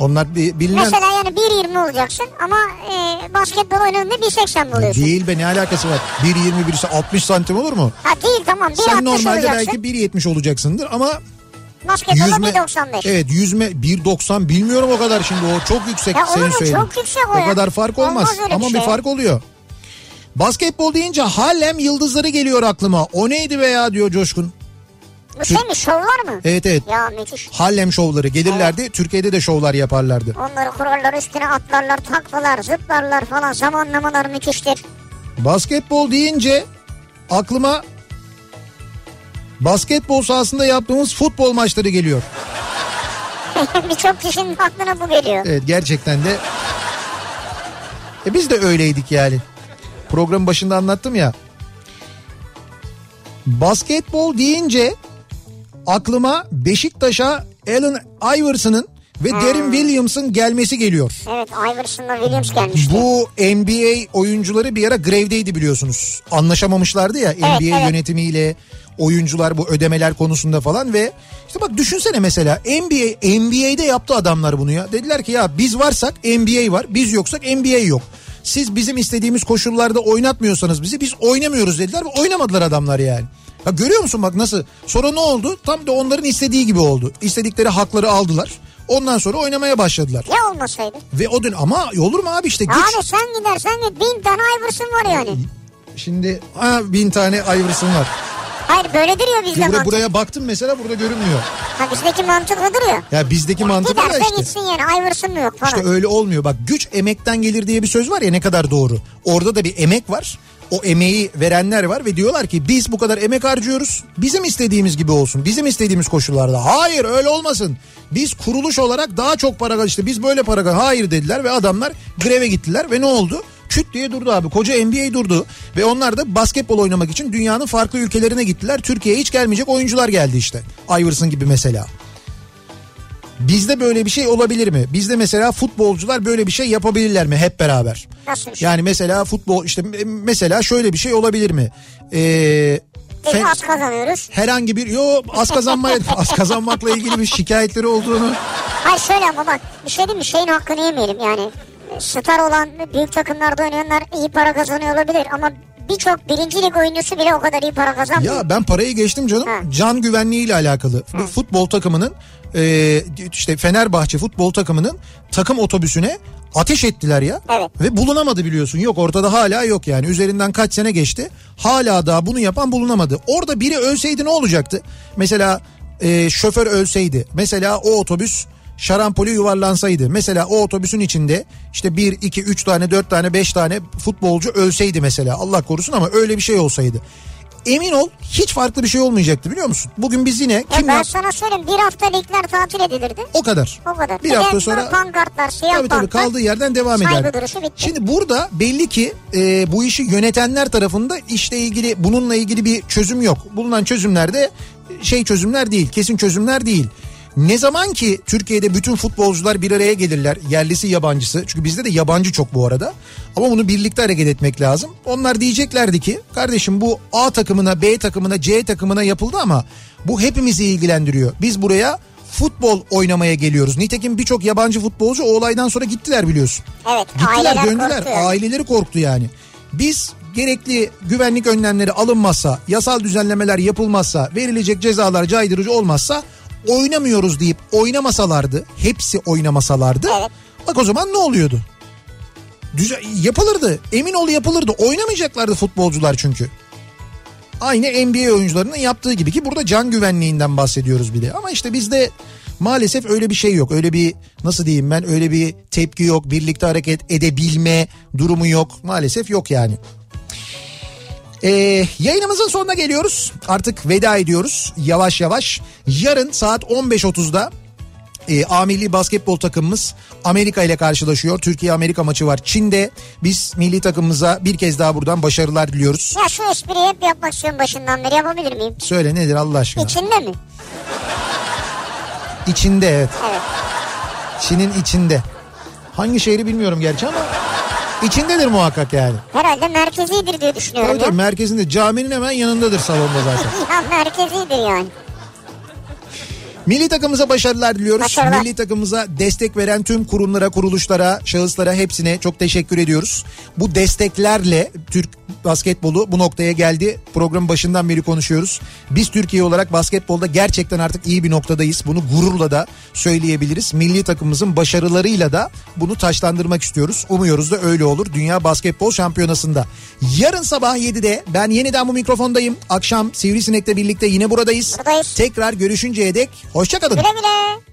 Onlar bir, bilinen... Mesela yani 1.20 olacaksın ama e, basketbol oynadığında 1.80 mi oluyorsun? Değil be ne alakası var? 1.20 birisi 60 santim olur mu? Ha değil tamam 1.60 Sen normalde olacaksın. belki 1.70 olacaksındır ama Basketbolda yüzme... 1.95. Evet yüzme 1.90 bilmiyorum o kadar şimdi o çok yüksek Ya senin söylediğin. Çok yüksek o ya. kadar fark olmaz, Olmaz bir ama bir şey. fark oluyor. Basketbol deyince Harlem Yıldızları geliyor aklıma. O neydi be ya diyor Coşkun. Bu şey mi şovlar mı? Evet evet. Ya müthiş. Harlem şovları gelirlerdi. Türkiye'de de şovlar yaparlardı. Onları kurarlar üstüne atlarlar taklalar zıplarlar falan zamanlamalar müthiştir. Basketbol deyince aklıma basketbol sahasında yaptığımız futbol maçları geliyor. Birçok kişinin aklına bu geliyor. Evet gerçekten de. E biz de öyleydik yani. Programın başında anlattım ya. Basketbol deyince aklıma Beşiktaş'a Allen Iverson'ın ve Derin Williams'ın gelmesi geliyor. Evet Iverson'la Williams gelmişti. Bu NBA oyuncuları bir ara grevdeydi biliyorsunuz. Anlaşamamışlardı ya NBA evet. yönetimiyle oyuncular bu ödemeler konusunda falan ve işte bak düşünsene mesela NBA NBA'de yaptı adamlar bunu ya. Dediler ki ya biz varsak NBA var, biz yoksak NBA yok. Siz bizim istediğimiz koşullarda oynatmıyorsanız bizi biz oynamıyoruz dediler ve oynamadılar adamlar yani. Ya görüyor musun bak nasıl? Sonra ne oldu? Tam da onların istediği gibi oldu. İstedikleri hakları aldılar. Ondan sonra oynamaya başladılar. Ya olmasaydı? Ve o dün ama olur mu abi işte güç. Abi sen gidersen git bin tane Iverson var yani. Şimdi ha, bin tane Iverson var. Hayır böyledir ya bizde Buraya, mantık. buraya baktım mesela burada görünmüyor. Ha bizdeki mantık odur ya. Ya bizdeki mantık da Giderse işte. gitsin yani Iverson mu yok falan. İşte öyle olmuyor. Bak güç emekten gelir diye bir söz var ya ne kadar doğru. Orada da bir emek var. O emeği verenler var ve diyorlar ki biz bu kadar emek harcıyoruz. Bizim istediğimiz gibi olsun. Bizim istediğimiz koşullarda. Hayır öyle olmasın. Biz kuruluş olarak daha çok para işte biz böyle para Hayır dediler ve adamlar greve gittiler ve ne oldu? Küt diye durdu abi. Koca NBA durdu. Ve onlar da basketbol oynamak için dünyanın farklı ülkelerine gittiler. Türkiye'ye hiç gelmeyecek oyuncular geldi işte. Iverson gibi mesela. Bizde böyle bir şey olabilir mi? Bizde mesela futbolcular böyle bir şey yapabilirler mi hep beraber? Nasıl şey? Yani mesela futbol işte mesela şöyle bir şey olabilir mi? Ee, Biz fe- az kazanıyoruz. herhangi bir yo az kazanma az kazanmakla ilgili bir şikayetleri olduğunu Hayır şöyle ama bak bir şey diyeyim mi şeyin hakkını yemeyelim yani. Star olan büyük takımlarda oynayanlar iyi para kazanıyor olabilir ama birçok birinci lig oyuncusu bile o kadar iyi para kazanmıyor. Ya ben parayı geçtim canım. Ha. Can güvenliği ile alakalı. Bu futbol takımının e, işte Fenerbahçe futbol takımının takım otobüsüne ateş ettiler ya. Evet. Ve bulunamadı biliyorsun. Yok ortada hala yok yani. Üzerinden kaç sene geçti. Hala daha bunu yapan bulunamadı. Orada biri ölseydi ne olacaktı? Mesela e, şoför ölseydi. Mesela o otobüs şarampole yuvarlansaydı. Mesela o otobüsün içinde işte 1, 2, 3 tane, 4 tane, 5 tane futbolcu ölseydi mesela. Allah korusun ama öyle bir şey olsaydı. Emin ol hiç farklı bir şey olmayacaktı biliyor musun? Bugün biz yine Ya kim ben yap- sana söyleyeyim bir hafta ligler tatil edilirdi. o kadar. O kadar. Bir de hafta sonra pankartlar, siyah Tabii tabii kaldığı yerden devam eder. Şimdi burada belli ki e, bu işi yönetenler tarafında işle ilgili bununla ilgili bir çözüm yok. Bulunan çözümler de şey çözümler değil, kesin çözümler değil. Ne zaman ki Türkiye'de bütün futbolcular bir araya gelirler, yerlisi yabancısı. Çünkü bizde de yabancı çok bu arada. Ama bunu birlikte hareket etmek lazım. Onlar diyeceklerdi ki kardeşim bu A takımına, B takımına, C takımına yapıldı ama bu hepimizi ilgilendiriyor. Biz buraya futbol oynamaya geliyoruz. Nitekim birçok yabancı futbolcu o olaydan sonra gittiler biliyorsun. Evet, Gittiler döndüler. korktu yani. Aileleri korktu yani. Biz gerekli güvenlik önlemleri alınmazsa, yasal düzenlemeler yapılmazsa, verilecek cezalar caydırıcı olmazsa oynamıyoruz deyip oynamasalardı, hepsi oynamasalardı. Evet. Bak o zaman ne oluyordu? Düze- yapılırdı. Emin ol yapılırdı. Oynamayacaklardı futbolcular çünkü. Aynı NBA oyuncularının yaptığı gibi ki burada can güvenliğinden bahsediyoruz bir de. Ama işte bizde maalesef öyle bir şey yok. Öyle bir nasıl diyeyim ben öyle bir tepki yok. Birlikte hareket edebilme durumu yok. Maalesef yok yani. Ee, yayınımızın sonuna geliyoruz. Artık veda ediyoruz yavaş yavaş. Yarın saat 15.30'da e, A milli basketbol takımımız Amerika ile karşılaşıyor. Türkiye-Amerika maçı var Çin'de. Biz milli takımımıza bir kez daha buradan başarılar diliyoruz. Ya şu espriyi hep yapmak istiyorum başından beri yapabilir miyim? Söyle nedir Allah aşkına? İçinde mi? İçinde evet. Evet. Çin'in içinde. Hangi şehri bilmiyorum gerçi ama içindedir muhakkak yani. Herhalde merkezidir diye düşünüyorum Tabii tabii merkezinde caminin hemen yanındadır salonda zaten. Ya merkezidir yani. Milli takımımıza başarılar diliyoruz. Başarılar. Milli takımımıza destek veren tüm kurumlara, kuruluşlara, şahıslara hepsine çok teşekkür ediyoruz. Bu desteklerle Türk basketbolu bu noktaya geldi. Programın başından beri konuşuyoruz. Biz Türkiye olarak basketbolda gerçekten artık iyi bir noktadayız. Bunu gururla da söyleyebiliriz. Milli takımımızın başarılarıyla da bunu taşlandırmak istiyoruz. Umuyoruz da öyle olur Dünya Basketbol Şampiyonası'nda. Yarın sabah 7'de ben yeniden bu mikrofondayım. Akşam Sivrisinek'le birlikte yine buradayız. Buradayız. Tekrar görüşünceye dek Hoşçakalın. Güle güle.